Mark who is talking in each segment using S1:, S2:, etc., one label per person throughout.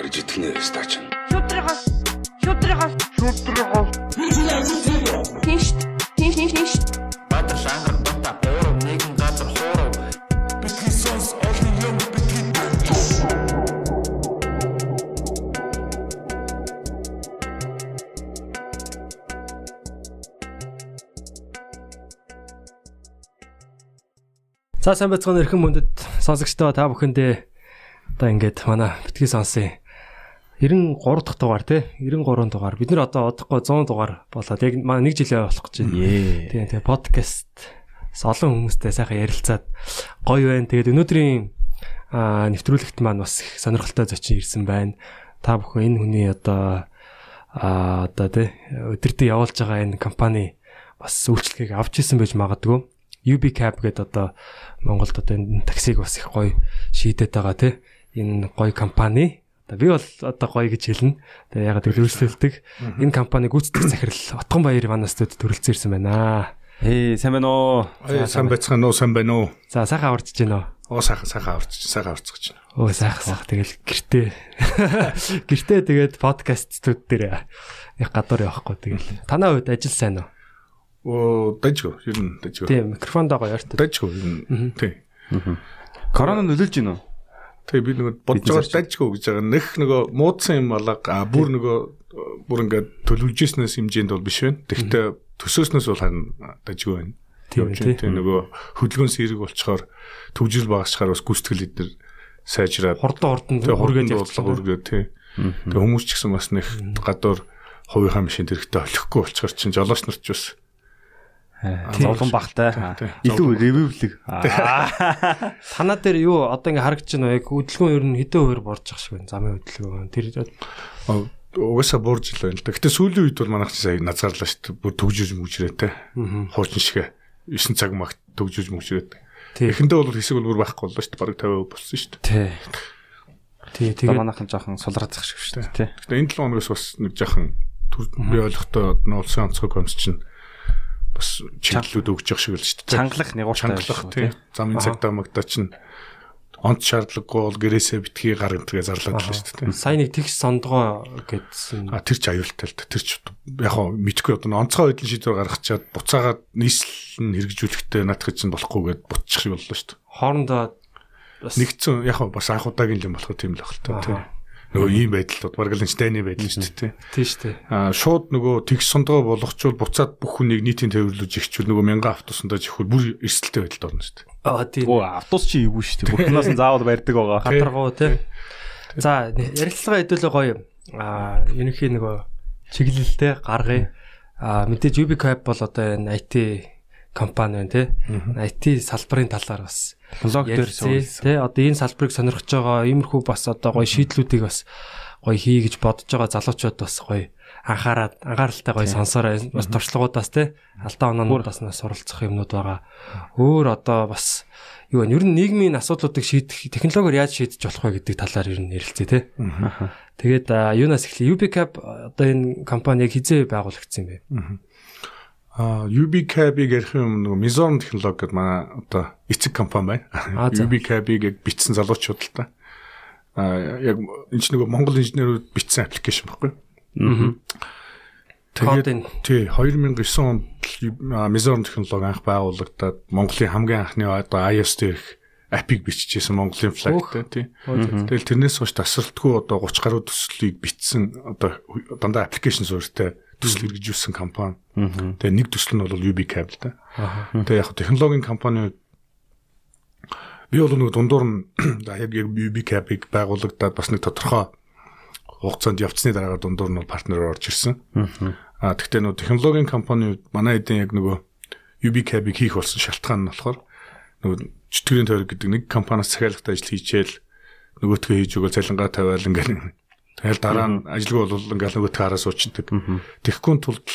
S1: барьж итгэнэ стач.
S2: Шудрагаас шудрагаас шудрагаас Тинш тинш тинш тинш
S3: Баатар шангар бата буурав нэгэн газар хуурав. Бидний сонс олон юм бидний
S4: За сайн байцгаана эрхэм мөндөд сонсогчдоо та бүхэндээ одоо ингээд манай битгий сонсын 93 дахь дугаар тий 93 дугаар бид нар одоо одохгүй 100 дугаар болоод яг манай нэг жилээ болох гэж байна. Тийм тэгээ подкаст олон хүмүүстэй сайхан ярилцаад гоё байна. Тэгээд өнөөдрийн нэвтрүүлэгт маань бас их сонирхолтой зочин ирсэн байна. Та бүхэн энэ хүний одоо аа одоо тий өдөртөө явуулж байгаа энэ компани бас үйлчлэгийг авч исэн байж магадгүй. UB Cab гэдэг одоо Монголд одоо энэ таксиг бас их гоё шийдээд байгаа тий. Энэ гоё компани. Би бол одоо гоё гэж хэлнэ. Тэгээ ягаад гэвэл өрсөлдөлдөг. Энэ компани гүйцэтгэх захирал Отгон Баяр манаас төрөлцсөн ирсэн байна.
S5: Ээ сайн байна уу?
S6: Сайн байцгаана уу сайн байна уу?
S4: За сайхан аварчж байна уу?
S6: Оо сайхан сайхан аварч сайхан аварцгаж байна.
S4: Өө сайхан сайхан тэгэл гэртээ. Гэртээ тэгээд подкастууд дээр яг гадуур явахгүй тэгэл. Танаа хувьд ажил сайн уу?
S6: Оо дажгүй ер нь дажгүй.
S4: Тийм микрофондоо гоё ойртоо.
S6: Дажгүй ер нь тий.
S5: Корона нөлөөлж байна уу?
S6: Тэгээ би нөгөө бодож байгаа дажгүй гэж байгаа. Нэх нөгөө муудсан юм алга бүр нөгөө бүр ингээд төлөвлөжсөнөөс хэмжээнд бол биш байна. Тэгвэл төсөөснөөс бол харин дажгүй байна.
S4: Тийм тий.
S6: Тэгээ нөгөө хөдөлгөөн сэрэг болчоор төвжил багасчаар бас гүйцэтгэл эдэр сайжраад
S4: Хурдан хурдан хүргээд явчихсан.
S6: хүргээд тий. Тэгээ хүмүүс ч гэсэн бас нэг гадуур хувийнхаа машин хэрэгтэй олихгүй болчоор чинь жолооч нарч бас
S5: Зовлон багтай. Илүү ревивлэг.
S4: Танаа дээр юу одоо ингээ харагдаж байна яг хөдөлгөөн ер нь хэдэн хувиар борж ах шиг байна. Замын хөдөлгөөн. Тэр
S6: угаасаа буурж л байна л да. Гэтэ сүүлийн үед бол манайх сая назаарлаа шүү дээ. Бүр төгжиж мүжрээ те. Хуучин шигэ 9 цаг магт төгжиж мүжрээд.
S4: тий.
S6: Эхэндээ бол хэсэг бол бүр байхгүй боллоо шүү дээ. Бараг 50% болсон шүү дээ.
S5: Тий. Тэгээ манайхан жоохон сулраацах шиг шүү дээ. Тий.
S6: Гэтэ энэ 7 хоногоос бас нэг төр би ойлгохдоо нөө улсын онцгой комисс чинь бас чиглэлүүд өгж явах шиг л шүү дээ.
S5: Чангалах нэгууртай.
S6: чангалах тий. Замын цагдаа магдаа чинь онц шаардлагагүй бол гэрээсээ битгий гар энтгээ зарлаад л шүү дээ.
S4: сая нэг тэгш сондгоо гэдсэн.
S6: А тэр ч аюултай л да. Тэр ч яг хоо мэдгүй одоо онцгой байдлын шийдвэр гаргачаад буцаагаад нийслэл нь хэрэгжүүлэхтэй наадах чинь болохгүй гэд бутчих шиг боллоо шүү дээ.
S4: Хоорондоо бас
S6: Нэгдсэн яг хоо бас анх удаагийн юм болохоор тийм л байх л та. Нөгөө ийм байдал баг л энэ тайны байдал шүү дээ тий.
S4: тий штэ.
S6: А шууд нөгөө тэгс сондгоо болгочвол буцаад бүх хүнийг нийтийн тээвэрлүүлж ихчүүл нөгөө мянган автобусандаа жихүүл бүр эрсдэлтэй байдалд орно шүү дээ.
S4: Аа тий.
S5: Оо автобус чи эвгүй шүү дээ. Бурхнаас нь заавал барьдаг байгаа.
S4: Хатаргуу тий. За ярилцлага хэдүүлээ гоё. Аа ерөнхий нөгөө чиглэлтэй гаргая. Аа мэдээж UbiCap бол одоо энэ IT компани байна тий. IT салбарын талаар бас
S5: Блог дээр
S4: тий. Одоо энэ салбарыг сонирхож байгаа иймэрхүү бас одоо гоё шийдлүүдийг бас гоё хий гэж бодож байгаа залуучууд бас гоё анхаарад анхааралтай гоё сонсороо бас туршлагуудаас тий алдаа оноонуудаас нь суралцах юмнууд байгаа. Өөр одоо бас юу вэ? Ер нь нийгмийн асуудлуудыг шийдэх технологиор яаж шийдэж болох вэ гэдэг талаар ер нь ярилцъя тий. Тэгээд юунаас эхлэе? UbiCap одоо энэ компани яг хизээ байгуулагдсан юм бэ?
S6: А UbiCab-ыг ярих юм нөгөө Mizorn технологи гэдэг манай одоо эцэг компани
S4: Аа,
S6: байна. яг бичсэн залуучууд л та. А яг энэ ч нөгөө Монгол инженерүүд бичсэн аппликейшн баггүй.
S4: Кодын
S6: Тий 2009 онд Mizorn технологи анх байгуулагдаад Монголын хамгийн анхны одоо iOS дээрх апыг биччихсэн Монголын флагтай тий. Тэгэл тэрнээс хойш тасралтгүй одоо 30 гаруй төслийг бичсэн одоо дандаа аппликейшн суурьтай төсөл хэрэгжүүлсэн компани. Тэгээ нэг төсөл нь бол UbiCab л да. Тэгээ яг технологийн компани би бол нэг дундуур нь яг яг UbiCab-ыг байгуулагдаад бас нэг тодорхой хугацаанд явцсны дараагаар дундуур нь партнероор орж ирсэн. А тэгтээ нөгөө технологийн компаниуд манай эдийн яг нөгөө UbiCab-ыг хийх болсон шалтгаан нь болохоор нөгөө чөтгөрийн тойрог гэдэг нэг компаниас захиалагтай ажил хийчихэл нөгөөтгөө хийж өгөөл цалингаа тавиал ингээл тэгэл дараа нь ажилгүй бол ингээл нөгөөтгөө хараа суучдаг. Тэгэхгүй тулд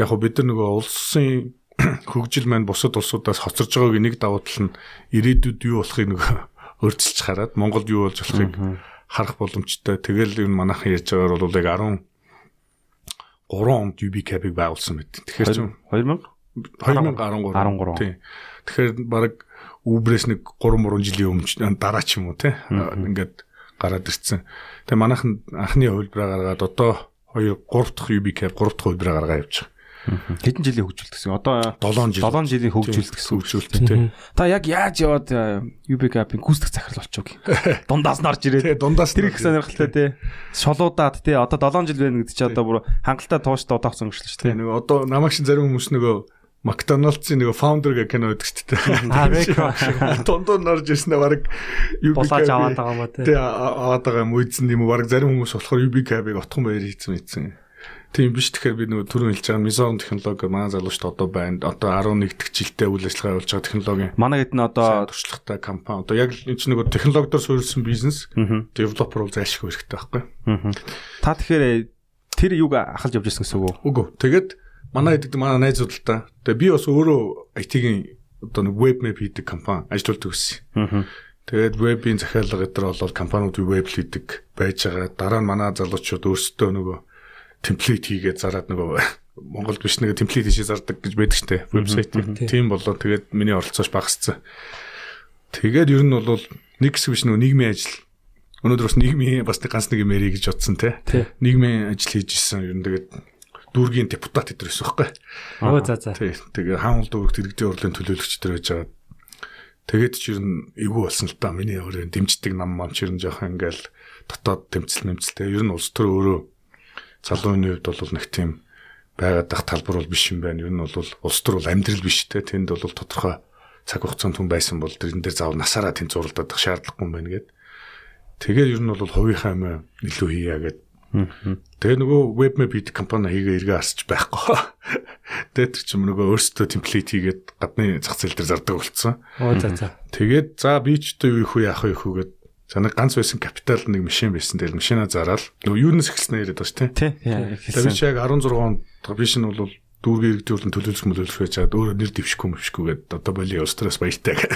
S6: яг хөө бид нар нөгөө улсын хөгжил маань бусад улсуудаас хоцорж байгааг нэг давуу тал нь ирээдүйд юу болохыг нөгөө өөрчилж хараад Монголд юу болж болохыг харах боломжтой. Тэгэл энэ манайхан ярьж байгаагаар бол яг 10 3 онд UbiCab-ыг байгуулсан мэт. Тэгэхээр чинь
S5: 2000
S6: 2013.
S5: 13.
S6: Тийм. Тэгэхээр баг Uber-с нэг 3 3 жилийн өмнө ч- дараа ч юм уу те. Ингээд гараад ирсэн. Тэгээ манайхан анхны хувилбараа гаргаад одоо 2 3 дахь UB cap 3 дахь хувилбараа гаргаа явж байгаа.
S5: Хэдэн жилийн хөгжүүлэлт гэсэн. Одоо
S6: 7 жил
S5: 7 жилийн хөгжүүлэлт гэсэн.
S6: хөгжүүлэлт тий.
S5: Та яг яаж яваад UB Gap-ийн гүйцэтгэх захирал болчихог. Дундаас нарж ирээд.
S6: Дундаас
S5: Тэр их сонирхолтой тий. Шолуудаад тий. Одоо 7 жил байна гэдэг чи одоо бүр хангалттай тууштай удаа өнгөрчлөө шүү
S6: тий. Нөгөө одоо намайг шин зарим хүмүүс нөгөө McDonald's-ийн нөгөө founder гэх кино байдаг шүү дээ.
S4: Аа, Recon.
S6: Дундуур нарж ирснээр баг UB Cap-ийг-
S4: аваад байгаа мó тий.
S6: Тий а- аваад байгаа юм үйдсэн юм баг зарим хүмүүс болохоор UB Cap-ыг отхон баяр хийцэн ийцэн. Тийм биш тэгэхээр би нөгөө түрүүн хэлж байгаа Mizon технологи манай залуучд одоо байна. Одоо 11 дэх жилдээ үйл ажиллагаа явуулж байгаа технологийн
S5: Манай хэд нь одоо
S6: туршлагатай компани. Одоо яг энэ чинь нөгөө технологиор суурилсан бизнес девелопер бол зайлшгүй хэрэгтэй байхгүй.
S5: Та тэгэхээр тэр юг ахалж явж ирсэн гэсэн үг үү?
S6: Үгүй. Тэгээд манай гэдэг манай найзууд л та. Тэгээд би бас өөрөө IT-ийн одоо нэг веб мэп хийдэг компани ажилладаг гэсэн. Тэгээд вебийн захиалга гэдэр бол компаниудын веб хийдэг байж байгаа. Дараа нь манай залуучууд өөрсдөө нөгөө темплейт хийгээд зараад нөгөө Монголд биш нэг темплейт хийшээ зардаг гэж байдаг штэ вебсайт. Тийм болоо тэгээд миний оролцооч багассан. Тэгээд ер нь бол нэг хэсэг биш нөгөө нийгмийн ажил. Өнөөдөр бас нийгмийн бас нэг ганц нэг юм ярих гэж бодсон те. Нийгмийн ажил хийж исэн ер нь тэгээд дүүргийн депутат гэдэр байсан байхгүй.
S4: Оо за за.
S6: Тэгээ хаанл дүүрэгт иргэдийн урлын төлөөлөгч төр байж байгаа. Тэгээд ч ер нь эвгүй болсон л та миний өөрөө дэмждэг нам мам ч ер нь жоохон ингээл дотоод тэмцэл нэмцэлтэй. Ер нь улс төр өөрөө залууны хувьд бол нэг тийм байгаад дах талбар бол биш юм байна. Ер нь бол улс төр бол амьдрал биш те. Тэнд бол тодорхой цаг хугацаанд хүн байсан бол тэрэн дээр заавал насаараа тэнд зуралдах шаардлагагүй юм байна гэд. Тэгээд ер нь бол хувийнхаа юм илүү хийя гэд Тэгээ нөгөө webmap хийдэг компани хийгээ эргээ асч байхгүй. Тэгээд тэр чинь нөгөө өөрсдөө темплейт хийгээд гадны зах зээл дээр зардаг болсон.
S4: Оо за за.
S6: Тэгээд за би ч одоо юу их вэ яах вэ хүү гэд санаа ганц байсан капитал нэг машин байсан. Тэгээд машинаа зараад нөгөө юунаас эхэлснэ яриад байгаа шүү
S5: Тий.
S6: дээ. Тэгээд би чи яг 16 онд би шинэ бол дүүргийн иргэдийн урлын төлөөлөх мөлөөлөх байж чад өөрөө нэр дэвшгүй мөвшгүй гэд одоо боли стресс баяртай.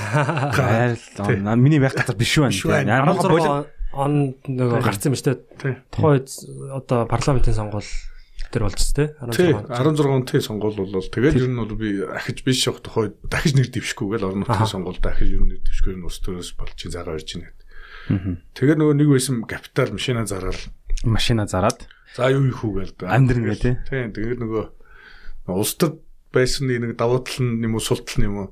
S5: Байл миний байх газар биш
S6: Биш
S5: байна.
S6: байна.
S5: Болоо
S4: 16 он нөгөө гарсан юм шүү дээ. Тухайн үед одоо парламентын сонгуул тэр болж тэ.
S6: Тий
S4: 16.
S6: 16 он тий сонгуул бол тэгээд ер нь бол би ахиж биш явах тухай дахиж нэр дэвшгүйгээл орон нутгийн сонгуул дахиж ер нь нэр дэвшгүй нь ус төрөөс болж чинь загаа ирж байна. Тэгээд нөгөө нэг байсан капитал машина зараад
S5: машина зараад
S6: за юу их үү гээл
S5: амьдрын гэ тий.
S6: тий тэгээд нөгөө улс төр байсан нэг давуу тал нь юм уу сул тал нь юм уу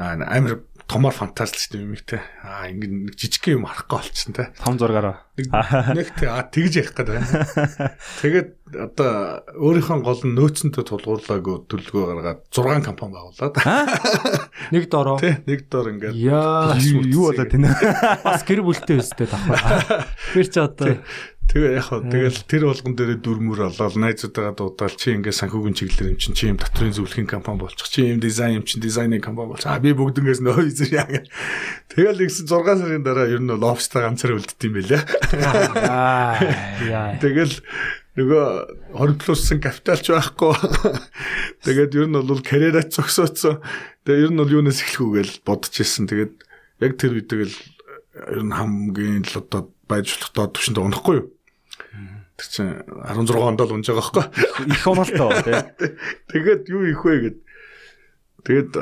S6: аа амар томор фантастик юм их те аа ингэ нэг жижиг юм харахгүй болчихсон те
S5: Том зургаараа.
S6: нэг те аа тэгж ярих гээд байна. Тэгээд одоо өөрийнхөө гол нь нөөцөндөө тулгуурлаагүй төлөвлөгөө гаргаад 6 компани байгуулад
S4: Нэг дороо.
S6: те нэг дор ингээд
S4: Яа.
S5: Юу болоод тэнэ.
S4: Бас гэр бүлтэй өстэй давхар. Тэр чи одоо
S6: тэгээ яг хаа тэгэл тэр болгон дээр дүрмөр олоод найзуудаа дуудаал чи ингээд санхүүгийн чиглэлээр юм чин чи юм дотрын зөвлөхийн компани болчих чи юм дизайн юм чин дизайны компани болчих а би бүгднгээс нөө үзэр яа гэх. тэгэл нэгсэн 6 сарын дараа ер нь бол офстой ганцаар үлддэм байлаа
S4: аа яа.
S6: тэгэл нөгөө хоригдлуулсан капиталч байхгүй. Тэгээд ер нь бол карьераа зогсооцсон. Тэгээд ер нь бол юунаас эхлэх үгээл бодож ирсэн. Тэгээд яг тэр үед тэгэл ер нь хамгийн л одоо байж болох доод түвшинд унахгүй юу? Тэр чинь 16 онд л унж байгаа байхгүй.
S5: Их унаалтаа тий.
S6: Тэгээд юу их вэ гэд. Тэгээд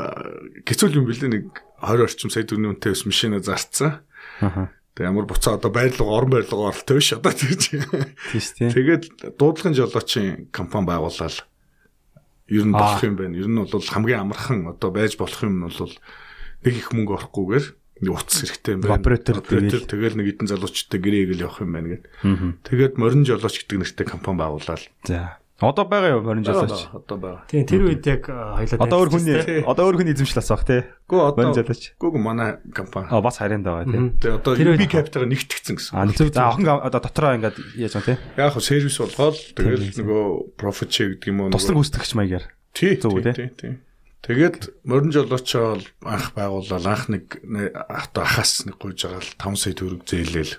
S6: гэцүүл юм бэлээ нэг 20 орчим сая төгрөгийн үнэтэй ус машина зарцсан.
S5: Аха.
S6: Тэгээд ямар буцаа одоо байрлал орон байрлал оролтой биш одоо тэгж.
S5: Тийш тий.
S6: Тэгээд дуудлагын жолоочийн компани байгуулаад ер нь болох юм байна. Ер нь бол хамгийн амархан одоо байж болох юм нь бол нэг их мөнгө орохгүйгээр утас хэрэгтэй юм байна.
S5: Оператор
S6: оператор тэгэл нэг эдэн залуучтай гэрээгээл явах юм байна гэд. Тэгээд морин жолооч гэдэг нэртэй компани байгуулаад
S5: За. Одоо байгаа юу морин жолооч?
S6: одоо байгаа.
S4: Тийм тэр үед яг хоёлаа.
S5: Одоо өөр хүний одоо өөр хүний эзэмшил асах тий.
S6: Гүү
S5: Морин
S6: одоо
S5: жолооч.
S6: гүү манай компани.
S5: А бас харин байгаа тий.
S6: Тэгээд одоо UB
S4: үед-
S6: Capital-га нэгтгэгдсэн гэсэн.
S5: А нэг за охин одоо дотроо ингээд яаж байгаа тий.
S6: Яг хөө сервис болгоод тэгэл нөгөө profit share гэдэг юм уу
S5: Туслаг гүйцэтгэгч маягаар.
S6: Тий,
S5: Зөв үү,
S6: тий,
S5: тий?
S6: тий, тий. Тэгээд морин жолоочоо бол анх байгуулаад анх нэг нэг одоо ахаас нэг гуйж байгаа л 5 сая төгрөг зээлэл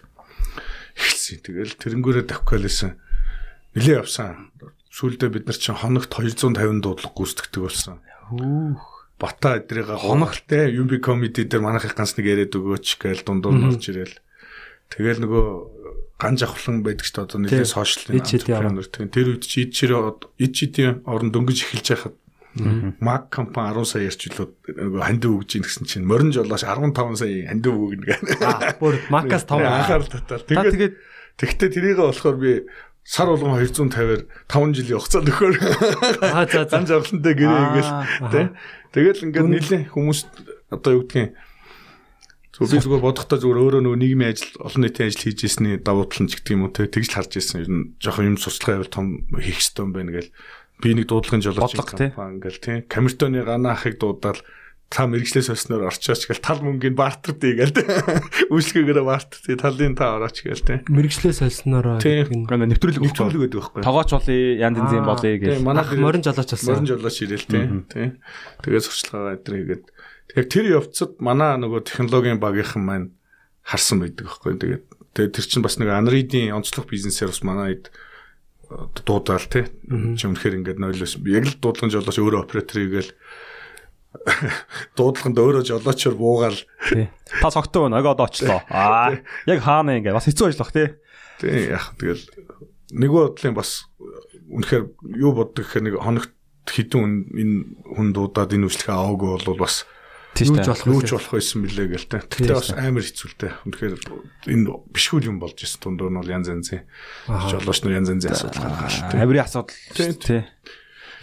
S6: эхэлсэн. Тэгэл тэрнгүүрээ давхиалсэн. Нилээ явсан. Сүүлдээ бид нар чинь хоногт 250 дуудлага гүйцэтгэдэг болсон. Бата эдрийг хоногтээ UB comedy дээр манайх ганц нэг яриад өгөөч гээл дундуур орж ирэл. Тэгэл нөгөө ган жавхлан байдаг ч одоо нэлээ
S4: Тий.
S6: сошиал
S4: орон.
S6: Тэр үед чи ид чирээ ид шидийн орон дөнгөж эхэлж байхад Mac компани 10 сая ярьчлууд нөгөө хандив өгж ийн гэсэн чинь морин жолоош 15 сая хандив өгнө гэнэ.
S4: Аа бүр Макас 5
S6: Анхаарал татвал.
S5: Та
S6: Тэгээд тэгтээ тэрийг болохоор би сар болгон 250-аар 5 жилийн хугацаанд өгөхөөр
S4: Аа за за.
S6: зан жавхлантай гэрээ ингээл тий. Тэгэл ингээд нийлээ хүмүүс одоо юу гэдгийг Зөв би зүгээр бодохдоо зүгээр өөрөө нөгөө нийгмийн ажил олон нийтийн ажил хийж ирсний давуу тал нь ч гэдэг юм уу те тэгж л харж ирсэн. Ер нь жоохон юм сурчлагын хувьд том хийх хэрэгтэй юм байна гэл. Би нэг дуудлагын жолооч
S5: тий.
S6: ингээл тий. Камертоны гана ахыг дуудаал та мэрэгчлээс өснөр орчооч гэл тал мөнгөний бартер дий гэл те. Үйлчлэгээр бартер тий талын та орооч гэл.
S4: Мэргэжлээ солисноор
S6: Тий.
S5: гэнэ нэвтрүүлэг өгч
S6: Нэвтрүүлэг гэдэг байхгүй.
S5: Тогооч болъё, янз янзын
S4: Аа,
S5: болъё гэж.
S6: манай
S4: морин жолооч болсон.
S6: Морин жолооч ирээл тий. Тий. Тэгээд сурчлагаа өдр хийгээд тэгээд тэр явцад манай нөгөө технологийн багийнхан маань харсан байдаг байхгүй. Тэгээд тэгээд тэр чинь бас нэг Unread-ийн онцлог бизнесээр бас манай хэд дуудаал тий. Чи үнэхээр ингээд нойлоос яг л дуудлагын жолооч өөрөө оператор хийгээл дуудлаганд өөрөө жолоочор буугаал
S5: Тий. Та цогтой байна. Огоо очлоо. Аа. Яг хаана ингэ бас хэцүү ажиллах тий.
S6: тий яг тэгэл нэг бодлын бас үнэхээр юу боддог гэхээр нэг хоногт хідэн энэ хүн дуудаад энэ үйлчлэгээ аваагүй бол бас
S5: Тийш
S4: Юу ч
S5: та.
S4: болох
S6: юу ч
S4: вэ?
S6: болох байсан билээ гээл тэ. Тэгтээ бас амар хэцүүлтэй. Үнэхээр энэ бишгүүл юм болж ирсэн тундуур нь бол янз янзын жолооч нар янз янзын асуудал гаргаж шүү дээ.
S5: Авирын асуудал
S6: тий.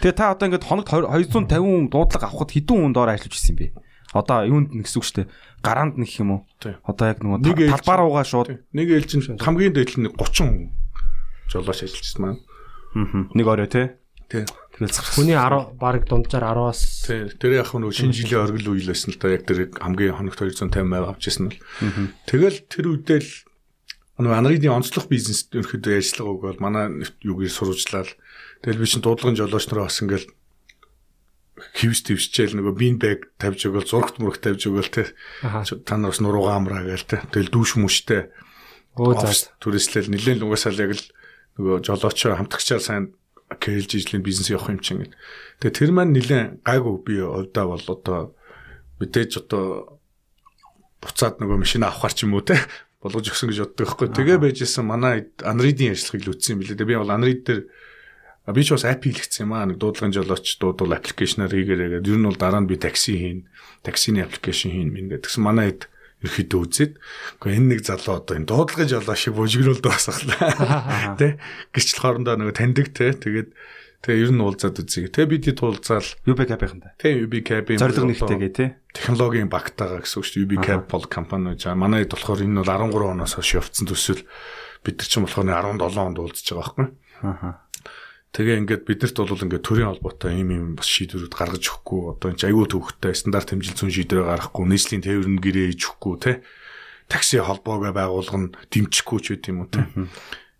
S5: Тэгээ та одоо ингээд хоногт 250 дуудлага авахд хэдэн хүн доор ажиллаж ирсэн бэ? Одоо юунд нэг гэсэн үг шүү дээ. Гараанд нэг юм уу? Одоо яг
S6: ээлж-
S5: талбаар уугаа шууд
S6: Нэг ээлж нь хамгийн дээд нь 30 хүн жолооч ажиллажсэн маань.
S5: мгм, нэг орой тий.
S6: Тий.
S5: Зах.
S4: Хүний 10 баг дунджаар 10-аас
S6: Тий. Тэр яг нөгөө шинэ жилийн оргил үйл байсан л да яг тэр хамгийн хоногт 250 авч ирсэн л. Тэгэл тэр үедээ л нөгөө Unread-ийн онцлог бизнес ерөөхдөө ажиллагааг бол манай юугаар сурвалжлал. Тэгэл би чинь дуудлагын жолооч нараа бас ингээл хевс твсчээл нөгөө бин бэг тавьж өгөөл зурагт мурагт тавьж өгөөл те та нараас нуруугаа амраа гээл те тэгэл дүүш мөштэй
S4: өө за.
S6: офис түрээслэл нэлээд л угаасаа л яг л нөгөө жолоочоо хамтагчаар сайн кэлж ижлийн бизнес явах юм чинь гэл. Тэгээ тэр маань нэлээд гайгүй би овдаа бол одоо мэдээж одоо буцаад нөгөө машин авахар ч юм уу те болгож өгсөн гэж боддог байхгүй. Тэгээ байжсэн манай Unread-ийн ажиллагыг л үтсэн юм билээ. Тэгээ би бол Unread дээр би ч бас app хийлгэсэн юм аа нэг дуудлагын жолооч дуудвал аппликейшнаар хийгээрээ. Ер нь бол дараа нь би такси хийн, таксины аппликейшн хийн мэн гэдэг. Тэгсэн манай хэд ерөөхдөө үзээд үгүй энэ нэг залуу одоо энэ дуудлагын жолоо шиг бужигруулд басглаа. Тэ гэрчл хоорондоо нөгөө таньдаг те. Тэгээд тэгээ ер нь уулзаад үзье. Тэгээ бид туулзаал
S5: UB cap-ийнхан та.
S6: тэ UB Cab-ийн
S5: Зорилго нэгтэйгээ тий.
S6: технологийн багтаага гэсэн үг шүү дээ. UB Cab бол компани гэж. Манай хэд болохоор энэ бол 13 оноос хойш явцсан төсөл бид нар ч юм болохоор 17 онд уулзж байгаа байхгүй.
S5: Аа.
S6: Тэгээ ингээд биднэрт бол ингээд төрийн холбоотой ийм ийм бас шийдвэрүүд гаргаж өгөхгүй. Одоо энэ аюул төвхтэй стандарт хэмжил зүүн шийдвэрээ гаргахгүй нийслэлийн тээврэн гэрээ хийж өгөхгүй те такси холбоогоо байгуулгана дэмжихгүй ч юм уу те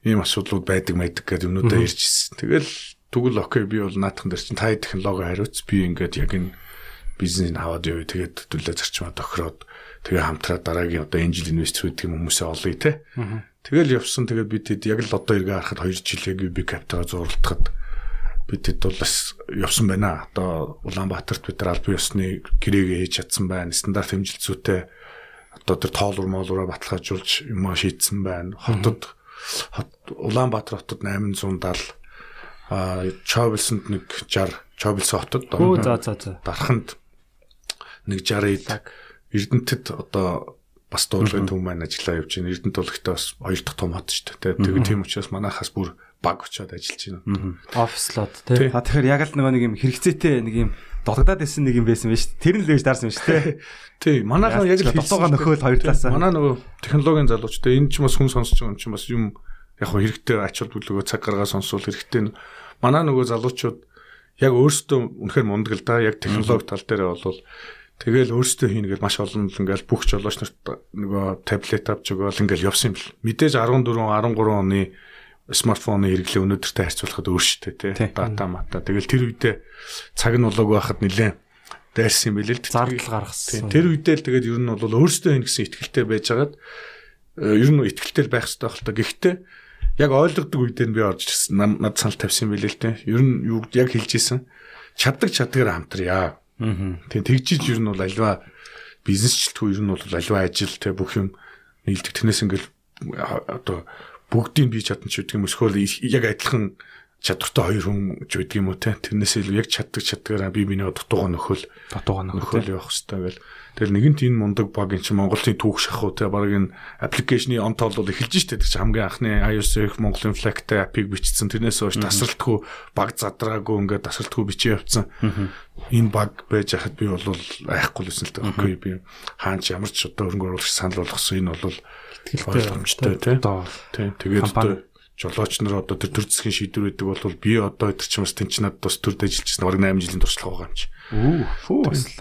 S6: ийм асуудлууд байдаг майдаг гэдэг юмнуудаа ярьж ирсэн. Тэгэл тэгвэл окей би бол наадхан дээр чинь таа технологи хариуц би ингээд яг энэ бизнесийг аваад явъя. Тэгээд хөдөлгөө зарчмаа тохироод тэгээ хамтраа дараагийн одоо энэ жил инвестор гэдэг хүмүүсээ олъё те. Тэгэл явсан тэгээд бид хэд яг л одоо эргээ харахад 2 жил яг UB Cap-тайгаа зурлахад бид хэд бол бас явсан байна. Одоо Улаанбаатарт бид нар албан ёсны гэрээгээ хийж чадсан байна. Стандарт хэмжилтзүүтэй одоо тэр тоолуур моолуураа баталгаажуулж юм аа шийдсэн байна. Хотод хот Улаанбаатар хотод 870 а Чобилсонд нэг 60 Чобилсон хотод дарханд нэг 60-д Эрдэнэтэд одоо бас дуулгын төв маань ажиллаа явж байна. Эрдэнэт бол ихтэй бас хоёр дахь том хот шүү дээ. Тэгээ тийм учраас манайхаас бүр баг очиод ажиллаж байна.
S4: Офслот тий.
S5: А тэгэхээр яг л нөгөө нэг юм хэрэгцээтэй нэг юм дулгадаад исэн нэг юм байсан байж тэр нь л ээж дарсан шүү дээ.
S6: Тий, манайхан яг л
S5: дутууга нөхөөл хоёр талаасаа.
S6: Манай нөгөө технологийн залуучтай энэ ч бас хүн сонсож байгаа юм чинь бас юм яг хөө хэрэгтэй ач холбогдлогоо цаг гаргаа сонсвол хэрэгтэй. нь. Манай нөгөө залуучууд яг өөрсдөө үнэхээр мундаг л да. Яг технологи тал дээр бол Тэгэл өөрсдөө хийнэ гэж маш олон л ингээл бүх жолооч нарт нөгөө таблет авч өгөөл ингээл явсан юм бэл. Мэдээж 14 13 оны смартфоны хэрэглээ өнөөдөртэй харьцуулахад өөрчлөлттэй тий. Дата мата. Тэгэл тэр үедээ цаг нь болоог байхад нэлээд дайрсан юм билээ л.
S4: Зардал гаргасан.
S6: Тэр үедээ л тэгээд ер нь бол өөрсдөө хийнэ гэсэн итгэлтэй байжгаад ер нь итгэлтэй байх хэрэгтэй байх л та. Гэхдээ яг ойлгодог үедээ би орж ирсэн. Над санал тавьсан юм билээ л тий. Ер нь юу яг хэлж исэн. Чаддаг чадгаар хамтрая. Тэгээ тэгжиж ер нь бол альва бизнесчлтгүй ер нь бол альва ажил те бүх юм нийлдэг. Тэрнээс ингээл одоо бүгдийг бий чадна ч гэдэг юм. Өсгөл яг адилхан чадвартай хоёр хүн ч байдаг юм уу те. Тэрнээс илүү яг чаддаг чаддгаараа би биний дутуугаа нөхөл.
S5: Дутуугаа
S6: нөхөл явах хэрэгтэй гэл. Тэгэл нэгэнт энэ мундаг баг эн чинь Монголын түүх шахуу те баг энэ аппликейшны он тоол бол эхэлж штэ тэр чинь хамгийн анхны iOS их Монголын Flag-тай апыг бичсэн. Тэрнээс хойш тасралтгүй баг задраагүй ингээд тасралтгүй бичиж явцсан. Энэ баг байж хахад би бол айхгүй л байсан л дээ. Би хаач ямар ч одоо хөрөнгө оруулагч санал болгосон энэ бол ойлгомжтой те. Тий. Тэгээд жолооч нар одоо тэр төр засгийн шийдвэр байдаг бол би одоо чинь бас тэнч над бас төрд ажиллажсэн бараг 8 жилийн туршлага байгаа юм чи.
S5: Үу.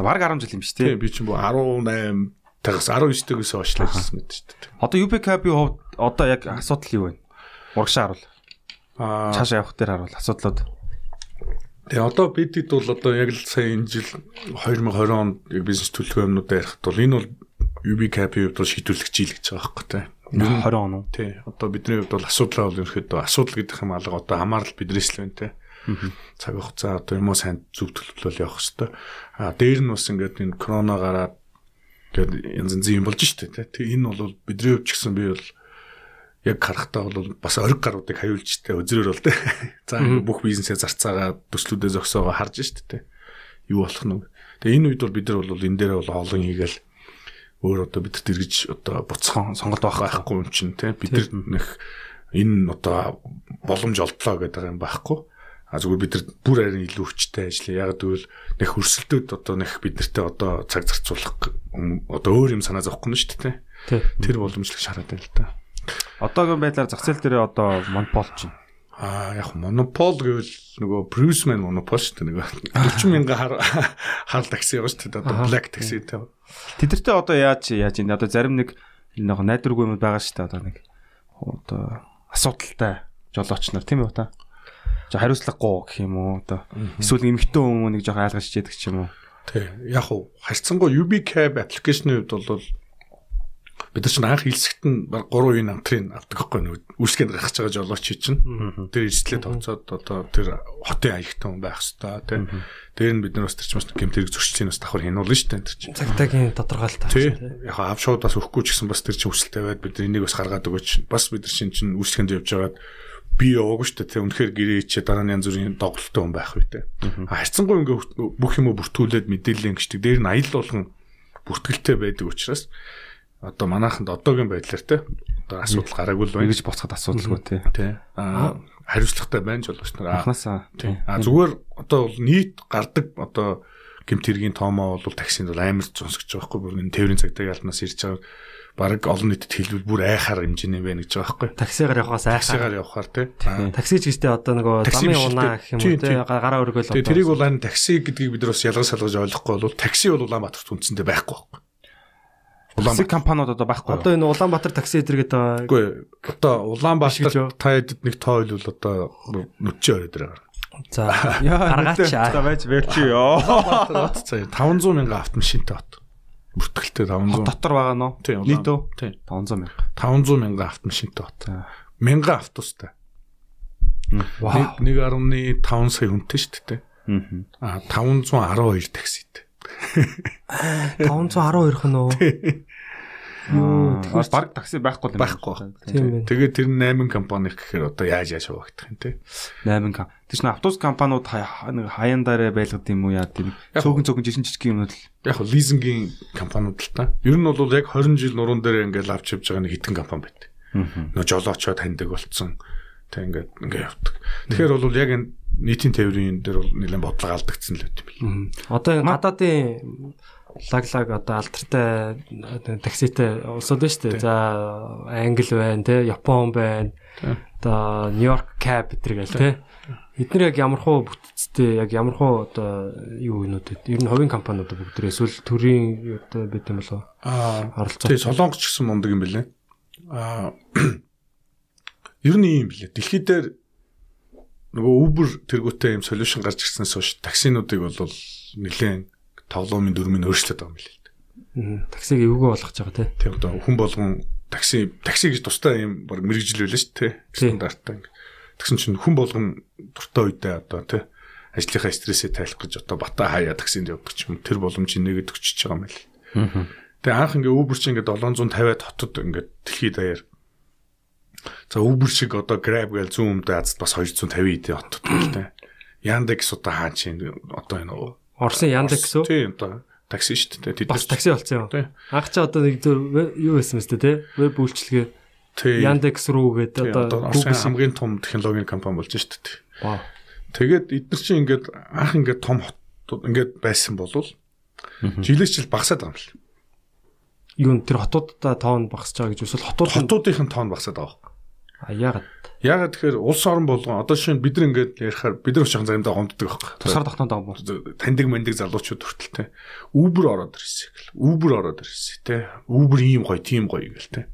S5: Баг 10 жил юм шүү
S6: Тий би чинь 18 тагс 19 дэгээс очлаа гэсэн мэт шүү дээ.
S5: Одоо UBCAP-ийн хувьд одоо яг асуудал юу вэ? Урагшаа харуул.
S6: Аа
S5: Цаашаа явах дээр харуул асуудлууд.
S6: тэгээ одоо бидэд бол одоо яг л сая энэ жил 2020 онд бизнес төлөвлөгөө юмнуудаа ярихад бол энэ бол UB cap-ийн хувьд бол шийдвэрлэх жил гэж байгаа байхгүй тий.
S5: 20 он уу?
S6: Тий. Одоо бидний хувьд бол асуудлаа бол ерөөхдөө асуудал гэдэг юм алга одоо хамаарал л байна тий. Цаг хугацаа одоо юм уу сайн зөв төлөвлөл явах хэвээр. А дээр нь бас ингээд энэ корона гараад ингээд янз янзын юм болж штэ тий. Тэг энэ бол бидний хувьд ч гэсэн би бол яг харахтаа бол бас ориг гаруудыг хавиулжтэй өзрөөр бол тий. За бүх бизнесээ зарцаагаа төслүүдээ зөксөөгөө харж штэ тий. Юу болох нь. Тэгээ энэ үед бол бид нар бол энэ дээр бол хоолон хийгээл өөр одоо бид тэргэж одоо буцхан сонголт байх байхгүй юм чинь тий бид нар нэх энэ одоо боломж олдлоо гэдэг юм байхгүй а зүгээр бид нар бүр харин илүү хүчтэй ажиллая. Яг гэвэл нэх өрсөлдөөд одоо нэх бид нартэй одоо цаг зарцуулах одоо өөр юм санаа зовхгүй нь шүү дээ тэр боломжлог шараад байна л да.
S5: Одоогийн байдлаар зах зээл дээр одоо монопол чинь.
S6: а яг монопол гэвэл нөгөө Bruceman монопол шүү дээ нөгөө 40 мянган хар хар такси яваа шүү дээ одоо black taxi тий
S5: Тэдэртээ одоо яаж яаж энэ? Одоо зарим нэг нэг найдваргүй юм байгаа шүү дээ одоо нэг одоо асуудалтай жолооч нар. Тийм үү та? Жо хариуцлагагүй гэх юм уу одоо эсвэл эмхтэн хүмүүс нэг жоохон айлгаж чийдэг ч юм уу.
S6: Тий. Яг уу харьцангуй UB cab аппликейшны хувьд бол бид нар чинь анх хэлсэгт нь баг 3 үеийн амтрын авдаг байхгүй нэг үүсгэнд гаргаж байгаа жолооч чинь. Тэр эзлээ товцоод одоо тэр хотын аягтай хүн байх хэвээр тий. Тэр нь бид нар бас тэр чинь бас гэмтэрэг зөрчлийн бас давхар хянуулна шүү дээ тэр чинь.
S4: Цагтаагийн тодорхойлолт
S6: Тий. Яг аав шууд бас өгөхгүй ч гэсэн бас тэр чинь хүсэлтэй байд бид нар энийг бас гаргаад өгөөч. Бас бид нар чинь чинь үүсгэнд явж байгаад би яваагүй шүү дээ. Үнэхээр гэрээ ичээ дараа нь янз бүрийн доголдолтой хүн байх үү те. Харьцангуй ингээ бүх юм бүртгүүлээд мэдээлэл ингэждэг. Дээр нь аялал болгон бүртгэлтэй байдаг учраас одоо манайханд одоогийн байдлаар те одоо асуудал гараагүй л байна.
S5: Ингэж боцоход асуудалгүй тий.
S6: Тэ. Аа хариуцлагатай байна ч болгоч нар. Аа,
S5: Анханасаа тий.
S6: А зүгээр одоо бол нийт гардаг одоо гэмт хэргийн тоомоо бол таксинд бол амар байгаа байхгүй бүр энэ тээврийн цагдаагийн албанаас ирж байгаа баг олон нийтэд хэлбэл бүр айхаар хэмжээний байна гэж байгаа байхгүй.
S4: таксигаар явахаас айхаа.
S6: Таксигаар явахаар тий. Аа,
S4: Такси ч гэжтэй одоо нөгөө замын унаа гэх юм уу
S6: тий.
S4: гараа өргөөл
S6: Тэгээ тэрийг бол энэ такси гэдгийг бид нар бас ялгаж салгаж ойлгохгүй бол такси бол Улаанбаатарт үндсэндээ байхгүй байхгүй.
S5: Улаанбаатар компаниуд одоо байхгүй.
S4: одоо энэ Улаанбаатар такси эдэргээд байгаа
S6: Үгүй одоо Улаанбаатар та хэд нэг тоо хэлбэл одоо нүчээ ороод ирээ.
S4: за
S5: гаргаач
S4: гаргаач
S5: байж верчи ёо.
S6: Улаанбаатар за 500 мянган автомашинтай бат. Бүртгэлтэй 500.
S5: Дотор байгаа нөө. Нийтөө
S6: Тий.
S5: 500 мянга.
S6: 500 мянган автомашинтай.
S5: За.
S6: Мянган автобустай.
S4: вау
S6: 1.5 сая хүнтэй шүү дээ.
S5: Мгм.
S6: А 512 такситэй.
S4: 512 хэн үү
S5: Аа, баг такси байхгүй юм.
S6: Байхгүй. Тэгээд тэр 8 компани гэхээр одоо яаж яаж хуваагдах юм те.
S5: 8 кам. Тэр чинь автобус компаниуд нэг хаяан дараа байлгад юм уу яа тийм цөөхөн цөөхөн жижиг жижиг юмнууд л
S6: Яг нь лизингийн компаниуд л та. Ер нь бол яг 20 жил нуруунд дээр ингээд авч явж байгаа нэг хитэн компани байт. Нөө жолоочоо таньдаг болцсон. Тэг ингээд ингээд явдаг. Тэгэхээр бол яг энэ нийтийн тээврийн дээр бол нэлээд бодлого алдагдсан л байт юм.
S4: Мгм. одоо гадаадын лаглаг одоо алдартай одоо такситэй улсууд байна шүү дээ. За Англи байна те, Япон байна. Одоо Нью-Йорк каб гэдэр гээл те. Эдгээр яг ямархуу бүтцтэй яг ямархуу одоо юу вэ? Ер нь хувийн компаниуд бүгд эсвэл төрийн одоо бид юм болов
S6: Аа
S4: оролцоо.
S6: тий солонгоч гэсэн мундаг юм бэлээ. Аа ер нь юм бэлээ. Дэлхий дээр нөгөө Uber тэргүүтэй юм солиушн гарч ирснээс хойш таксинуудыг бол нэлээд тоглоомын дүрмийг өөрчлөд байгаа юм билээ.
S4: Таксиг эвгүй болгож байгаа те.
S6: Тийм одоо хүн болгон такси такси гэж тустай юм баг мэрэгжил байлаа шүү.
S4: Тийм.
S6: Стандарттай. Тэгсэн чинь хүн болгон дуртай үедээ одоо тий ажлынхаа стрессээ тайлах гэж одоо бата хаяа таксинд явдаг ч юм тэр боломжийг нэгэд өчөж байгаа юм байл. Тэгээ анх ингээ Uber чинь ингээ 750-аад хотод ингээ дэлхийд даяар За Uber шиг одоо Grab гээл зүүн өмнөд Азад бас 250 эдийн хотод л тэ. Yandex одоо хаа чинь одоо энэ
S4: Орсын Яндекс үү?
S6: Тийм одоо такси шүү дээ. Тэд
S4: Бас такси болсон юм. Анх чи одоо нэг зөв юу байсан мэт те? Веб үйлчлэгээ
S6: Тийм.
S4: Яндекс рүү гэдэг
S6: Одоо
S4: Google
S6: хамгийн том технологийн компани болж шүү дээ.
S4: Вау.
S6: Тэгээд эдгээр чинь ингээд анх ингээд том хотууд ингээд байсан болвол жилээс жил багасаад байгаа юм л.
S4: юу тэр хотуудаа тоон багасж байгаа гэж эсвэл хотууд нь-
S6: Хотуудын тоон багасаад байгаа.
S4: А яагаад?
S6: Ягаад тэгэхээр улс орон болгон одоо шинэ бид нар ингээд ярихаар бид нар уушхан заримдаа гомддог байхгүй.
S4: Тусгаар тогтноод байгаа
S6: таньдаг мандаг залуучууд хүртэл те. Uber ороод ирсэн гэл. Uber ороод ирсэн те. Uber ийм гоё, тийм гоё гэл те.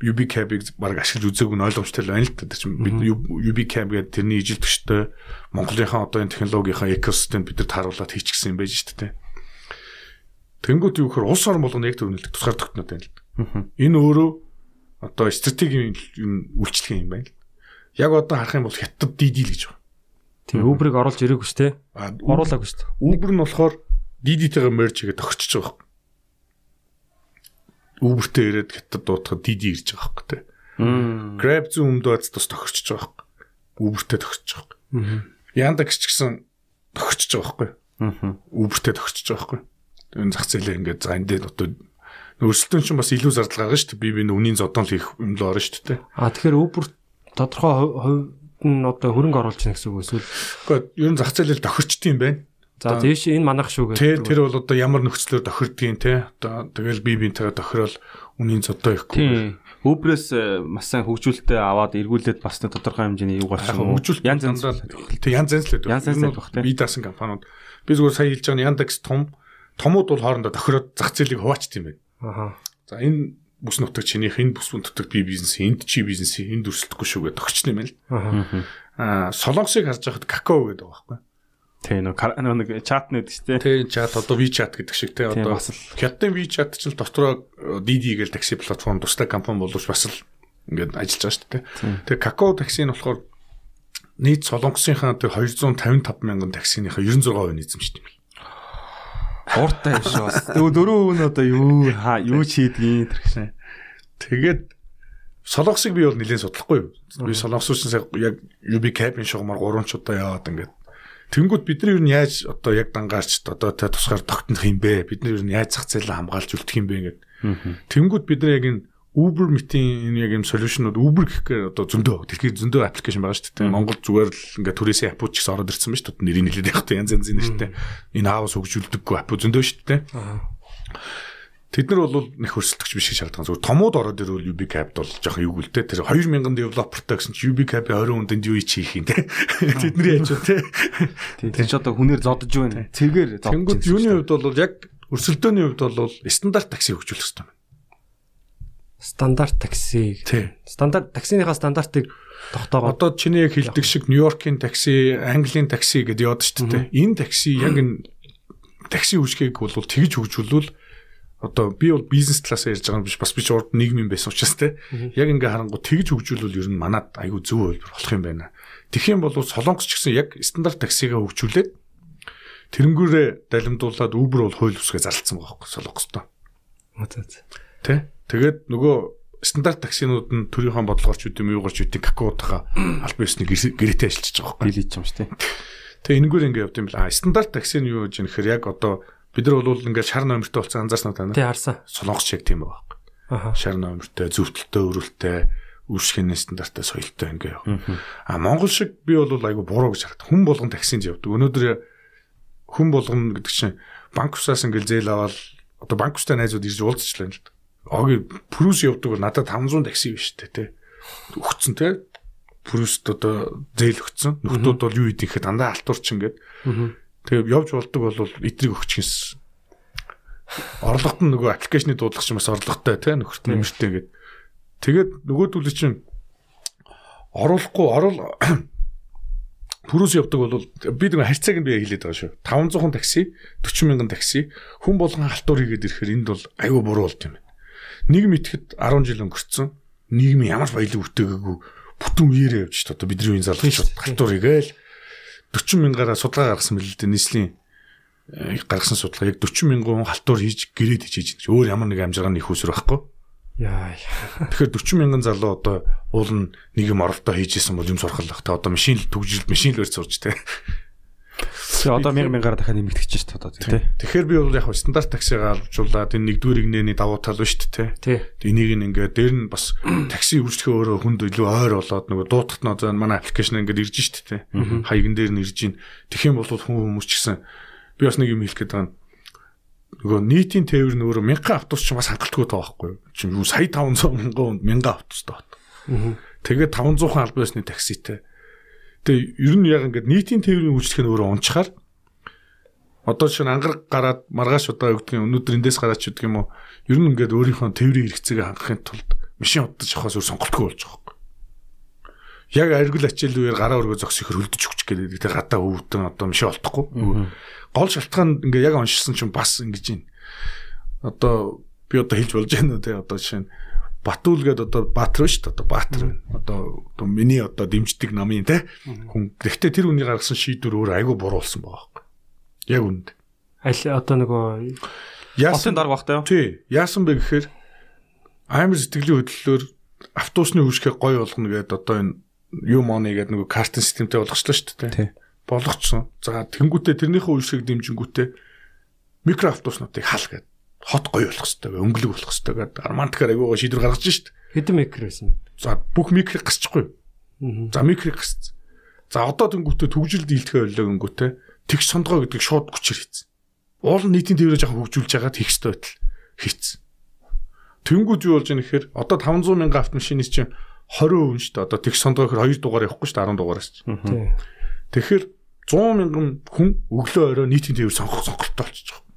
S6: UB cab-ыг баг ашиглаж үзээгүй нь ойлгомжтой л байна л та. Тэр чинь бид UB cab гэдэг тэрний ижилтгчтэй Монголынхаа одоо энэ технологийнхаа экосистем бид нар тааруулаад хийчихсэн юм байж шүү дээ. Тэнгүүд юу гэхээр улс орон болгоно яг төвнөлт тусгаар тогтноод байна л. Энэ өөрөө одоо стратегийн юм үйлчлэг юм байна л. Яг одоо харах юм бол хятад DD л гэж байна.
S4: Тийм Uber-ыг оруулж ирээгүй шүү дээ. Оруулаагүй шүү дээ.
S6: Uber нь болохоор DD-тэйгээ merge хийгээд тохирчж байгаа юм. Uber-тэй ирээд хятад дуутахад DD ирж байгаа байхгүй тий. Grab зүүн өмнөд бас тохирчж байгаа байхгүй. Uber-тэй тохирчж байгаа байхгүй. Yandex ч гэсэн тохирчж байгаа байхгүй. Uber-тэй тохирчж байгаа байхгүй. Энэ зах зээлээ ингээд за энэ дээр одоо өрсөлдөөн чинь бас илүү зардал гаргана шүү дээ. Би би үнийн зодон л хийх юм л орно шүү дээ.
S4: А тэгэхээр Uber тодорхой хувьд нь одоо хөрөнгө оруулж байна гэсэн үг эсвэл
S6: Гэхдээ ер нь зах зээлэл тохирчд юм байна.
S4: за тийш энэ манах шүү гэдэг.
S6: тэр бол одоо ямар нөхцлөөр тохирдгийн те одоо тэгэл би бинтэйгээ тохирол үнийн зодоо ихгүй.
S5: Тийм. Uber-с э, маш сайн хөгжүүлэлтээ аваад эргүүлээд бас нэг тодорхой хэмжээний юу гарч уу?
S6: хөгжүүлэлт
S5: янз янз
S6: Тэг янз янз л байдаг.
S5: Янз янз л байх, те.
S6: Би даасан компаниуд. Би зүгээр сая хэлж байгаа нь Yandex том томууд бол хоорондоо тохироод зах зээлийг хуваачт юм байна.
S4: Аха.
S6: За энэ бүс нутаг чинийх энэ бүс нутаг би бизнес энд чи бизнес энд өрсөлдөхгүй шүү гэдэг тохирчны юм л.
S4: Аха.
S6: Аа солонгосыг харж байхад какао гэдэг байгаа байхгүй.
S5: Тийм нэг нэг чат нэдэг шүү дээ.
S6: Тэ чат одоо WeChat гэдэг шиг те одоо
S5: бас л.
S6: Хятадын WeChat ч л дотроо DD гээл такси платформ тустай компани боловч бас л ингээд ажиллаж байгаа шүү дээ. Тэгээ какао такси нь болохоор нийт солонгосынхаа тэр 255 мянган таксиныхаа 96% нь эзэмшдэг юм.
S5: Ууртай юм шүү бас. Дөрөв дөрөв нь одоо юу хаа юу чийдгийг тэр гэсэн.
S6: Тэгээд солонгосыг би бол нэлээд судлахгүй юу. Би солонгосчаас яг UB cabin шугамар 3 ч удаа яваад ингээд Тэнгүүд бид нар юу нь яаж одоо яг дангаарч одоо тэ тусгаар тогтнох юм бэ? Бид нар юу нь яаж зах зээлээ хамгаалж үлдэх юм бэ гэдэг. Тэнгүүд бид нар яг энэ Uber мэтийн энэ яг юм солиушнууд Uber гэхээр одоо зөндөө дэлхийд зөндөө аппликейшн байгаа шүү дээ. Монгол зүгээр л ингээ түрээсээ аппууд ч гэсэн ороод ирсэн ба шүү дээ. Нэрийг нэлээд явах янз янзын нэртэй. Энэ аавс хөгжүүлдэггүй апп зөндөө шүү дээ. Тэд нар бол нэг хөрсөлтөгч биш гэж шаардсан. Зүгээр томууд ороод ирвэл UB Cap бол жоохон юу гэлтэй. Тэр 2000 девелопертай гэсэн чи UB Cap 20 хүнд юу хийх юм те. Тэдний яаж вэ те.
S5: Тэр ч одоо хүнээр зодож байна. Цэвгээр зодож.
S6: Тэнгүүд юуны хувьд бол яг өрсөлдөөний хувьд бол стандарт такси хөгжүүлэх хэрэгтэй байна.
S4: Стандарт такси. Стандарт таксиныхаа стандартыг тогтоогоод
S6: Одоо чиний яг хэлдэг шиг Нью-Йоркийн такси, Английн такси гэдээ яваад шүү дээ. Энэ такси яг энэ такси үйлчгийг бол тэгж хөгжүүлвэл одоо би бол бизнес классаар ярьж байгаа юм биш бас би ч урд нийгмийн байсан учраас те яг ингээ харангуй тэгж хөгжүүлвэл ер нь манад айгүй зөв хөлбөр болох юм байна. Юм бол солонгос ч гэсэн яг стандарт таксигаа хөгжүүлээд тэрнгүүрээ далимдуулаад Uber бол хууль бүсгээ зарлцсан байгаа байхгүй солонгостой. Тэ? Тэгээд нөгөө стандарт таксинууд нь төрийнхөө бодлогоорч үт юм юугаарч үт какаотойгоо аль биесний гэрээтэй ажиллаж байгаа байхгүй.
S5: билийч юм шүү дээ.
S6: Тэгээ энэгээр ингээ явд юм бэл. А стандарт такси нь юу гэж юм гэхээр яг одоо бид нар бол ингээ шар номертой болсон анзаарснаа тань.
S4: тий харсан.
S6: Солонгос яг тийм байхгүй.
S4: Аха.
S6: Шар номертой, зөвтөлтөй, өрөлтөй, үршгэн стандарттай соёлтой ингээ яв. А Монгол шиг би бол айгу буруу гэж харагдав. Хүн болгон таксинд явдаг. Өнөөдөр хүн болгоно гэдэг чинь банк усаас ингээл зээл аваад одоо банк устай найзууд ирж уулзчихлаа л дээ. Оги Прус явдаг бол надад 500 такси биш үү те. Өгцөн те. Пруст одоо зээл өгцөн. Нөхдүүд бол юу хийх гэхэд дандаа алтуурч ингээд. Тэгээ явж болдог бол эдрийг өгч гинс. Орлогот нь нөгөө аппликейшны дуудлага чинь бас орлоготой те нөхөрт нэмэртэй гээд. Тэгээд нөгөөдөл чинь оруулахгүй орол Пүрүс явдаг бол би нэг харьцааг нь би хэлээд байгаа шүү. 500 такси, 40 мянган такси хүн болгон халтур хийгээд ирэхээр энд бол аюу буруу болт юм. Нийгэм итгэхэд 10 жил өнгөрцөн. Нийгмийн ямар баялаг үтээгээгүй бүтэн үеэрээ явж шүү. Одоо бидний үеийн залуучууд халтур хийгээл 40 мянгаараа судалгаа гаргасан мэл л дээ нийслэлийн э, гаргасан судалгаа яг 40 мянган хүн халтур хийж гэрээд хичээж чинь өөр ямар нэг амжиргааны их усрэх байхгүй.
S4: Яа.
S6: Тэгэхээр 40 мянган залуу одоо уул нь нэг юм оролдоо хийж исэн бол юм сурхаллах. Тэ одоо машин төгжилд машин л өрч сурч тэ.
S5: Тэгээ одоо 1000 мянгаар дахиад нэмэгдэж шүү дээ одоо тий.
S6: Тэгэхээр би бол яг хөө стандарт таксигаа авчуулаад энэ нэгдүгээр игнэний давуу тал биш тэ.
S4: Тий.
S6: Энийг ингээд дээр нь бас такси үйлчлэхээ өөрөө хүнд илүү ойр болоод нөгөө дуутахт нь одоо манай аппликейшн ингээд ирж штэ тэ. Хаягн дээр нь ирж ин. Тэгэх юм бол хүн хүмүүс ч гэсэн би бас нэг юм хэлэх гээд байгаа нөгөө нийтийн тээвэр нь өөрөө 1000 автобус ч бас хангалтгүй таа байхгүй юу? Чи юу сая 500 мянган 1000 автобус таа. Тэгээд 500 албан ёсны такситэй. Тэгээ ер нь яг ингээд нийтийн тээврийн үйлчлэх нь өөрөө унчхаар одоо чинь ангараг гараад маргааш одоо юу гэдгийг өнөөдөр эндээс гараад ч гэдэг юм уу ер нь ингээд өөрийнхөө тээврийн хэрэгцээг хангахын тулд машин удаж явахаас өөр сонголтгүй болж байгаа байхгүй. Яг аргил ачаал үеэр гараа өргөө зогсох хөрөлдөж өгч гэдэг. Тэгээ гадаа өвдөн одоо машин олдохгүй. Гол шалтгаан ингээ яг уншсан чинь бас ингэж юм. Одоо би одоо хэлж болж байна уу те одоо жишээ нь Батүл гэдэг одоо Баатар шүү дээ одоо Баатар. Одоо одоо миний одоо дэмждэг намын те хүн. Гэхдээ тэр хүний гаргасан шийдвэр өөр айгүй буруу болсон байгаа байхгүй. Яг үнд.
S4: Аль одоо нөгөө
S5: Яасан дарга бахтай юу?
S6: Тий. Яасан бэ гэхээр амар сэтгэлийн хөдлөлөөр автобусны хөвшгөө гой болгоно гэдэг одоо энэ юу моны гэдэг нөгөө картын системтэй болгочлоо шүү дээ.
S5: Тий.
S6: Болгоцсон. За тэнгуүтээ тэрнийхээ хөвшгийг дэмжингүүтээ микро автобуснуудыг хал гэдэг хот гоё болох хэвээр өнгөлөг болох хэвээр гэдэг армантикаар аягүй шийдвэр гаргаж шít.
S4: хэдэн микро байсан бэ?
S6: За бүх микрыг гасчихгүй. За микрыг гасцсан. За одоо тэнгуүтээ төгжилд дийлдэхэ ойлоогонгүүтээ тэгш сондгоо гэдэг шууд хүчээр хийцэн. Уул нийтийн тээврээ жоохон хөгжүүлж байгаад хийх ёстой байтал хийцэн. Тэнгүүд юу болж байгаа нэхэр одоо 500 мянган автомашины чинь 20% нь шүү дээ. Одоо тэгш сондгоо гэхээр 2 дугаар явахгүй шүү дээ 10 дугаараас чинь. Тэгэхээр 100 мянган хүн өглөө орой нийтийн тээвэр сонгох сонголттой болчихж байгаа.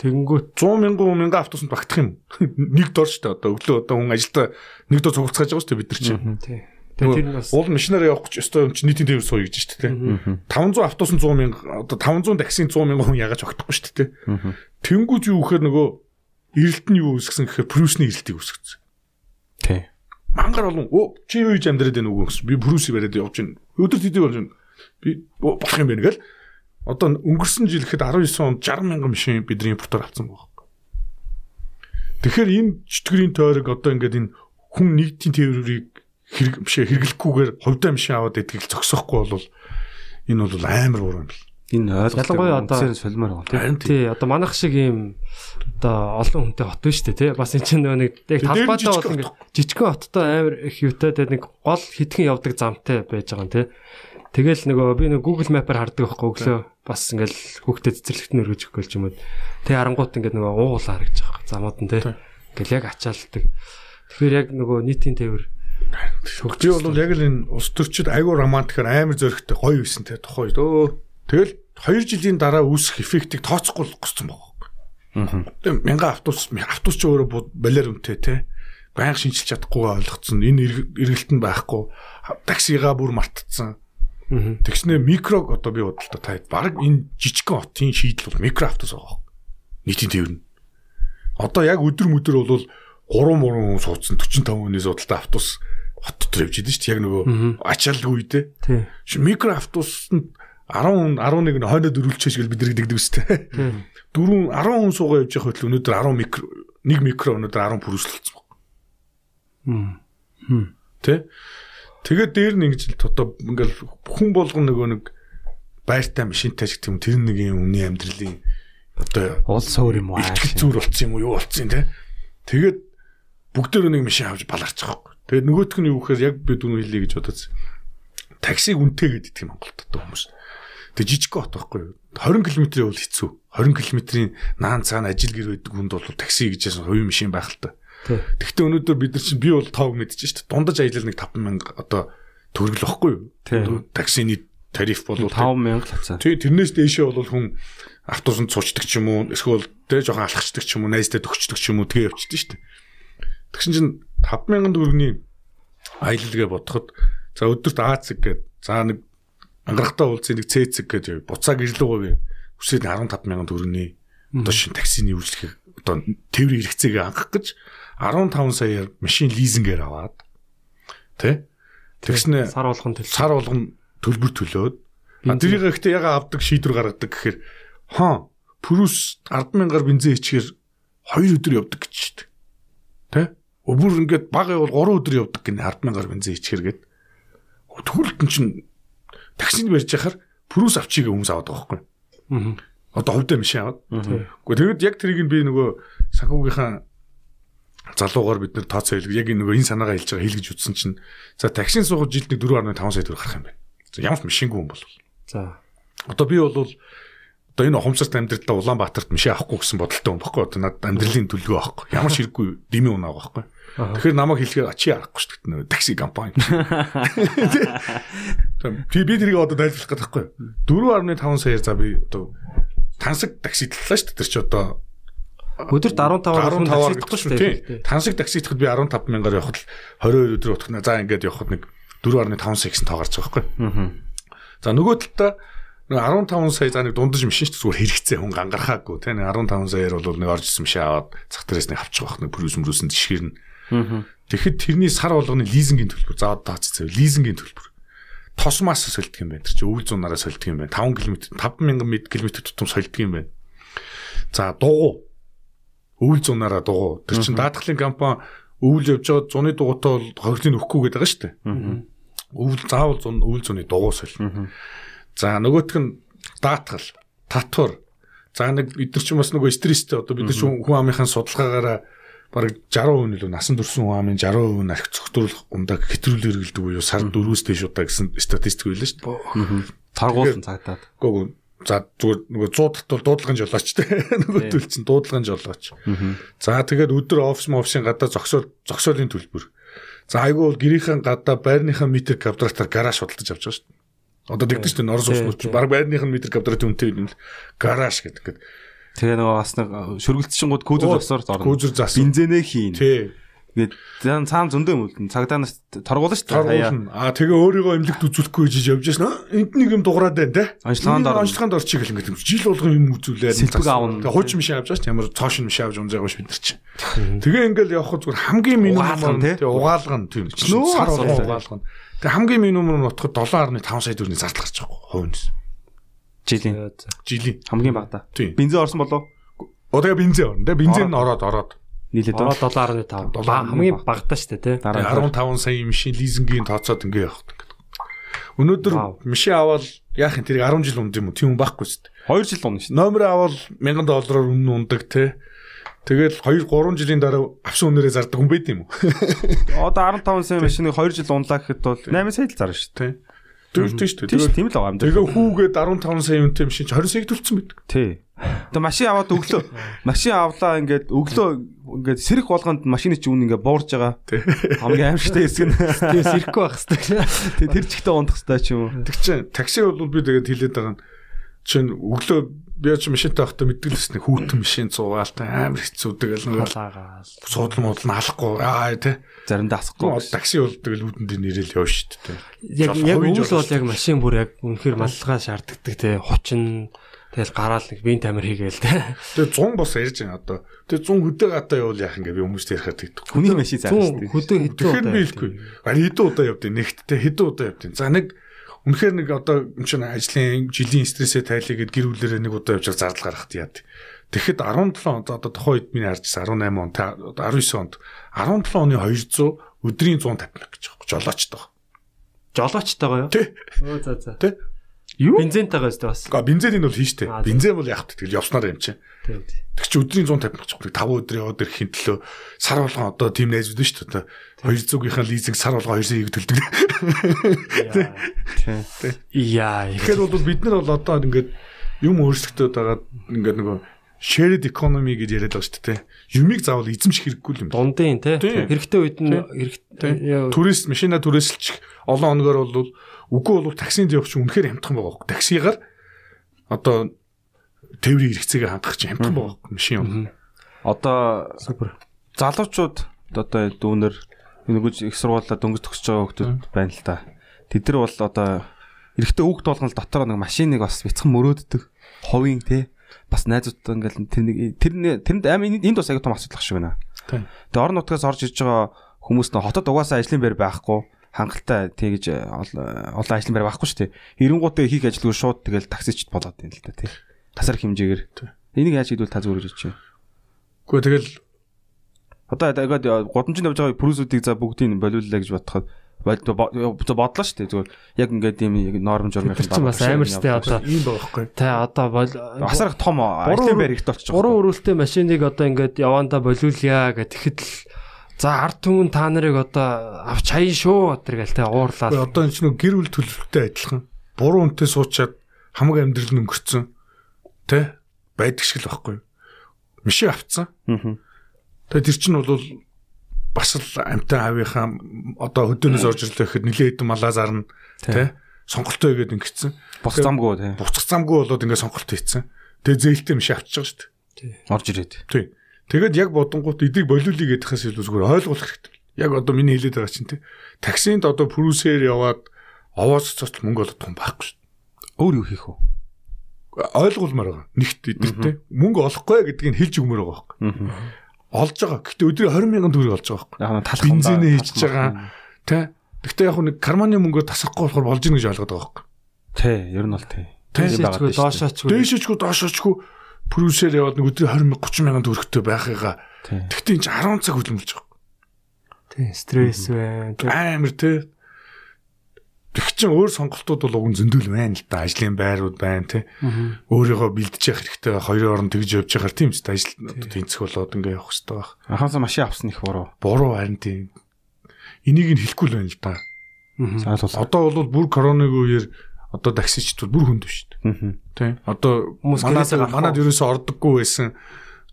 S4: Тэгэнгүүт
S6: 100 мянган мянган автобусанд багтах юм. Нэг дор шүү дээ. Одоо өглөө одоо хүн ажилдаа нэг дор цугцгааж байгаа шүү дээ бид нар чинь.
S4: тий. Тэр нь бас
S6: Уул машинаар явах гэж өстой юм чи нийтийн тээвэр сууя гэж шүү дээ. 500 автобус нь 100 мянга одоо 500 таксийн 100 мянган хүн ягааж огтхгүй шүү дээ. Тэнгүүж юу гэхээр нөгөө эрэлт нь юу үсгсэн гэхээр плюсны эрэлтийг үсгэсэн.
S5: Тий.
S6: Мангар болон оо чи юу хийж амьдраад байна уу гэсэн. Би плюсийг бариад явж байна. Өдөр төдий болж байна. Би болох юм байна гэл. Одоо өнгөрсөн жил гэхэд 19 онд 60 мянган машин бидний импортоор авсан байгаа. Тэгэхээр энэ чөтгөрийн тойрог одоо ингээд энэ хүн нийтийн тээврийг хэрэг бишээ хэрэглэхгүйгээр хувьдаа машин аваад идгийг зогсоохгүй бол энэ бол амар буруу юм бэл.
S5: Энэ ойлголт
S4: Ялангуяа одоо-
S5: солимоор байгаа тий.
S6: Харин тийм.
S4: тий одоо манах шиг ийм одоо олон хүнтэй хот биш үү тий бас энэ чинь нэг яг талбайтай бол ингээд жижигхэн хоттой амар их юутай тэгээ нэг гол хитгэн явдаг замтай байж байгаа юм тий Тэгэл нөгөө би нэг Google Map-аар хардаг байхгүй өглөө бас ингээл хүүхдэд цэцэрлэгт нь өргөж өгөх юм уу. Тэг харангуут ингээд нөгөө уугуул харагдаж байгаа замууд нь тий. Ингээл яг ачаалдаг. Тэгэхээр яг нөгөө нийтийн тээвэр
S6: Би бол яг л энэ улс төрчид айгүй романтикаар амар зөрөгтэй гоё байсан те тухай өө. Тэгэл 2 жилийн дараа үүсэх эффектийг тооцохгүй госцсон байгаа. Аа. Тэгээ мянган автобус автобус ч өөрөө балер үнэтэй те. Баян шинжилж чадахгүй ойлгоцсон. Энэ эргэлтэнд байхгүй. Таксигаа бүр мартцсан. Тэгснэ микрог одоо би бодлоо та баг энэ жижигхэн хотын шийдэл бол микро автобус байгаа. Нийтийн тээвэр нь. Одоо яг өдөр мөдөр бол 3 мөрөн хүн суудсан 45 хүний судалтай автобус хот дотор явж идэв шүү дээ. Яг нөгөө ачаалгүй үедээ. Микро автобусанд 10 11 нь хойноо дөрвөлчөөж гэл бид нэг дэгдэг үстэй. Дөрөв 10 хүн суугаа явж явах хөтөл өнөөдөр 10 микро 1 микро өнөөдөр 10 пүрүслэлцсэн баг. Тэ? Тэгээд дээр нь ингэж одоо ингээл хүн болгон нөгөө нэг байртай машинтай ч гэх юм тэр нэг юм үний амьдралын одоо
S5: Улс өөр юм уу?
S6: ихтгэл зүр болсон юм уу юу болсон те. Тэгээд бүгдөө нэг машин авч баларч байгаа байхгүй. Тэгээд нөгөөх нь юу гэхээр яг би дүн хэлье гэж бодож таксиг үнэтэй гэдэг юм Монголд одоо хүмүүс. Тэг жижиг хот байхгүй юу? 20 км-ийн бол хэцүү. 20 км-ийн наан цаана ажил гэр байдаг хүнд бол такси гэж яасан хувийн машин байх л та. Тэгвэл өнөөдөр бид нар чинь би бол тоог мэдчихэж шүү дээ. Дундаж аялал нэг 5000 одоо төгрөгл واخгүй юу? Таксины тариф бол
S5: 5000 лавцаа.
S6: Тий, тэрнээс дээшээ бол хүн автобусанд суучдаг ч юм уу, эсвэл тэ жоохон алхацдаг ч юм уу, найзтай төгчдөг ч юм уу тэгээ явчихдээ шүү дээ. Тэгсэн чинь 5000 төгрөгийн аялалгээ бодоход за өдөрт А цэг гээд за нэг ангарахтаа уулзсан нэг Ц цэг гээд буцааг ирлүүгээ үсээд 15000 төгрөгийн одоо шин таксины үйлчлэгийг одоо тээврийн хэрэгцээг анхах гэж 15 саяар машин лизингээр аваад тэ тэгснэ
S4: сар болгон төлөв.
S6: сар болгон төлбөр төлөөд тэрийг ихтэй яга авдаг шийдвэр гаргадаг гэхээр хаа пүрүс 100000-аар бензин ичгээр 2 өдөр явдаг гэж шít. Бүр ингээд баг явал 3 өдөр явдаг гин 100000-аар бензин ичгэр гээд. Тэгвэл чинь таксинд барьж яхаар прус авчиг хүмүүс аваад байгаа байхгүй.
S4: Аа.
S6: Одоо хувьдаа биш яваад. Гэхдээ тэгэд яг тэрийг нь би нөгөө санхүүгийнхаа залуугаар бид нэр тооцоо хэлэг яг нөгөө энэ санаагаа хэлж байгаа хэлгэж үтсэн чинь за таксин суугаад жилд нэг 4.5 сая төгрөг гарах юм байна. Ямар ч машингүй юм бол.
S4: За.
S6: Одоо би бол одоо энэ ухамсарт амьдралдаа Улаанбаатарт мишээ авахгүй гэсэн бодолтой юм баггүй. Одоо надад амьдралын төлгөө авахгүй. Ямар ч хэрэггүй дими унаа байхгүй. Тэгэхээр намайг хэлэхээр чи арахгүй шүү дээ. Нөгөө такси компани. Би би тэрийг одоо тайлбарлах гэдэг байхгүй. 4.5 саяар за би одоо тансаг такси таллаа шүү дээ. Тэр чи одоо
S4: Өдөрт 15-аар хүн таксихгүй шүү дээ.
S6: Тансаг такси итгэхэд би 15 мянгаар явхад 22 өдөр утгах нэ. За ингээд явхад нэг 4.5 сая гэсэн тоо гарч байгаа байхгүй. За нөгөө талдаа нэг 15 сая за нэг дундаж машин ч зүгээр хэрэгцээ хүн гангархаагүй тийм нэг 15 саяар бол нэг орж ирсэн машин аваад зах дээрээс нэг авчих واخ нэг плюс мөрөөсөн тишгэрнэ. Тэгэхэд тэрний сар болгоны лизингийн төлбөр за одоо таац зав лизингийн төлбөр. Тосмаас солидөг юм байна. Тэр чинь өвөл зунаараа солидөг юм байна. 5 км 5000 км тутам солидөг юм байна. За дугуй өвөл зунаараа дугуй. Тэр чинь даатгалын компани өвөл явж байгаа зуны дугуйтай бол хохирлын өгөхгүй гэдэг байгаа шүү дээ. Өвөл заавал зун өвөл зуны дугуй соль. За нөгөөх нь даатгал, татвар. За нэг бид нар ч бас нөгөө стресстэй одоо бид нар ч хүн амынхаа судалгаагаараа бараг 60% нөлөө насан турш хүн амын 60% нь арх цогтруулах ундаг хэтрүүл эргэлдэг буюу сар 4-өөс дээш удаа гэсэн статистик байлаа шүү дээ.
S5: Таргуулсан цагдаад.
S6: Гөө за зүгээр нөгөө 100 татвал дуудлагын жолооч те нөгөө төл чинь дуудлагын жолооч. За тэгээд өдөр офис офисын гадаа зогсоол зогсоолын төлбөр. За айгүй бол гэрийнхэн гадаа байрныхаа метр квадратаар гараж худалдаж авч байгаа шүү дээ. Одоо тэгдэж шүү дээ Орос улс нь баг байрных нь метр квадрат үнэтэй юм л гараж гэдэг.
S5: Тэгээ нөгөө бас нэг шүргэлтчингууд күүзер засаар орно.
S6: Күүзер зас.
S5: Бензинээ хийн.
S6: Тий.
S5: Тэгээд зан цаана зөндөө юм үлдэн. Цагдаа нас торгуулна шүү дээ.
S6: Аа тэгээ өөрийгөө эмнэлэгт үзүүлэхгүй гэж явж ясна. Энд нэг юм дуграад байна те.
S5: Анчлагаанд орно.
S6: Анчлагаанд орчих гэл ингээд жил болгон юм үзүүлээд
S5: Сэлбэг аавна.
S6: Тэгээ хуучин мишээ авч байгаа ч ямар цоошин мишээ авч унжаагаа ш бид нар чи. Тэгээ ингээл явах зүгээр хамгийн минимум
S5: те?
S6: угаалган тийм сар угаалган. Тэгээ хамгийн минимум нь утгад 7.5 сая төгрөгийн зардал гарч байгаа хувьнс.
S5: Жилийн
S6: Жилийн.
S5: хамгийн багада.
S6: Тийм.
S5: Бензин орсон болов?
S6: Одоо тэгээ бензин орно. Тэгээ бензин нь ороод ороод
S5: Нийлээд
S4: Ороо 7.5. Ба- Хамгийн багтаа шүү дээ тий.
S5: дараа
S6: 15 сая машин лизингийн тооцоод ингээ явах. Өнөөдөр
S4: Вау.
S6: машин аваад яах юм тэрийг 10 жил унд юм уу? Тийм байхгүй шүү дээ.
S5: 2 жил унна шүү.
S6: Номер аваад 1000 доллараар үнэн ундаг те. Тэгэл 2 3 жилийн дараа авсан үнээрээ зардаг хүн байд юм уу?
S5: Одоо 15 сая машиныг 2 жил унлаа гэхэд бол 8 сая л зарна шүү.
S6: Тэ. Тийм шүү дээ.
S5: Тийм л байгаа юм
S6: Тэгээ
S5: дээр.
S6: хүүгээд 15 сая үнэтэй машин чи 20 сая төлцсөн байдаг.
S5: Тий. Тэгээ машин аваад өглөө. Машин авлаа ингээд өглөө ингээд сэрэх болгонд машины чинь үн ингээд буурж байгаа. Хамгийн аимшигтай хэсэг нь.
S4: Тэгээ сэрхгүй байх хэрэгтэй.
S5: Тэг тэр чигтээ ундах хэрэгтэй ч юм уу.
S6: Тэг чинь такси бол би тэгээд хэлээд байгаа нь чинь өглөө би ч машин таахта мэдгэлсэн хүүтэн машин цуугаалтай амар хэцүү тэгэл
S4: нэг
S6: суудлын модл нь алахгүй. Аа тий.
S5: Заримдаа асахгүй
S6: такси болдог л үүдэнд нэрэл явна шүү дээ
S4: яг яг
S6: үүс
S4: бол яг машин бүр яг үнэхээр маллагаа шаарддаг тий. Хучин тэгэл гараал нэг винт амир хийгээл тий.
S6: Тэгээ 100 бос ярьж байна одоо. Тэгээ 100 хөдөө гатаа явуул яах ингээ би хүмүүст ярихаар тэгдэг
S5: хүний машин
S4: зааж
S5: тий.
S4: Хөдөө хэдэн удаа
S6: би хэлэхгүй ари хэдэн удаа явдیں۔ нэгт тий хэдэн удаа явдیں۔ за нэг үнэхээр нэг одоо юм чинь ажлын жилийн стрессээ тайлъя гэд гэр бүлэрээ нэг удаа явж зардал гаргахад яад. Тэгэхэд 17 он одоо тухайн үед миний харжсан 18 он та одоо 19 онд 17 оны 200 өдрийн 150 мянга гэж байгаа. Жолоочтой.
S4: Жолоочтойгоо юу?
S6: Тэ.
S4: Өө за за.
S6: Тэ.
S5: Юу?
S4: Бензинтайгаа өстэй бас.
S6: Га бензиний бол хийжтэй. Бензин бол яах вэ? Тэгэл явснаар юм чинь.
S4: Тийм.
S6: Тэг чи өдрийн 150 мянга ч 5 өдөр яваад ирэхин төлөө сар болгон одоо тийм найзууд нь шүү дээ. 200-ийнхаа лизинг сар болгон 200-ыг төлдөг.
S4: Яа.
S6: Тэгэхээр бол бид нар бол одоо ингээд юм өөрчлөгдөд байгаа ингээд нөгөө shared economy гэж яриад байгаа шүү дээ. Юмыг заавал эзэмших хэрэггүй юм.
S4: Дундын тий.
S6: Тийм.
S4: Хэрэгтэй үед нь
S6: Тийм.
S4: хэрэгтэй.
S6: Турист машина түрээсэлчих олон оногоор бол үгүй бол таксинд явах чинь үнэхээр хямдхан байгаа байхгүй. Таксигаар одоо тээврийн хэрэгцээгээ хангах чинь хямдхан байгаа байхгүй. Машин юм.
S5: Одоо
S4: Супер.
S5: залуучууд одоо дүүнер нэгж их сургуулаа дөнгөж төгсөж байгаа хүмүүс байна л да. Тэд нар бол одоо эрэхтэй хүүхд болгоно л дотор нэг машиныг бас бяцхан мөрөөддөг. Ховын те бас найзуудтай ингээл тэр нэг тэр тэрэнд аим энд бас аяг том асуудал шиг байна. Тэгээ орон нутгаас орж иж байгаа хүмүүс нь хотод угаасаа ажлын байр байхгүй хангалттай тэгж ол- олон ажлын байр байхгүй шүү дээ. Эренгуутаа хийх ажилгүй шууд тэгэл таксичд болоод байна л да тий. Тасар хэмжээгээр. Энийг яаж хийдвэл та зүгээр гэж бодчих.
S6: Гэхдээ тэгэл
S5: Одоо тэгээд гудамжинд явж байгаа прүсүүдийг за бүгдийг болиуллаа гэж бодоход бодлоо шүү дээ. Зүгээр яг ингээд ийм норм журмын
S4: чинь бас амар сте одоо
S6: ийм байхгүй.
S4: Тэ одоо бол
S5: асар их том ажлын байр ихтэй болчих.
S4: Гурван өрүүлтэй машиныг одоо ингээд явандаа болиулъя гэх тэгэхэд л за ард түмэн та нарыг одоо авч хаяа шүү өдр гэл тэ уурлаад.
S6: Одоо энэ ч нэг гэр бүл төлөвлөлттэй адилхан. Буруу үнтэй суучаад хамаг амьдрал нь өнгөрцөн. Тэ байдаг шиг л байхгүй. Мишээ авцсан.
S5: Аа.
S6: Тэгээ тэр чинь бол бас л амтай авийнхаа одоо хөдөөнөөс орж ирлээ гэхэд нилээ хэдэн малаа зарна тий сонголтоо игээд ингэсэн.
S5: Буцах замгүй тий.
S6: Буцах замгүй болоод ингээ сонголт хийцэн. Тэгээ зээлтэй мишээ авчиж байгаа шүү
S5: дээ. Орж ирээд.
S6: Тий. Тэгээд яг бодонгууд эдийг болиулъя гэдгээс илүү зүгээр ойлгох хэрэгтэй. Яг одоо миний хэлээд байгаа чинь тий. Таксинд одоо прүсээр яваад овоос цоцол мөнгө олох юм байхгүй шүү дээ.
S5: Өөр юу хийх вэ?
S6: Ойлгуулмаар байгаа. Нэгт эдэртэй мөнгө олохгүй гэдгийг хэлж өгмөр байгаа байхгүй олж байгаа. Гэтэ өдрийн 20 мянган төгрөг олж байгаа байхгүй. Бензинээ хийж байгаа. Тэ. Гэтэ яг нэг карманы мөнгөөр тасахгүй болохоор болж ийн гэж ойлгоод байгаа байхгүй.
S5: Тэ, ер нь бол тэ.
S4: Дээшечгүй доошоочгүй.
S6: Дээшечгүй доошоочгүй прүсээр яваад нэг өдрийн 20 30 мянган төгрөгтэй байхыгаа. Гэтэ энэ 10 цаг хөдөлмөрлж байгаа.
S4: Тэ, стресс байна.
S6: Амар тэ. Тэг чин өөр сонголтууд бол уг зөндөл байна л да. Ажлын байрууд байна тий. Өөрийгөө бэлдэж явах хэрэгтэй. Хоёрын оронд тэгж явж байхаар тийм ч ажил тэнцэх болоод ингээ явах хэрэгтэй байх.
S5: Анхаасаа машин авсан их буруу.
S6: Буруу харин тийм. Энийг нь хэлэхгүй л байна л да.
S5: Заавал
S6: одоо бол бүр коронавигийн үеэр одоо таксичд бүр хүнд биш шүү дээ. Тий. Одоо манад ерөөсөө ордоггүй байсан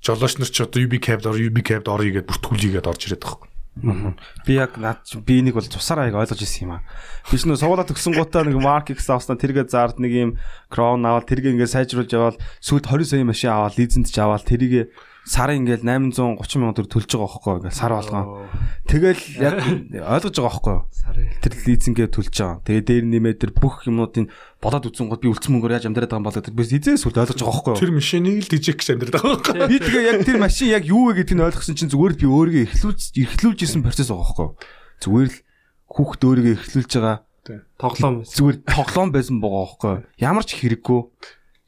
S6: жолооч нар ч одоо UB cab-д ор UB cab-д орё гэдээ бүртгүүлийгээд орж ирээд байгаа
S5: Би яг наад би энийг бол цусаар аяг ойлгож ирсэн юм аа. Би ч нөө суулаа төгсөн гутаа нэг марк X авснаа тэргээ заард нэг юм крон аваад тэргээ ингээд сайжруулж яваал сүйд 20 сая машин аваад лизэнд ч аваад тэргээ сарын ингээл 830 сая төгрөг төлж байгаа хөөхгүй ингээл сар болгоо. Тэгэл яг ойлгож байгаа хөөхгүй. Тэр лизингээ төлж байгаа. Тэгээ дээр нэмээд тэр бүх юмнуудын болоод үтсэн гол би үлдсэн мөнгөөр яаж амьдраад байгаа юм бол би эзээс сүлд ойлгож байгаа хөөхгүй.
S6: Тэр машиныг л дижек гэж амьдраад байгаа хөөхгүй.
S5: Би тэгээ яг тэр машин яг юу вэ гэдгийг ойлгосон чинь зүгээр л би өөрийгөө эхлүүлж эхлүүлж исэн процесс байгаа хөөхгүй. Зүгээр л хүүхд өөрийгөө эхлүүлж байгаа
S4: тоглоом
S5: зүгээр тоглоом байсан байгаа хөөхгүй. Ямар ч хэрэггүй.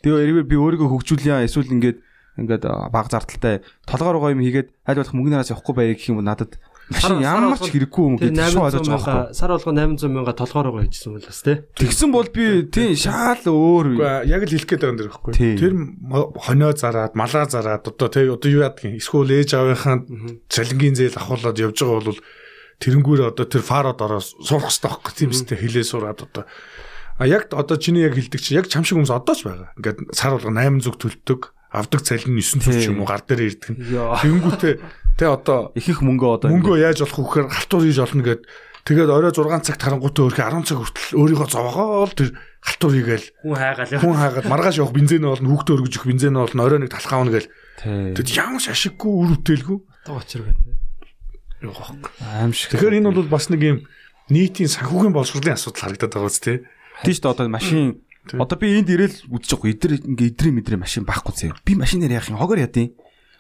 S5: Тэгээ би өөрийгөө хөгжүүлье эсвэл ингээд ингээд баг зардалтай толгоор байгаа юм хийгээд аль болох мөнгнөөс явахгүй байя гэх юм бол надад машин ямар ч хэрэггүй юм гэдэг шууд ойлгож байгаа.
S4: Сар болгоо 800 мянга толгоор байгаа хийжсэн бол бас тий.
S5: Тэгсэн бол би тий шаал өөр.
S6: Яг л хэлэх гээд байгаа юм дэр байхгүй. Тэр хонио зараад, малаа зараад одоо тий одоо юу яадаг юм. Эсвэл ээж аавынхаа цалингийн зээл авахуулаад явж байгаа бол тэрнгүүр одоо тэр фарод ороо сурах хэрэгтэй байхгүй тийм үстэй хилээ сураад одоо А яг одоо чиний яг хэлдэг чи яг чам шиг хүмүүс одоо ч байгаа. Ингээд сар болго 800 төлдөг авдаг цалин нь 9 төгрөг юм уу? Гар дээр ирдэг нь. Тэнгүүтээ тэ одоо
S5: их их мөнгөө одоо
S6: мөнгөө яаж олох вөхөр халтур хийж олно гэд. Тэгээд орой 6 цагт харангуйтай өөрхий 10 цаг хүртэл өөрийгөө зовоогоол тэр халтур хийгээл
S4: хүн хайгаал
S6: хүн хайгаад маргааш явах бензин олно хүүхдээ өргөж өгөх бензин олно орой нэг талхаа авна гээл тэгэд ямар ч ашиггүй үр бүтээлгүй.
S4: Одоо очир байна
S5: аим шиг.
S6: Тэгэхээр энэ бол бас нэг юм нийтийн санхүүгийн боловсролын асуудал харагдаад байгаа үст тий
S5: Тийш дээ одоо машин Одоо би энд ирээл үзэж байгаа. Идэр ингээ идрээ мэдрээ машин байхгүй зөө. Би машинаар яах юм? Хогоор ядیں۔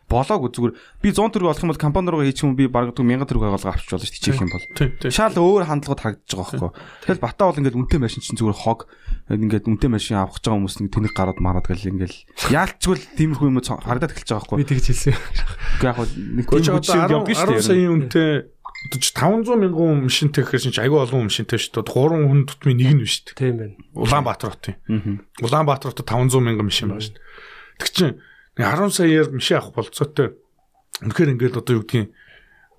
S5: Болоог зүгээр. Би 100 төгрөг олох юм бол компани руу хийчих юм би бараг 1000 төгрөг олгоо авчиж болно шүү дээ. юм бол. Шал өөр хандлагууд харагдаж байгаа байхгүй. Тэгэл бата бол ингээд үнэтэй машин чинь зүгээр хог ингээд үнэтэй машин авах гэж байгаа хүмүүс нэг тэнэг гараад мараад гэл ингээд яалтчгүй тиймэрхүү юм харагдаад эхэлж байгаа байхгүй.
S4: Би тэгж хэлсэн.
S5: Гэхдээ яг нэг тийм хүчин явж шүү
S6: дээ. 10 сая үнэтэй 500 мянган машинтай гэхээр чинь айгүй олон машинтай шүү дээ. 3 хүн тутмын нэг нь биш дээ.
S4: Тийм байна.
S6: Улаанбаатар хотын. Улаанбаатар хотод 500 мянган машин байна шүү дээ. Тэг чинь 10 саяар машин авах болцоотой. Үнэхээр ингээд одоо юу гэдгийг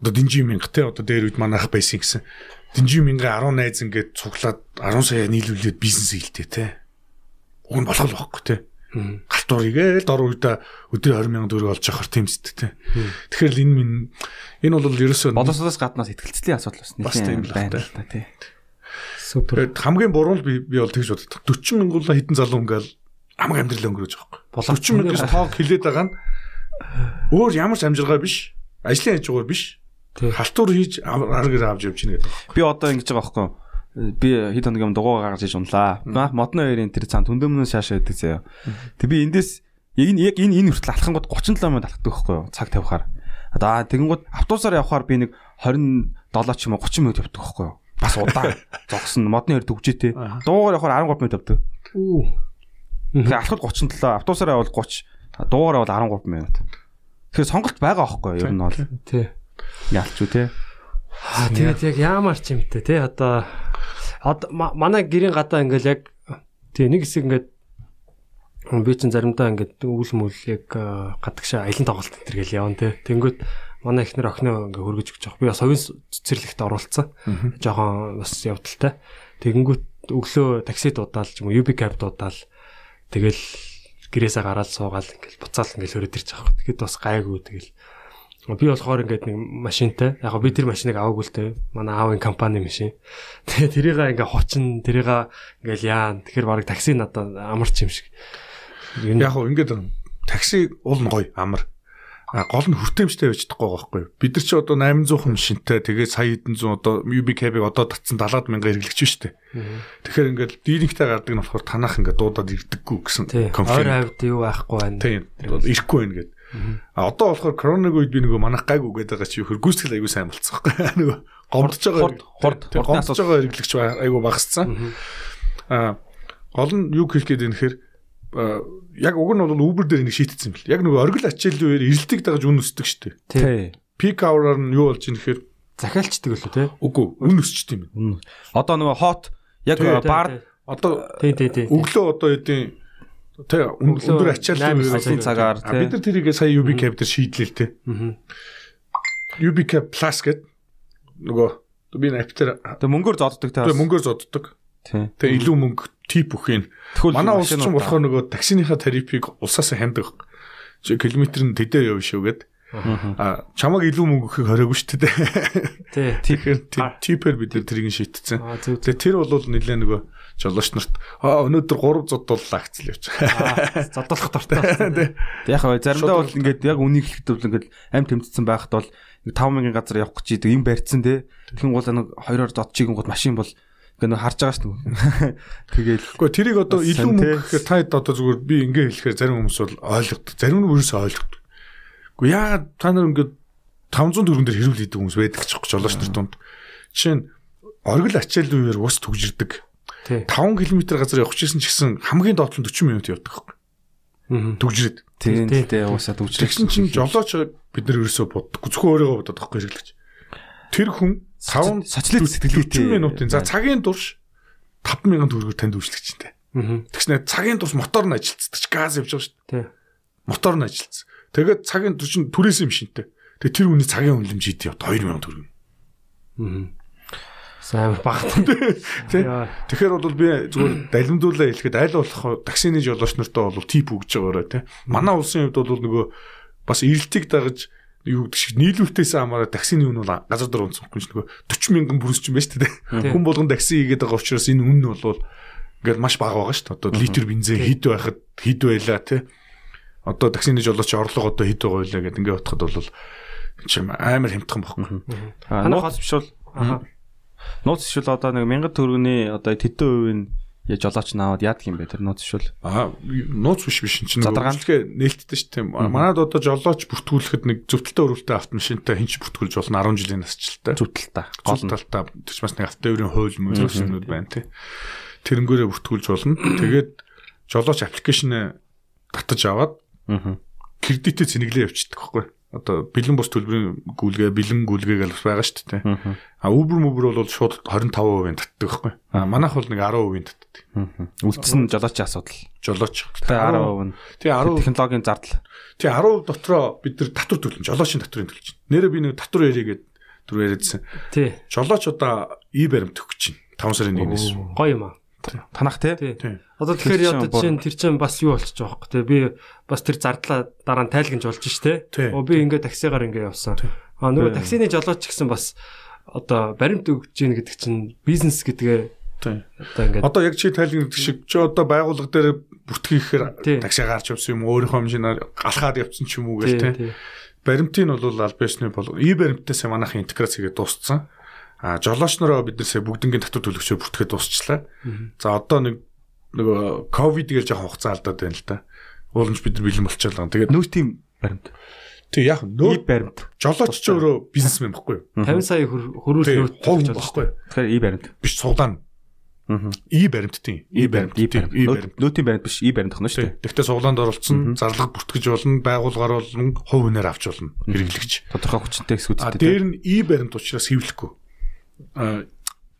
S6: одоо динжи мянга те одоо дээр үед манайх байсан гэсэн. Динжи мянга 10 найз ингээд цуглаад 10 сая нийлүүлээд бизнес хийлтэй те. Уг нь болох л байхгүй те галтуур игээл дор үедээ өдөр 20 сая төгрөг олж явахар тийм зүттэй. Тэгэхээр л энэ минь энэ бол ерөөсөө
S5: боловсроос гаднаас ихтгэлцлийн асуудал бас
S6: тийм байна
S5: л та тий.
S6: Супер. хамгийн буруу нь би би бол тэгж боддог. 40 мянган хитэн залуу ингээл хамаг амьдрал өнгөрөөж байгаа байхгүй. 40 мянгаас тоог хилээд байгаа нь өөр ямар ч амжиргаа биш. Ажлын хажуугаар биш. Халтур хийж арга гэр авч явж гинэ гэдэг.
S5: Би одоо ингэж байгаа байхгүй би хэд хоног юм дугуй гаргаж иж унлаа. Модны хоёрын тэр цаан түндөмнөөс шаашаа байдаг заяа. Тэг би эндээс яг энэ энэ хүртэл алхангууд 37 минут алхдаг байхгүй юу? Цаг тавихаар. Одоо тэгэнгүүт автобусаар явхаар би нэг 27 ч юм уу 30 минут явдаг байхгүй юу? Бас удаан. Зогсон модны хоёр дүгжээтэй. Дуугаар явхаар 13 минут явдаг. Үу. Тэгээ алхад 37, автобусаар явбал 30, дуугаар явбал 13 минут. Тэгэхээр сонголт байгаа байхгүй юу? Ер нь бол.
S4: Тий.
S5: Ялч үү те.
S4: Тэгээд яг яамар ч юм те одоо одоо ма- манай гэрийн гадаа ингээл яг тий нэг хэсэг ингээд би чинь заримдаа ингээд үйл мүл яг гадагшаа аялын тоглолт энэ гэл явна те. Тэнгүүт манай ихнэр охиноо ингээд хөргөж өгч байгаа. Би бас совын цэцэрлэгт оролцсон. Жохон бас явдалтай. Тэгэнгүүт өглөө такси дуудаал юм уу UB cab дуудаал тэгэл гэрээсээ гараад суугаал ингээл буцаал ингээл хөрөд ирж байгаа. Тэгэхэд бас гайгүй тэгэл би болохоор ингээд нэг машинтай яг би тэр машиныг аваагүй л дээ манай аавын компани машин тэгээ тэрийг ингээ хочин тэрийг ингээл яан тэгэхээр баг такси надад амарч юм шиг
S6: Яг хөө ингээд такси уул нь гоё амар. А гол нь хүртээмжтэй байж чадахгүй байхгүй? Бид нар чи одоо 800 машинтай тэгээд сая хэдэн зуун одоо UB cab-ыг одоо татсан 70 мянга хэрэглэгч шүү дээ. Тэгэхээр ингээд дийлэнхтэй гардаг нь болохоор танах ингээд дуудаад ирдэггүй гэсэн
S4: тий ойр хавьд юу байхгүй байна
S6: Тийм. Ирэхгүй байна гэд. А одоо болохоор коронавиг үед би нөгөө манах гайгүй гэдэг байгаа чи хөр гүйцэтгэл аягүй сайн болцсон байхгүй? Нөгөө гомдож байгаа
S5: Хурд-
S6: гомдож байгаа хэрэглэгч аягүй багассан. А гол нь юу хэлэх гээд юм нэхэр а, яг уг нь бол Uber дээр нэг шийтгдсэн юм бэл. Яг нөгөө оргил ачааллын үеэр эрэлтийг дагаж үн өсдөг штеп.
S4: тий
S6: Peak hour-аар нь юу болж ийм нэхэр
S4: захиалчдаг лөө тий
S6: үгүй үн өсчт юм.
S5: Одоо нөгөө хот яг бар
S6: Одоо
S4: тий тий тий
S6: өглөө одоо эдийн тэ өндөр ачааллын
S5: сарын цагаар,
S6: А, бид нар тэрийг сая UB cab дээр шийдлээ.
S4: Аа.
S6: UB cab plus гэдэг нөгөө би энэ app дээр
S5: тэг мөнгөөр зоддог те.
S6: тэгээ мөнгөөр зоддог.
S5: Тий.
S6: Тэгээ илүү мөнгө тип.
S5: Тэгвэл
S6: Манай улс ч болохоор нөгөө таксиныхаа тарифыг улсаас хямдаг. Чи километр нь тэдээр явна шүү гэд. А чамаг илүү мөнгө өгөхийг хориогүй шүү дээ.
S4: тий
S6: Тэгэхээр ти- типээр бид нар тэрийг шийтцэн.
S4: аа
S6: Тэгээ тэр бол нэлээ нөгөө жолооч нарт аа өнөөдөр 3 зодууллаа гэцэл явж.
S4: Аа, зодолох дуртай
S5: Тэг яг хаа заримдаа бол ингээд яг үнийг хэлэхдээ бол ингээд амь тэмцсэн байхад бол 5000 газар явах гэж идэг юм барьцсан те. Тэгхийн гол нэг хоёроор зодчихын гол машин бол ингээд нэг харж байгаа шүү дээ. Тэгээл
S6: Гэхдээ тэрийг одоо илүү мөнгө гэхээр та одоо зүгээр би ингээ хэлэхээр зарим хүмүүс бол ойлгодог. Зарим нь өөрөөсөө ойлгодог. Гэхдээ яагаад та нар ингээд 500 төгрөн дээр хэрүүл хийдэг хүмүүс байдаг ч гэж жолооч нар тунд. Жишээ нь оргил ачааллын үеэр ус түгжирдэг.
S4: тий
S6: 5 км газар явах гэсэн ч гэсэн хамгийн доотлон 40 минут явдаг. Түгжирээд.
S5: тийм
S4: тий.
S5: тий уусаа дүүжрэх.
S6: Тэгсэн чинь жолооч бид нар ерөөсөө боддоггүй. Зөвхөн өөрийгөө бодоод байхгүй хэрэглэж. Тэр хүн 5
S5: сочлог сэтгэлгээтэй
S6: 40 минутын за цагийн турш 5000 төгрөгөөр танд үйлчлэгчтэй.
S4: Аа.
S6: Тэгснэ цагийн турш мотор нь ажилтдаг. Газ явж байгаа шүү дээ. мотор нь ажилтсан. Тэгээд цагийн турш нь түрээсэн юм шинтэй. Тэгээд тэр хүний цагийн үнэлэмж ид яв 2000 төгрөг.
S4: Аа. Сайн багт.
S6: Тэ? Тэгэхээр бол би зүгээр далимдуулаа хэлэхэд аль болох таксины жолооч нартаа бол тип өгж байгаараа тий. Манай улсын хувьд бол нөгөө бас эрэлтийг дагаж юу гэдэг шиг нийлүүлэлтээс хамаараа таксины үн бол газар дээр унцсан хүн ч нөгөө 40 мянган бүрс ч юм байна шүү дээ. Хүн болгон такси хийгээд байгаа учраас энэ үн нь бол ингээд маш бага байгаа шүү дээ. Одоо литр бензин хэд байхад хэд байлаа тий. Одоо таксины жолооч орлого одоо хэд байгаа вэ гэдэг ингээд бодоход бол чинь амар хямдхан баггүй.
S5: А,
S4: Манай
S5: Нууц бишвэл
S4: Аа.
S5: нууц бишвэл одоо нэг 1000 төгрөгийн одоо тэдэн хувийн я жолооч наваад яадаг юм бэ тэр нууц бишвэл.
S6: Аа нууц биш биш чинь
S5: Задаргаан.
S6: нөгөө нээлттэй шүү дээ. Манайд одоо жолооч бүртгүүлэхэд нэг зөвтөлтэй өрөвтэй автомашинтай хинч бүртгүүлж болно 10 жилийн насжилттай.
S5: та.
S6: Гол талтай тэр ч бас нэг автоэврийн хууль мөрөснүүд байна тий. Тэрнгээрээ бүртгүүлж болно. Тэгээд жолооч аппликейшн татаж аваад
S5: Аа.
S6: Кредитээ цэнэглээ явчихдаг байхгүй. Одоо бэлэн бус төлбөрийн гүйлгээ, бэлэн гүйлгээ гэж байгаа шүү дээ.
S5: Аа.
S6: А Uber Uber бол шууд 25% татдаг байхгүй. А манайх бол нэг 10% татдаг.
S5: Үлдсэн жолоочийн асуудал.
S6: Жолооч.
S5: Тэгээ 10% нь
S6: Тий 10
S5: технологийн зардал.
S6: Тий 10% дотроо бид нар татвар төлнө. Жолоочийн татврын төлж байна. Нэрээ би нэг татвар яриагээд түр яриадсан.
S4: Тий.
S6: Жолооч одоо и баримт өгч чинь 5 сарын 1-ээс.
S4: Гоё юм аа.
S5: Танах те.
S4: Тий.
S6: Тий.
S4: Одоо тэгэхээр
S5: чинь
S4: одоо чинь тэр чинь бас юу болчих жоох те би бас тэр зардлаа дараа нь тайлгнж болж ш те.
S6: Тий.
S4: Оо би ингээд таксигаар ингээд явсан. А нөгөө
S5: Тий.
S4: таксины жолооч гэсэн бас одоо баримт өгж гин гэдэг чинь бизнес гэдгээ
S6: Тий.
S4: одоо ингээд
S6: Одоо яг чи тайлгнах шиг чи одоо байгууллага дээр бүртгэхээр
S4: Тий.
S6: такси гарч явсан юм өөрийнхөө хэмжээгээр алхаад явсан ч юм уу
S4: тий
S6: гэх
S4: тий.
S6: Баримтын нь бол аль биесны бол и баримтаас манайхын интеграц хийгээд дууссан. А жолооч нараа бид нар сая бүгднгийн татвар төлөгчөөр бүртгээд дуусчлаа. За одоо нэг нөгөө ковид гэж жоохон хугацаа алдаад байна л да. Уулымж бид нар бэлэн болчихлоо. Тэгээд
S5: Нүүтийн баримт.
S6: Тэг яг
S5: И
S6: нөө
S5: баримт.
S6: жолооч ч өөрөө бизнесмен баггүй юу?
S4: 50 сая хөр- хөрүүл нөөц төлж
S6: баггүй юу?
S5: Тэгэхээр и баримт.
S6: Биш цуглаан. И баримттын. И баримттын. И баримт.
S5: Нөтийн баримт биш, и баримт ахна шүү дээ.
S6: Тэгтээ суглаанд оролцсон, зарлага бүртгэж болно, байгуулгаар болно, хувь хүнээр авч болно хэрэглэгч.
S5: Тодорхой хүчтэй
S6: А
S5: хэсгүүдтэй.
S6: дээр нь и баримт учраас хэвлэхгүй. А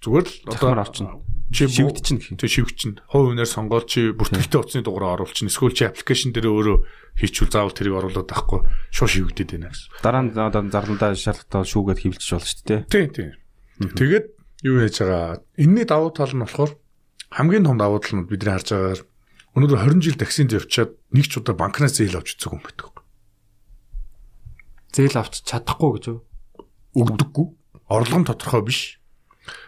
S6: зүгээр л одоо
S5: авчна.
S6: чи
S5: Шивгд чинь гэх юм.
S6: Тэг шивгч нь хувь хүнээр сонгоод чи бүртгэлтэй утасны дугаараа оруулчихна. Эсвэл чи аппликейшн дээр өөрөө хийчихвэл заавал тэрийг оруулаад авахгүй шууд шивгдэд байна гэсэн.
S5: Дараа нь одоо зарландаа шаардлагатай шүүгээд хөвлөж болно шүү дээ.
S6: Тийм тийм. Тэгээд юу яаж байгаа? Энэний давуу тал нь болохоор хамгийн том давуу тал нь бидний харж байгаагаар өнөөдөр 20 жил таксинд явчаад нэг ч удаа банкнаас зээл авч үзег юм байдаг.
S4: Зээл авч чадахгүй гэж юу?
S6: Өгдөггүй. Орлого нь тодорхой биш.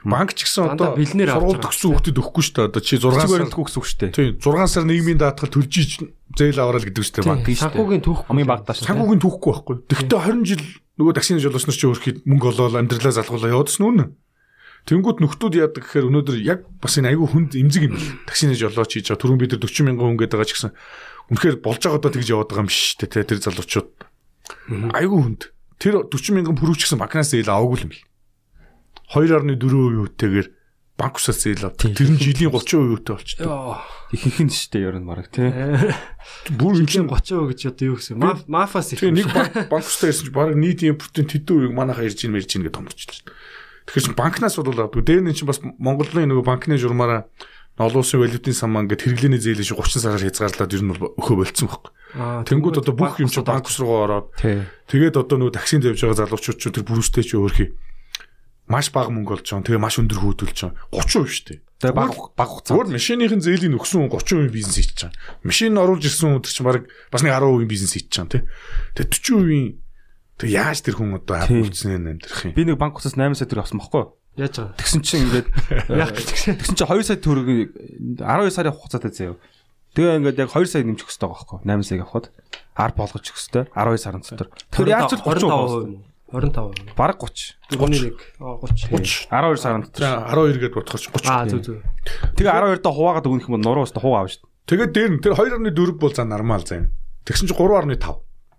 S6: Банк ч гэсэн одоо
S4: бэлнээр
S6: сургууль төгссөн хүүхдэд өгөхгүй шүү дээ. Одоо чи 6
S5: Зөв
S6: сар
S5: баримтгүй гэсэн үг шүү дээ.
S6: Тийм 6 сар нийгмийн даатгал төлж ич зээл аваад гэдэг банк.
S5: Шүү дээ.
S4: Санхүүгийн түүх
S5: Хамгийн багтаа шүү.
S6: Санхүүгийн түүхгүй байхгүй. Тэгвэл 20 жил нөгөө таксины жолооч нар чи өөрөөхөд мөнгө олоод амьдралаа залгуулаа явуулсан үнэ. Тэнгүүд нөхдүүд яадаг гэхээр өнөөдөр яг бас энэ айгүй хүнд эмзэг юм. Таксины жолооч хийж байгаа түрүүн бид нар 40 мянган хүн гэдэг байгаа ч гэсэн үнэхээр болж байгаа доо тэгж яваад байгаа юм биш үү те тэр залуучууд. Айгүй хүнд. Тэр 40 мянган пүрүүч гэсэн банкнаас зээл аваагүй юм бил. 2.4% үтэйгээр банк усаас зээл авдаг. Тэр нь жилийн 30% үтэй болчихдог.
S5: Ихэнх нь шүү дээ ер нь баг тий.
S6: Бүр
S4: Жилийн 30% гэж одоо юу гэсэн? Маф- Мафаас их.
S6: Тэгээ нэг банк устай ирсэн чинь баг нийт импортын тэдэн үеийг манайхаа ирж ийн мэрж ийн гэж томорч байна. Тэгэхээр чинь банкнаас бол авдаг. Дээр нь чинь бас Монголын нөгөө банкны журмаараа олон улсын валютын саман гэд хэрэглээний зээлээ шиг 30 сараар хязгаарлаад ер нь бол өхөө болцсон.
S4: Аа,
S6: Тэнгүүд одоо бүх юм чинь банк ус руу ороод тэгээд одоо нөгөө таксинд явж байгаа залуучууд ч тэр бүрүүстэй ч өөрхий маш бага мөнгө олж байгаа. Тэгээ маш өндөр хөөдөлж байгаа. 30% шүү дээ.
S5: Тэгээ баг баг хугацаа.
S6: Зүгээр машиныхын зээлийн өгсөн хүн 30% бизнес хийж байгаа. Машин оруулж ирсэн хүн тэр чинь баг бас нэг 10% бизнес хийж байгаа тий. Тэгээ 40% тэг яаж тэр хүн одоо хавцсан юм амьдрах юм.
S5: Би нэг банк усаас 8 сая төгрөг авсан байхгүй.
S4: Яаж байгаа?
S5: Тэгсэн чинь ингээд
S4: Яг тэгсэн.
S5: тэгсэн чинь 2 сая төгрөг 12 сарын хугацаатай заяа. Тэгээ ингээд яг 2 сая нэмчих хэрэгтэй байгаа байхгүй. 8 саяг авахд ар болгож өгөх хэрэгтэй. 12 сарын дотор. Тэгэхээр яаж ч
S4: 25%
S5: 30%.
S4: юм уу? 25%.
S5: Бараг 30.
S4: Дөрөвний нэг. Аа 30.
S5: 12 сарын дотор.
S6: За 12 гээд бодохоор 30.
S4: Аа зүг зүг.
S5: Тэгээ 12 доо хуваагаад өгөх юм бол нуруу өстө хуваа дээ.
S6: Тэгээд дээр нь тэр 2.4 бол за нормал заа юм. Тэгсэн чинь 3.5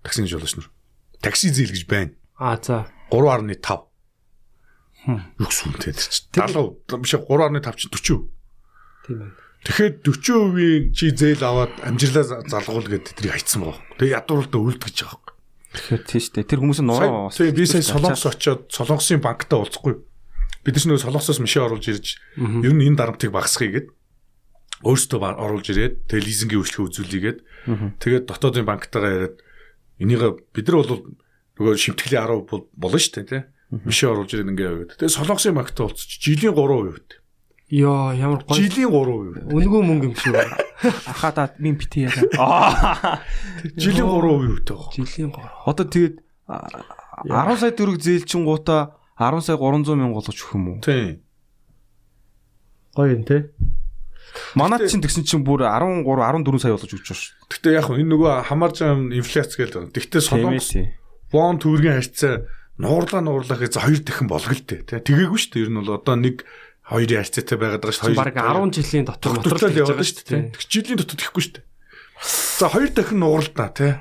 S6: таксины жолооч нар. Такси зээл гэж байна.
S4: Аа за.
S6: 3.5. Юу гэсэн юм те тэр чинь 70 биш 3.5 чинь 40.
S4: Тийм байна.
S6: Тэгэхээр 40% чи зээл аваад амжирлаа залгуул гэдэг тэрийг хайцсан байгаа. Тэгээ ядуурлаа үлдгэж байгаа.
S5: Тэгэхээр тийш дээ. Тэр хүмүүс нь нуруу.
S6: Тэгээ би сая солонгос очоод солонгосын банктай уулзахгүй. Бид нар нөө солонгосоос машин оруулж ирж ер нь энэ дарамтыг багасгая гэд өөрсдөө оруулж ирээд тэгээ лизингийн үйлчлэгээ үзүүлээгээд тэгээд дотоодын банктайгаа яриад энийг бид нар бол нөгөө шимтгэлийн 10 бол болно шүү дээ тий. Машин оруулж ирээд ингээ яваад. Тэгээ солонгосын банктай уулзч жилийн 3% үт.
S4: Йоо ямар гоё.
S6: Жилийн 3% үт.
S4: Үнгүй мөнгө юм шиг.
S5: Ахаа та min бити яа. Аа.
S6: Жилийн 3% үт байгаа.
S4: Жилийн гоо.
S5: Одоо тэгээд а, 10 сая төгрөг зээлчин гута 10 сая 300 мянга болгож өгөх юм уу?
S6: Тийм.
S4: Гоё юм те.
S5: Манайд чинь тэгсэн чинь бүр 13 14 сая болгож өгч шүү.
S6: Гэтэ яг хөө энэ нөгөө хамаарж байгаа юм инфляц гэдэг. Тэгтээ солонгос вон төгрөгийн харьцаа нуурлаа нуурлаа гэж хоёр дахин болгол тээ. Тэгээгүй шүү дээ. Ер нь бол одоо нэг хоёрын харьцаатай байгаад байгаа шүү.
S4: Баг 10 жилийн дотор
S6: доторлол яваад шүү дээ. Тэг жилийн дотор тэхгүй шүү дээ. За хоёр дахин нуурлаа тий.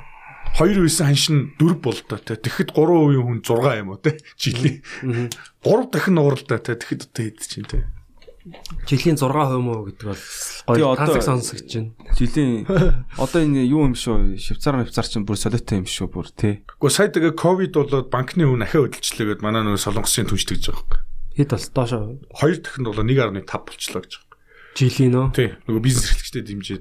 S6: Хоёр үйсэн ханшин дөрв болдоо тий. Тэгэхэд 3% хүн 6 юм уу тий. Жилийн. 3 дахин нуурлаа тий. Тэгэхэд одоо хэд чинь тий.
S4: Жилийн 6% муу гэдэг бол гоё тансаг сонсогч байна.
S5: Жилийн одоо энэ юу юм шүү? Швейцар швейцар чинь бүр солиотой юм шүү бүр тий.
S6: Гэхдээ сая тэгээ ковид болоод банкны үн ахиа хөдөлчлөөгээд манай нөгөө солонгосын түнш тэгж байгаа юм.
S4: Хэд бол доошо
S6: Хоёр дахин бол 1.5 болчлоо гэж байгаа.
S4: жилийн нөө.
S6: Тий. Нөгөө бизнес эрхлэгчтэй дэмжиж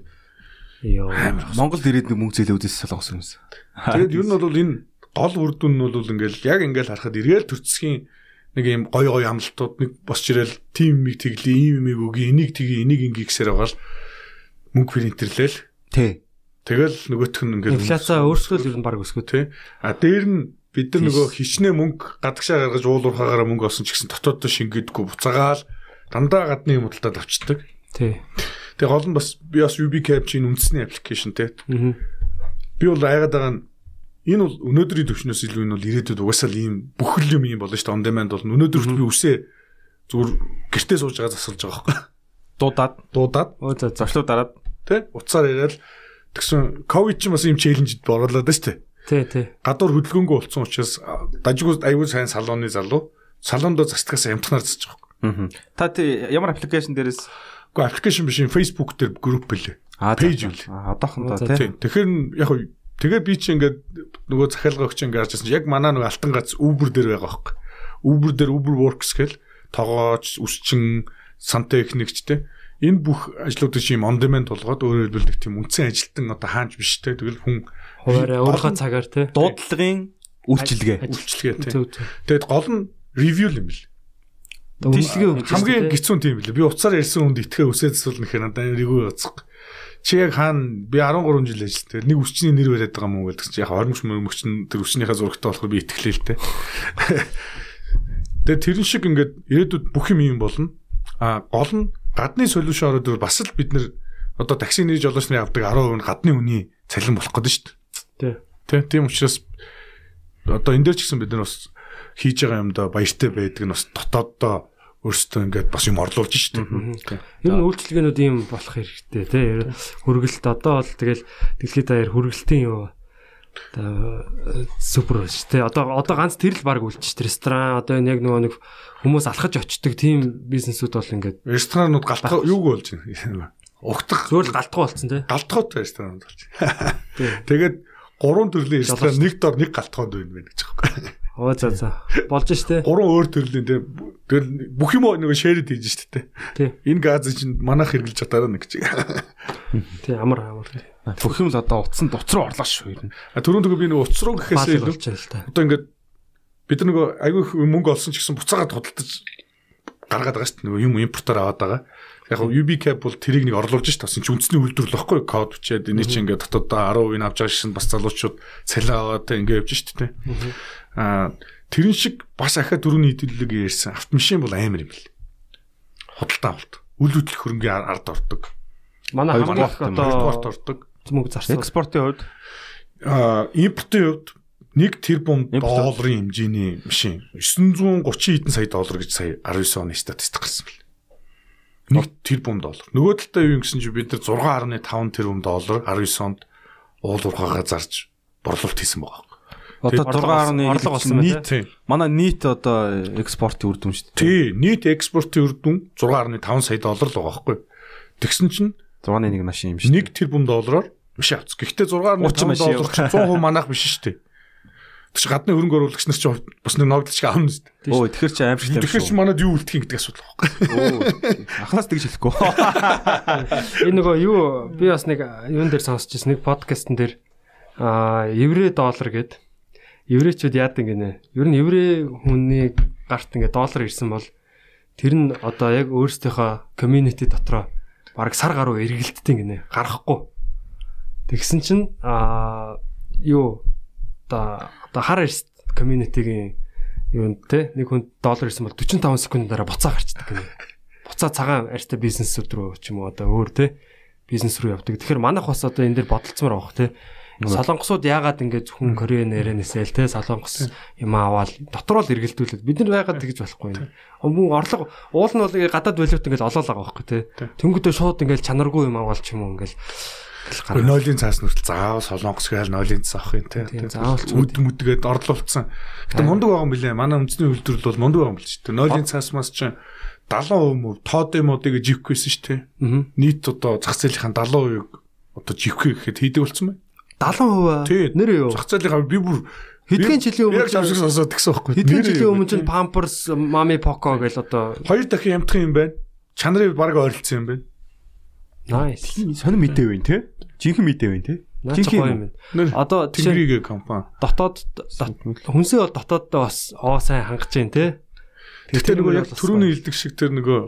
S4: Йоо.
S5: Монгол ирээд нэг мөнгө зээлээ үзээс солонгос юмсан.
S6: Тэгээд ер нь бол энэ гол үр дүн нь бол ингээл яг ингээл харахад эргээл төрцгийн нэг юм гой гой амлалтууд нэг босч ирэл тим миг тэгли ийм миг үгүй энийг тгий энийг ингээ гэсээр байгаа л мөнгө принтэрлээл
S5: Тий.
S6: тэгэл нөгөөх нь ингээл
S4: Инфляцаа өөрсдөө л ер нь баг өсгөө
S6: тий а дээр нь бид нар нөгөө хичнээн мөнгө гадагшаа гаргаж уулуурхаагаараа мөнгө олсон ч гэсэн дотооддоо шингээдэггүй буцаагаал дандаа гадны юм удалтад авчдаг
S4: Тий.
S6: тэгээ гол нь бас би бас UB Capture-ийн үндэсний аппликейшн тий
S4: Аа.
S6: би бол айгаад байгаа нь энэ бол өнөөдрийн төвшнөөс илүү энэ бол ирээдүйд угаасаа л ийм бүхэл юм юм болно шүү дээ. On demand бол өнөөдөр би үсээ зүгээр гэртээ сууж байгаа засалж байгаа байхгүй.
S5: Дуудаад
S6: Дуудаад
S5: зочлоо дараад
S6: тий уцаар яриад тэгсэн ковид ч бас ийм челленжд байна шүү дээ.
S4: Тий, тий.
S6: Гадуур хөдөлгөөнгөө болсон учраас дажгүй аюул сайн салууны залуу салуундоо застгаас амтнаар засаж байгаа.
S5: Аа. Та тий ямар аппликейшн дээрээс
S6: Гэхдээ аппликейшн биш юм Facebook дээр групп билээ. Пэйж үл.
S5: Аа одоохондоо тий.
S6: Тийм. Тэгэхээр яг хөө тэгээ би чи ингээд нөгөө захиалга өгч ингээд харж байсан чи яг манаа нөгөө алтан гац Uber дээр байгаа байхгүй. Uber дээр Uber Works гэл тогооч, үсчин, сантехникч те. Энэ бүх ажлуудыг чи юм on demand болгоод өөрөөр хэлбэл тийм үндсэн ажилтан одоо хаанч биш те. Тэгэл хүн
S4: хуваараа өөрийнхөө цагаар те.
S5: Дуудлагын үйлчилгээ.
S4: Зөв зөв.
S6: Тэгэд гол нь review юм бэл.
S4: Өгч
S6: Хамгийн гизүүн тийм билээ. Би уцаар ярьсан хүнд итгэ үсээд зүйл нэхэр надад эргүү яцх. Чи яг хаана би 13 жил ажилласан. Тэгээд нэг үсчний нэр бариад байгаа мó гэдэг чи яг хормч мөрмөгч нь тэр үснийхээ зурагтай болохоор би итгэлээ л те. Тэгээд тэрэн шиг ингээд ирээдүйд бүх юм юм болно. А гол нь гадны солиушн ороод бас л бид нэр одоо такси нэр жолоочны авдаг 10% нь гадны үний цалин болох гэдэг шүү дээ.
S4: Тий.
S6: Тэ тийм учраас одоо энэ дээр ч гэсэн бид нар бас хийж байгаа юмдаа баяртай байдаг нь бас дотооддоо өөрсдөө ингээд бас юм орлуулж штэ.
S4: Ер нь үйлчлэгээнүүд ийм болох хэрэгтэй тий. Хөргөлт одоо бол тэгэл дэлхийд даяар хөргөлтийн юу одоо супер шүү тий. Одоо одоо ганц тэр л баг үлчиж ресторан одоо энэ яг нөгөө нэг хүмүүс алхаж очдөг тийм бизнесүүд бол ингээд
S6: Ресторанууд галтгаа юуг болж байна? Угтах
S4: зөвл галтгаа болцсон тий.
S6: галтгоотой ресторанууд болж байна. Тэгээд гурван төрлийн ресторан нэг дор нэг галтгоонд байна гэж байгаа.
S4: Оо за за. Болж штэ.
S6: Гурван өөр төрлийн тийм тэгэл бүх юм нөгөө шэрэд хийж штэ.
S4: Тий.
S6: Энэ газ чинь манайх хэрглэж чадаараа нэг гэж.
S4: Тий амар амар.
S5: Бүх юм л одоо утсан дуц руу орлоо шүү.
S6: А түрүүн тэгээ би нөгөө уц руу гэхээс
S4: Баал
S6: илүү одоо ингээд бид нар нөгөө айгүй их мөнгө олсон ч гэсэн буцаагаад тодтолдож гаргаад байгаа дээ. Нөгөө юм импортоор аваад байгаа яг нь UBCap бол тэрийг нэг орлуулж ш тасан чи үндэсний үйлдвэрлэл واخгүй код бичээд эний чи ингээд дотоод 10% нь авч байгаа шин бас залуучууд цалин аваад ингээд явж ш тэ. Аа тэрэн шиг бас ахаа дөрөвний хэдүүлэг ярьсан автомашин бол амар юм бэл. Худалдаа авалт. Үл хөдлөх хөрөнгөний ард ордог.
S4: Манай хамгийн
S6: их
S4: одоо
S6: ордог.
S4: Мөнгө зарсан.
S5: Экспортын хувьд
S6: аа импортын хувьд 1 тэрбум долларын хэмжээний машин 930 хэдэн сая доллар гэж сая 19 оны статистик гарсан бэл. 1 тэрбум доллар. Нөгөө талдаа юу юм гэсэн чинь бид нар 6.5 тэрбум доллар 19 онд уул уурхаагаа зарж борлуулалт хийсэн байгаа.
S5: одоо
S4: орлого
S5: 6.1
S4: орлого болсон байна,
S5: нийт
S6: Тийм.
S5: манай нийт одоо экспортын үр дүн шүү дээ.
S6: Тий, нийт экспортын үр дүн 6.5 сая доллар л байгаа байхгүй. Тэгсэн чинь
S5: 6.1 машин юм шүү.
S6: 1 тэрбум доллараар биш авц. Гэхдээ 6.5
S5: Урчин машин
S6: доллар чинь 100% манайх биш шүү дээ. Тэгш гадны хөрөнгө оруулагч нар чинь бас нэг ногдлож аавна шүү дээ.
S5: Өө тэгэхэр чи аим шиг
S6: Тэгэхээр чи манад юу үлдэх юм гэдэг асуудал байхгүй.
S5: Өө анханаас тэгж хэлэхгүй.
S4: Энэ нөгөө юу би бас нэг юун дээр сонсч ирсэн нэг подкастн дээр аа еврей доллар гэд еврейчүүд яадаг гинэ. Ер нь еврей хүний гарт ингээ доллар ирсэн бол тэр нь одоо яг өөрсдийнхөө community дотроо бараг сар гаруй эргэлддэг гинэ. Гарахгүй. Тэгсэн чинь аа юу одоо одоо хар эрс community-гийн юунд те нэг хүн доллар ирсэн бол 45 секунд дараа буцаа гарчдаг гинэ. Буцаа цагаан арьстай бизнесүүд рүү ч юм уу одоо өөр те бизнес рүү явдаг. Тэгэхээр манайх бас одоо энэ дэр бодолцмоор авах те. Солонгосууд яагаад ингэж хүн Кореан нэрэнэсэл те солонгос юм аваад дотор л эргэлдүүлээд бид нар яагаад тэгж болохгүй юм. Мөн орлого уул нь бол гадаад валют ингээл олоол байгаа байхгүй те. Тэнгүүдээ шууд ингээл чанаргүй юм аваад ч юм уу ингээл
S6: нойлын цаас нүртэл заавал солонгос гээл нойлын цаас авах юм те.
S4: Заавал
S6: үд мүдгээд орлуулсан. Гэтэ мундаг байгаа юм билэ. Манай үндэсний үйлдвэрлэл бол мундаг байгаа юм билээ шүү дээ. Нойлын цаас мас чинь 70% мөв тоод юм уу гэж живхгүйсэн шүү дээ. Нийт одоо зах зээлийнхэн 70%-ыг одоо живхээ гэхэд хийдэг болсон байна.
S4: 70%
S6: Тий.
S4: нэр юу?
S6: Зах зээлийнхаа би бүр
S4: Хэдхэн жилийн
S6: яг
S4: өмнө
S6: завшиг сонсоод тэгсэн байхгүй.
S4: хэдхэн жилийн өмнө чинь Pampers, Mami Poco гэл одоо
S6: хоёр дахин ямтхан юм байна. Чанарыг баг ойролцсон юм байна.
S4: Nice.
S5: Сонир мэдээ байна те. Жинхэнэ мэдээ байна те. Жинхэнэ
S4: Одоо
S6: Тэнгэрийн компани.
S4: дотоод дот- хүнсээ бол дотооддоо бас оо сайн хангаж जैन те.
S6: Тэгтээ нөгөө яг
S4: гоё.
S6: хэлдэг шиг тэр нөгөө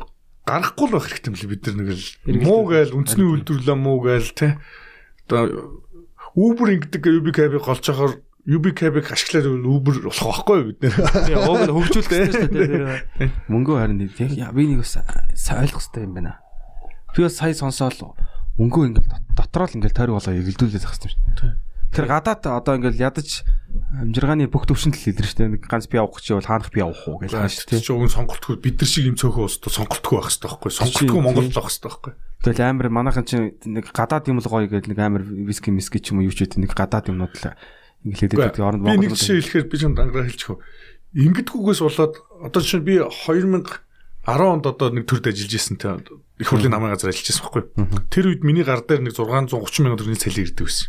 S6: гарахгүй л байх хэрэгтэй юм лээ бид нар нэг л муу гайл үндэсний үйлдвэрлэлээ муу гайл те одоо Uber ингэдэг UB cab-ыг голж ахаар UB cab-ыг ашиглаад Uber болох байхгүй юу бид нэр.
S4: Тэгээ ууг нь хөгжүүлэх хэрэгтэй шүү дээ. тэр.
S5: Мөнгөө харин яг яа, би нэг бас ойлгох хэрэгтэй юм байна. Би бас сая сонсоол мөнгөө ингээл дот- дотроо л ингээл тойрог болоо эгэлдүүлээд зах юм шиг. Тэр гадаад одоо ингээл ядаж амжиргааны бүх төвшөнд л шүү дээ. Нэг ганц би авах гэж бол хаанах би авах уу гэж байна шүү дээ.
S6: чи өгөн сонголтгүй бид нар шиг юм цөөхөн устд сонголтгүй байх хэрэгтэй байхгүй? Сонголтгүй Монгол л байх хэрэгтэй байхгүй?
S5: Тэгэл амар манайхан чинь нэг гадаад юм л гоё гэдэг нэг амар виски миски ч юм уу юу ч гэдэг нэг гадаад юмнууд л ингээл хэлээд байдаг. Оронд
S6: Би нэг
S5: Монгол
S6: жишээ хэлэхээр би чамд ангараа хэлчихв. Ингэдэггүйгээс болоод одоо чинь би 2000 10 онд одоо нэг төрд ажиллаж исэн те их хурлын намын газар ажиллаж байсан байхгүй. Тэр үед миний гар дээр нэг 630 мянган төгрөгийн цалин ирдэг байсан.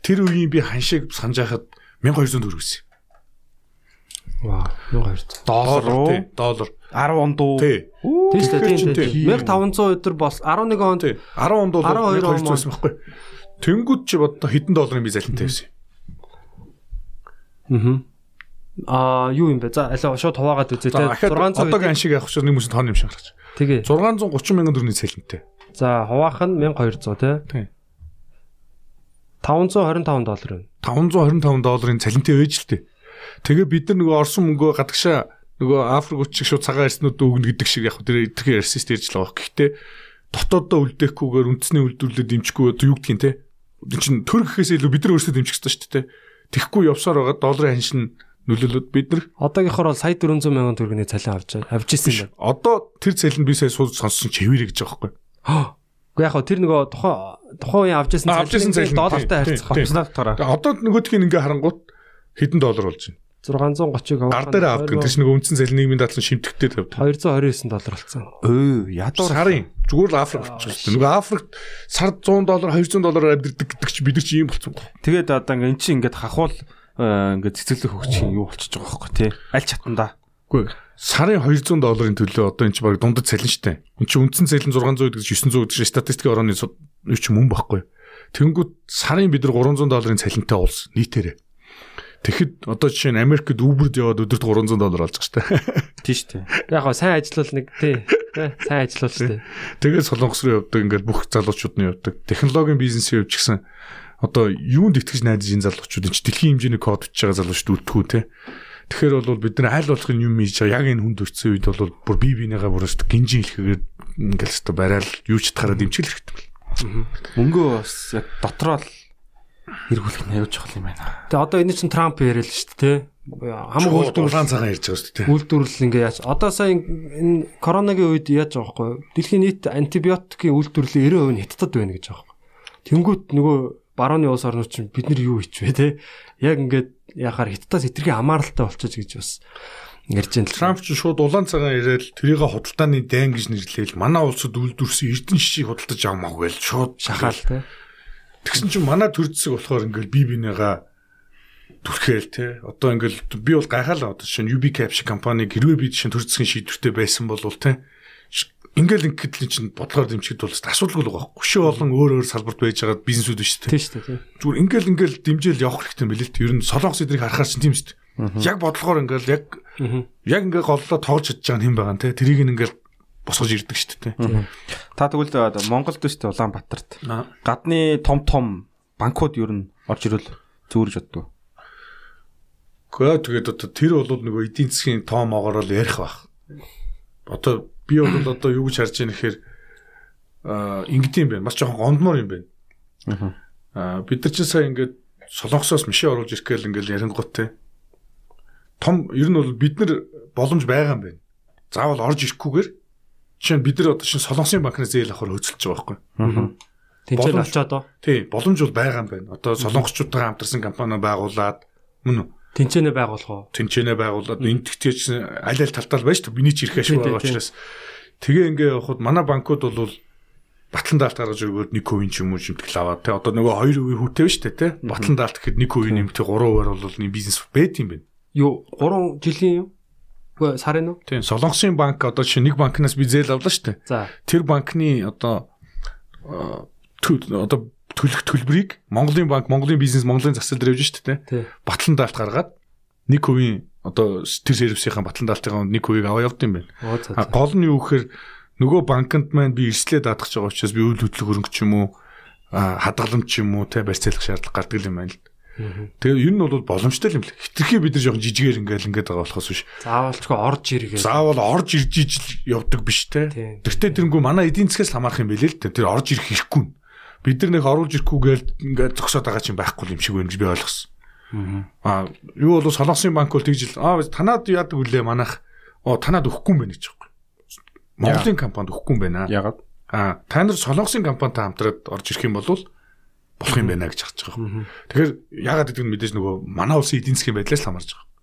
S6: Тэр үеийн би ханшиг санаж байхад 1200 төгрөг байсан.
S4: Вау. 1200.
S5: Доллар уу?
S6: тий, доллар.
S5: 10 онд уу?
S6: Тий.
S4: Тийм шүү дээ.
S6: Тэгэхээр
S4: Тийм
S6: чи
S4: тийм. 1500 өдөр бос 11 онд
S6: Тий. 10 онд бол
S4: 12
S6: 1200 байсан байхгүй. Тэнгүүд чи бодоо хэдэн долларын би залинтай байсан.
S4: Аа юу юм бэ? За аль шууд хуваагаад
S6: За
S4: те.
S6: ахад
S4: 600
S6: одоогийн аншиг авах нэг хүмүүс тоон юм шиг гарч.
S4: Тэгээ.
S6: 630 мянган төгрөгийн цалинтай.
S4: За хуваах нь 1200 те.
S6: Тий.
S4: 525 доллар байна.
S6: 525 долларын цалинтай ээж л тээ. Тэгээ бид нар нөгөө орсон мөнгөө гадагшаа нөгөө Африк үчиг шууд цагаан арснууд өгнө гэдэг шиг яг тэр итгэх арсист ярьж л байгаа. Гэхдээ дотооддоо үлдээхгүйгээр үндэсний үйлдвэрлэлд дэмжихгүй юу гэдгийг те. Энэ чинь төр гэхээс илүү бид нар өөрсдөө дэмжих хэрэгтэй шүү дээ. Тэхгүй явсаар байгаа долларын ханш нь нөлөөлөд бид нар
S4: Одоогийнхоор бол сая 400 мянган төгрөгийн цалин авч авч ирсэн юм байна.
S6: одоо тэр цалинд би сая сууд сонссон чивэрэ гэж байгаа байхгүй.
S4: Гэхдээ яг хөө тэр нөгөө тухайн тухайн үеийн авч ирсэн цалин
S6: цалин,
S4: доллартай харьцах.
S5: Снайпераараа.
S6: Тэгээ одоо нөгөөдхийн ингээ харангуут хэдэн доллар болж байна.
S4: 630-ыг
S6: Гар дээр авах гэх чинь нөгөө үндсэн цалин нийгмийн дадлан шимтгтэй тавьдаг.
S4: 229 доллар болсон.
S5: Өө, ядуур.
S6: Сарын зүгээр л Африк болчихсон. Нөгөө Африкт сард 100 доллар 200 доллараар амьдэрдэг гэдэг чи бид нар чи ийм болцсон.
S5: Тэгээд одоо ингээ эн чинь ингээд хахуул ингээд цэцэглэх хөгжих юу болчихж байгаа байхгүй тий. Аль чатанда.
S6: Үгүй сарын 200 долларын төлөө одоо эн чи баг дундад цалин штэ. Эн чи үндсэн цалин 600 гэдэг 900 гэдэг статистикийн орооны юу ч мөн байхгүй. Тэнгүүд сарын бид нар 300 долларын цалинтай улс нийтээрээ. Тэгэхэд одоо жишээ нь Америкт Uber-д яваад өдөрт 300 доллар олж байгаа штэ.
S5: Тий.
S4: Яг гоо сайн ажиллавал нэг тий. тий, Сайн ажиллавал тий.
S6: Тэгээд солонгос руу явдаг ингээд бүх залуучууд нь явдаг. Технологийн бизнесийн хувьд ч гэсэн одоо юунд итгэж найдаж энэ залуучууд энэ дэлхийн хэмжээний код бичиж байгаа залуучууд үлдэхүү те. Тэгэхээр бол бид нар аль болох юм хийж байгаа яг энэ хүнд өрцсөн үед бол бүр бие биенийгаа бүр өст гинжин хэлхээгээр ингээл өстө барайл юу ч татахаараа дэмжих хэрэгтэй байна.
S5: Мөнгөө бас яг дотроо л эргүүлэх нь явж байгаа юм байна.
S4: Тэгээ одоо энэ чинь Трамп яриад л шүү дээ тий. Хамаг үйлдвэрлэл
S6: улаан цагаан ярьж байгаа шүү дээ.
S4: үйлдвэрлэл ингээ яаж одоо сая энэ коронагийн үед яаж байгаа байхгүй дэлхийн нийт антибиотикийн үйлдвэрлэлийн 90% нь хятадд байна гэж байгаа байхгүй тэнгүүт нөгөө барууны улс орнууд чинь бид нар юу хийч вэ те яг ингээд яхаар хятадаас хэтэрхий хамааралтай болчихож гэж бас ярьж байна
S6: Трамп ч шууд улаан цагаан яриад тэрийг худалдааны дайн гэж нэрлээл манай улсад үйлдвэрсэн эрдэнэ шишийг худалдаж авмаагүй л шууд
S4: шахаал те
S6: Тэгсэн чинь манай төр зэсэг болохоор ингээл бие бинийгаа түрхээл те. Одоо ингээл би бол гайхаал одоо шинэ UB Cap шиг компани хэрвээ би шинэ төр зэсгийн шийдвэртэй байсан бол те. Ингээл ингээд л чинь бодлогоор дэмжихэд бол асуудалгүй л байгаа. Хөшөө олон өөр өөр салбарт байж байгаа бизнесүүд биш те.
S4: тийм шүү дээ
S6: Зүгээр ингээл ингээл дэмжээл явах хэрэгтэй мэлээ л те. Ер нь солонгос эдрийг харахаар чинь тийм шүү дээ. Яг бодлогоор ингээл яг яг ингээ голлоо тоож чадж байгаа хэн байгаа те. Тэрийг ингээл босгож ирдэг шүү дээ.
S5: Та тэгвэл Монголд биш үү Улаанбаатарт.
S6: Аа.
S5: Гадны том том банкуд ер нь орж ирвэл зүүрж боддог.
S6: Гэхдээ тэгээд одоо тэр бол нөгөө эдийн засгийн тоомоогоор л ярих бах. Одоо би бол одоо юу гэж харж байгаа нэхэр аа ингэдэм юм байна. Маш жоохон гондмор юм байна. Аа бид нар чинь сая ингээд солонгосоос мишээ оруулж ирэх гээл ингээд ярингууд те. Том ер нь бол бид нар боломж байгаа юм байна. Заавал орж ирэхгүйгээр жишээ нь бид нар одоо шин солонгосын банкнаас зээл авахар хөцөлж байгаа байхгүй.
S4: тэнцэл олцоод оо
S6: Тий, боломж бол байгаа юм байна. Одоо солонгосчуудтайгаа хамтарсан компани байгуулад мөн үү?
S4: Тэнцэнэ байгуулах уу?
S6: Тэнцэнэ байгуулад энэ тэгтээч аль аль талтал байж та миний ч ирэх ашиг байгаа учраас. Тэгээ ингээ явахад манай банкуд бол батлан даалт гаргаж өгөөд 1% ч юм уу шимтгэл аваад те. Одоо нөгөө 2% хүүтэй шүү дээ те. Батлан даалт гэхэд 1% нэмтээ 3%-аар бол энэ бизнес бэт юм байна.
S4: юу 3 жилийн юу сарын уу?
S6: Тийм Солонгосын банк одоо чинь нэг банкнаас би зээл авлаа шүү дээ.
S4: за.
S6: Тэр банкны одоо төл- одоо төлөх төлбөрийг Монголын банк Монголын бизнес Монголын засал дээр явж те.
S4: тий
S6: Батлан даалт гаргаад 1% одоо тэр сервисийн батлан даалтын 1%-ийг аваа явд юм байна. А гол нь юу гэхээр нөгөө банкнд маань би эрслээ даатгах байгаа учраас би үйл хөдлөх хөрөнгө ч юм уу хадгаламж ч юм уу те барьцаалах шаардлага гардаг юм байна л. Тэгээ ер нь бол боломжтой юм л. Хитрхи бид нар жоохон жижигээр ингээл ингээд байгаа болохоос биш.
S4: заавалчгүй орж иргээ
S6: Заавал орж ирж ижил явдаг биш те.
S4: Тийм.
S6: Тэртээ тэрнгүү манай эдийн засгаас хамаарах юм билээ л те. Тэр орж ирэх хэрэггүй. Бид нар нэг оруулж ирэхгүйгээл ингээд зогсоод байгаа чинь байхгүй юм шиг байна гэж би ойлгосон. Аа юу бол солонгосын банк бол тэгж л аа танаад яадаг үлээ манайх оо танаад өгөхгүй юм байна гэж байгаа. Монголын компанид өгөхгүй юм байна.
S5: Ягаад?
S6: Аа та нар солонгосын компанитай хамтраад орж ирэх юм бол болох юм байна гэж харж байгаа. Тэгэхээр яагаад гэдэг нь мэдээж нөгөө манай улсын эдийн засгийн байдлаас хамаарж байгаа.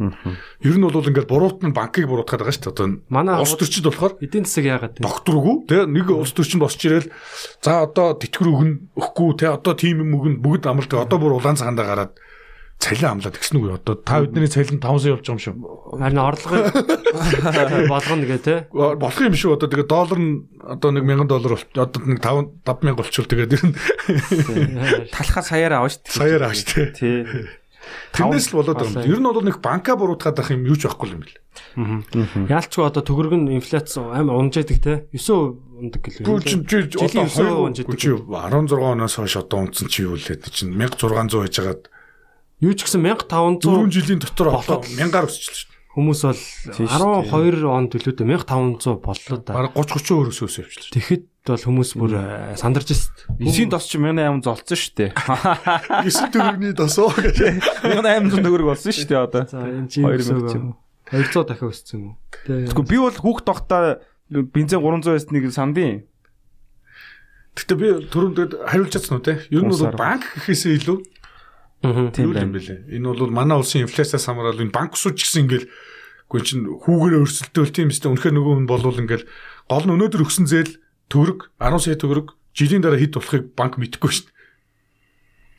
S6: Ер нь бол ингээд буруут нь банкыг буруутгаад байгаа шүү дээ. Одоо
S4: Манай
S6: улс төрчид болохоор
S4: эдийн засаг яагаад вэ?
S6: докторгүй те нэг улс төрчинд босч ирэл за одоо тэтгэр өгнө өгөхгүй те одоо тийм юм өгнө бүгд амлдаг одоо бүр улаан цагаандаа гараад цалин амлаад гисэн үгүй одоо та бидний цалин 500 явж байгаа юм шүү.
S4: Харин орлогыг болгоно гэ тэ.
S6: болох юм шүү одоо тэгээ доллар нь одоо нэг 1000 доллар одоо нэг 5 5000 болчихвол тэгээд ер нь
S5: Талхаа саяараа авна шүү дээ.
S6: саяар ааш те.
S5: Тий.
S6: Тэрнээс л болоод байгаа юм. Ер нь бол нэг банка буруутгаад байх юм юу ч байхгүй юм бэл.
S4: Яалчгүй одоо төгрөг нь инфляц амар унжаадаг те. 9% ундаг гэлээ.
S6: Гүр чи чи
S4: Жилийн
S6: одоо
S4: 9%
S6: 2
S4: унжаадаг.
S6: чи 16 оноос хойш одоо унтсан чи юу лээд чинь 1600 хийж хагаад
S4: Юу ч гэсэн
S6: 4
S4: 1500
S6: жилийн дотор одоо
S4: Болоод-
S6: 1000-аар өсчихлээ шүү.
S4: хүмүүс бол
S5: Тийм шүү
S4: 12 онд төлөөдөө 1500 боллоо да.
S6: Бараг 30 30 өөр өсөөс явчихлаа.
S4: Тэгэхэд бол хүмүүс бүр э, сандарч өст.
S5: Эсийн дос чи 1800 золцсон дээ.
S6: 9 төгрөгийн досоо гэж.
S5: 1800 төгрөг болсон дээ одоо.
S4: За энэ чинь
S5: 2000 ч юм.
S4: 200 дахин өссөн юм?
S5: Тэгэхгүй би бол хүүхд тогтоо бензин 300 байсныг сандын.
S6: Гэтэ би түрүүнд хариулж чадсан уу те? Ер нь бол банк гэхээсээ илүү.
S5: Тийм
S6: юм бэлээ. Энэ бол манай улсын инфляциас хамаарал энэ банк усууч гэсэн ингээл үгүй чин хүүгээрээ өрсөлдөөл тийм үстэй үнэхээр нөгөө хүн болвол ингээл гол нь өнөөдөр өгсөн зээл төгрөг 10 сая төгрөг жилийн дараа хэд болохыг банк мэдэхгүй шүү дээ.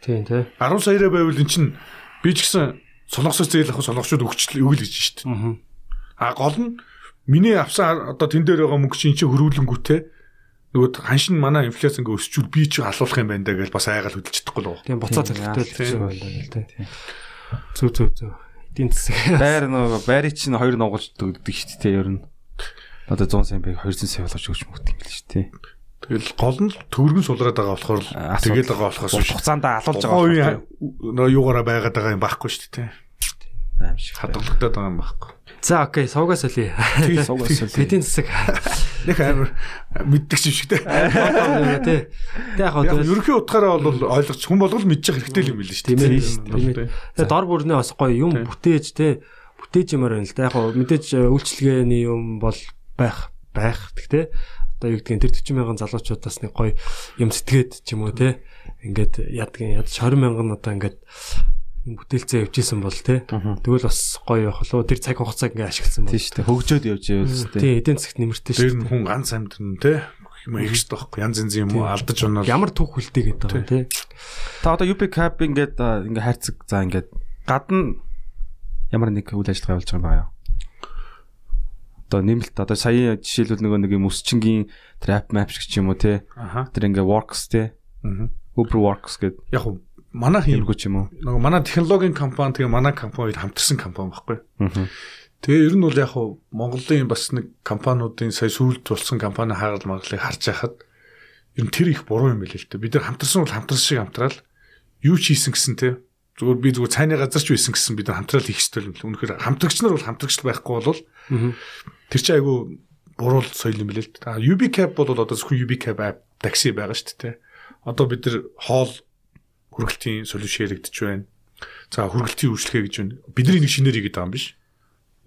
S4: Тийм тий.
S6: 10 саяараа байвал эн чин би ч гэсэн солонгосоос зээл авах солонгочууд өгчлээ өгөл гэж шүү дээ.
S4: Аа.
S6: А гол нь миний авсан одоо тэн дээр байгаа мөнгө чинь чи хөрүүлэнгүүтээ нөгөө ханшин манай инфляц ингээ өсчүүл би чи халуулах юм байна даа гэж бас айгаал хөдөлж чадахгүй л
S4: Тийм буцаа
S5: Тийм,
S4: залхтай л
S6: тийм.
S4: гэсэн байна гэл тий. Зүг зүг зүг. Эдийн засаг.
S5: Байр нөгөө байрыг чинь хоёр нугаж дөгдөг шүү дээ ер нь. Одоо 100 сая би 200 сая болгож өгч мөгт юм л шүү дээ.
S6: Тэгэл гол нь төгрөгөн сулраад байгаа болохоор л
S5: Асуудал.
S6: тэгээд байгаа болохоос биш.
S5: Хугацаанд алуулж байгаа
S6: үеийн нөө юугаараа байгаад байгаа юм байхгүй шүү дээ.
S5: аим шиг.
S6: Хадгалагдаад байгаа юм байхгүй.
S4: За окей, суугаас солиё.
S5: Тэгээ суугаас л.
S4: Эдийн засаг.
S6: Нэг амар мэддэг юм шиг дээ.
S4: Тий. Тэг яг хаа
S6: ерөнхий утгаараа бол ойлгож хүн болгол мэдчих хэрэгтэй юм билээ шүү
S4: Тийм
S6: дээ.
S4: ээ, тийм ээ. Тэгээ дор бүрнээ бас гоё юм бүтээж те бүтээж юмар байна л да. Яг мэдээж үйлчлэгээний юм бол байх байх. Гэхдээ одоо юу гэдгийг тэр 40 мянган залуучуудаас нэг гоё юм сэтгээд ч юм уу те? Ингээд ядгийн яд 20 мянган одоо ингээд юм бүтээлцээ явжсэн бол те? Тэгвэл бас гоё явах лу тэр цаг хугацааг ингээд ашигласан бол.
S5: Тийм шүү дээ. Хөгжөөд явж байвал шүү дээ.
S4: тий эдийн засагт нэмэртэй
S6: Тэр
S4: шүү
S6: нь хүн ганц амьдрын те? Юм их шүү дээ. Янз янзын юм уу алдаж унаад.
S4: Ямар түүх хүлтэй гэдэг байгаа те?
S5: Та одоо UP Cap ингээд а, ингээ хайрцаг за ингээд гадна ямар нэг үйл ажиллагаа явуулж байгаа юм байна. Одоо нэмэлт одоо сая жишээлбэл нөгөө нэг юм өсчингийн trap map шиг ч юм уу те. Тэр ингээ works те. Uber works гэдэг
S6: Яг манай хийм
S5: юмгүй ч юм уу.
S6: нөгөө манай технологийн компани тэгээ манай компанид хамтарсан компани байхгүй. Тэгээ ер нь бол яг хуу Монголын бас нэг компаниудын сая сүүлд болсон компани хаагаад маргалыг харж байхад ер нь тэр их буруу юм билээ л дээ. Бид нар хамтарсан бол хамтарсан шиг хамтраал юу ч хийсэн гэсэн те зүгээр би зүгээр цайны газар ч байсан гэсэн бид хамтраал хийх хэрэгтэй юм л. Үнэхээр хамтрагч нар бол хамтрагч байхгүй бол тэр чинь айгүй буруу соёл юм билээ л. А UB Cab бол одоо зөвхөн UB Cab app такси байгаа шүү дээ. Одоо бид нар хоол хүргэлтийн солиуш яригдж байна. За хүргэлтийн үйлчлэгээ гэж байна. Бидний нэг шинээр хийгээд байгаа юм биш.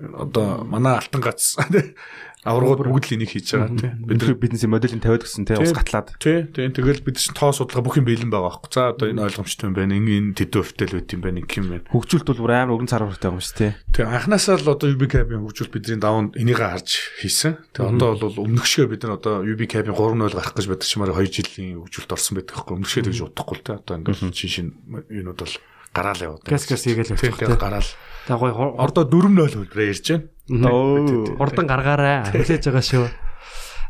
S6: Одоо манай алтан гац аврагууд бүгд л энийг хийж байгаа тийм. Бид нар
S5: Бид бизнесийн моделийг тавиад гисэн те ус гатлаад.
S6: тий тийм тэгэл бид чинь тоо судалгаа бүх юм бэлэн байгаа байхгүй. За одоо энэ ойлгомжтой юм байна. Энэ тэдүү өвтөл байт юм байна. Их юм байна.
S5: Хөгжүүлэлт бол бүр амар өргөн цар хүртэй юм шүү те.
S6: Тэгээ анханасаа л одоо UB Cab-ийн хөгжүүл бидний даван энийг харж хийсэн. Тэгээ одоо бол өмнөх шиг бид нар одоо UB Cab-ийн 3.0 гарах гэж чимээр 2 жилийн хөгжүүлэлт орсон байдаг байхгүй. Өмнөх шиг тэгж удахгүй л те. Одоо ингээд шин шин юунууд бол гараал яваад.
S4: газ газ хийгээл явчих
S6: тэгээ
S4: те
S6: гараал.
S4: за гоё хор-
S6: Одоо 4.0 хөлбрээ ярьж байна.
S5: Оо.
S4: хурдан гаргаарай хүлээж байгаа шүү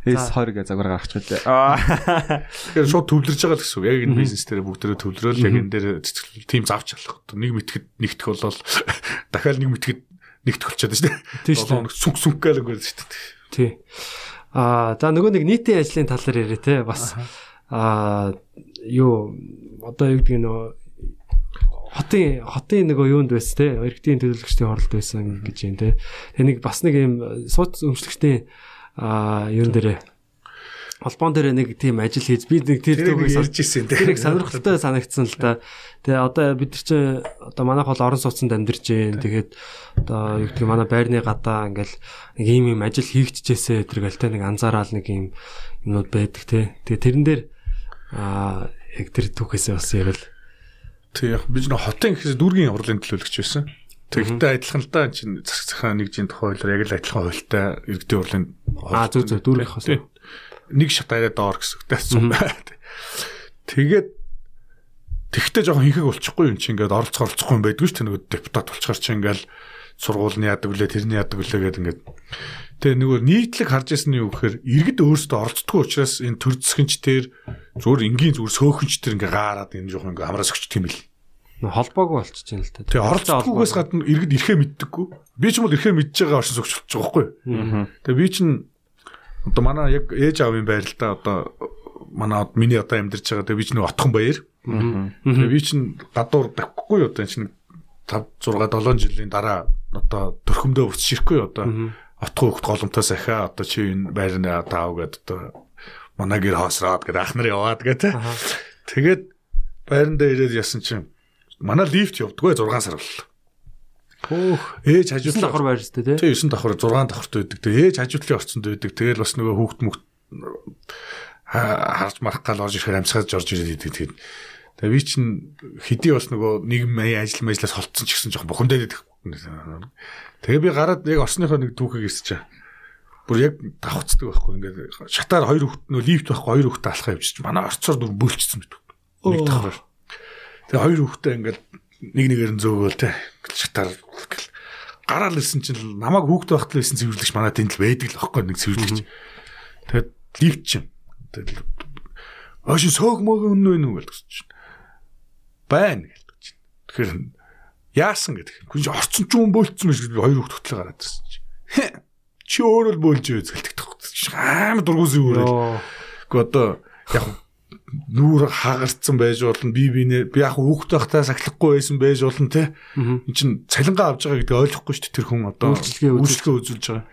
S5: Эс 20 гэ загвар гаргач байлаа. Аа.
S6: Тэгэхээр шууд төвлөрж байгаа л гэсэн үг. Яг энэ бизнес дээр бүгдээрээ төвлөрөөл яг энэ дээр цэцгэлэл тим завч алах. Нэг мэтгэд нэгтгэх болол дахиад нэг мэтгэд нэгтгэх болчиход шүү дээ.
S4: Тийм шүү
S6: сүнг сүнг гээл ингээд шүү дээ.
S4: Тий. Аа за нөгөө нэг нийтийн ажлын тал дээр яриа те бас аа юу одоо юу гэдэг нөө хотын хотын нөгөө юунд байсан те иргэдийн төлөөлөгчдийн хорлолд байсан гэж юм те. Тэгээ нэг бас нэг юм сууц өмчлөгчдийн аа юун дээр холбоон дээр нэг тийм ажил хийж би нэг тэр төгөөс
S6: ярьж ирсэн
S4: Тэр их сонирхолтой санагдсан л да. Тэгээ одоо бид нар чи одоо манайх бол орон сууцнд амьдарч जैन. Тэгээд одоо юу гэдэг манай байрны гадаа ингээл нэг ийм юм ажил хийгдчихээсээ тэргээл те нэг анзаараал нэг ийм юмнууд байдаг те. Тэгээ тэрэн дээр аа яг тэр түүхээсээ бас ярил.
S6: Тэг яг бид нэг хотын гэхээс дүүргийн авралын төлөөлөгч байсан. Тэгтээ адилхан л да чинь засаг захаан нэгжийн тухай хуулиар яг л адилхан хуультай иргэдийн хурлын
S4: Аа зүг зүг дүүрэх хос.
S6: Нэг шат арай доор гэсэн үг таасан байна. Тэгээд тэгтээ жоохон хинхэг болчихгүй юм чи ингээд оролцох оролцохгүй юм байдгүй шүү дээ нөгөө депутат болчихор чи ингээд сургуулийн яадаг үлээ тэрний яадаг үлээ гэдэг ингээд тэгээ нөгөө нийтлэг харж ирсэн нь юу гэхээр иргэд өөрсдөө оролцдоггүй учраас энэ төр засгинч тэр зүгээр энгийн зүгээр сөөхөнч тэр ингээд гаарад энэ жоохон ингээд амраас өгч бил.
S4: Холбоогүй болчихж байна л та.
S6: Тэгээ оролцохгүйгээс гадна иргэд ирэхээ мэддэггүй. Би ч юм бол ирэхээ мэдж байгаа оршин суугч болчих жоохоо байхгүй. Тэгээ би чинь одоо манай яг ээж аавын байр л да одоо манай миний одоо амьдарч байгаа тэгээ би чинь нэг отхон баяр. Тэгээ би чинь гадуур давхгүй одоо энэ чинь 5 6 7 жилийн дараа одоо төрхөмдөө буцчихгүй одоо отхон хөвгт голомтоос ахаа одоо чи энэ байрны таав гэдэг одоо манай гэр хоосроод гэдэг ах нар яваад гэдэг. Тэгээд байранда ирээд ясан чинь манай лифт явдггүй 6 сар боллоо.
S4: Хөөх.
S6: Ээж
S4: 9
S6: хажуудлаа
S4: давхар байрстай тий.
S6: Тэг 9 давхар 6 давхарт байдаг. Тэг ээж хажуудлын орцонд байдаг. Тэгэл бас нөгөө хүүхд мөхт харж марах гал орж ирэхээр амсгаж орж ирээд идэг. Тэгээд тэг би чинь хэдий бас нөгөө нийгэм маяг ажил мэжлээс холцсон ч гэсэн жоохон бухимдаад идэх. Тэгээ би гараад яг орсныхоо нэг түүхийг ирсэж байгаа. Бүр яг давхцдаг байхгүй ингээд шатаар хоёр хүүхд нөө лифт байхгүй хоёр хүүхд алхаа явчих. Манай орцоор дүр бөлчсөн мэт. Нэг давхар. Тэгээ хоёр хүүхдээ ингээд нэг нэгээр нь зөөгөөл те. Шатаар гараал ирсэн чинь намайг хүүхдээ багт л байсан цэвэрлэгч манай тэнд л байдаг л байхгүй нэг цэвэрлэгч. Тэгээд лифт чинь. Тэгээд Оши соог мог өнөө нү гэж чинь. Байна гэж чинь. Тэгэхээр яасан гэдэг. Хүн чинь орцсон ч юм бөөлцсөн биш би хоёр хүүхд хөтлөө гараад ирсэн чинь. Чи өөрөө л бөөлж үзэлдэг. Аим дургуус юу вэ? Гэхдээ одоо яг нүүр хагарцсан байж болно би бинэ би яг хүүхд байхдаа сахилахгүй байсан байж болно те эн чин цалингаа авж байгаа гэдэг ойлгохгүй шүү дээ тэр хүн одоо
S4: Үйлчлэгээ үзүүлж-
S6: байгаа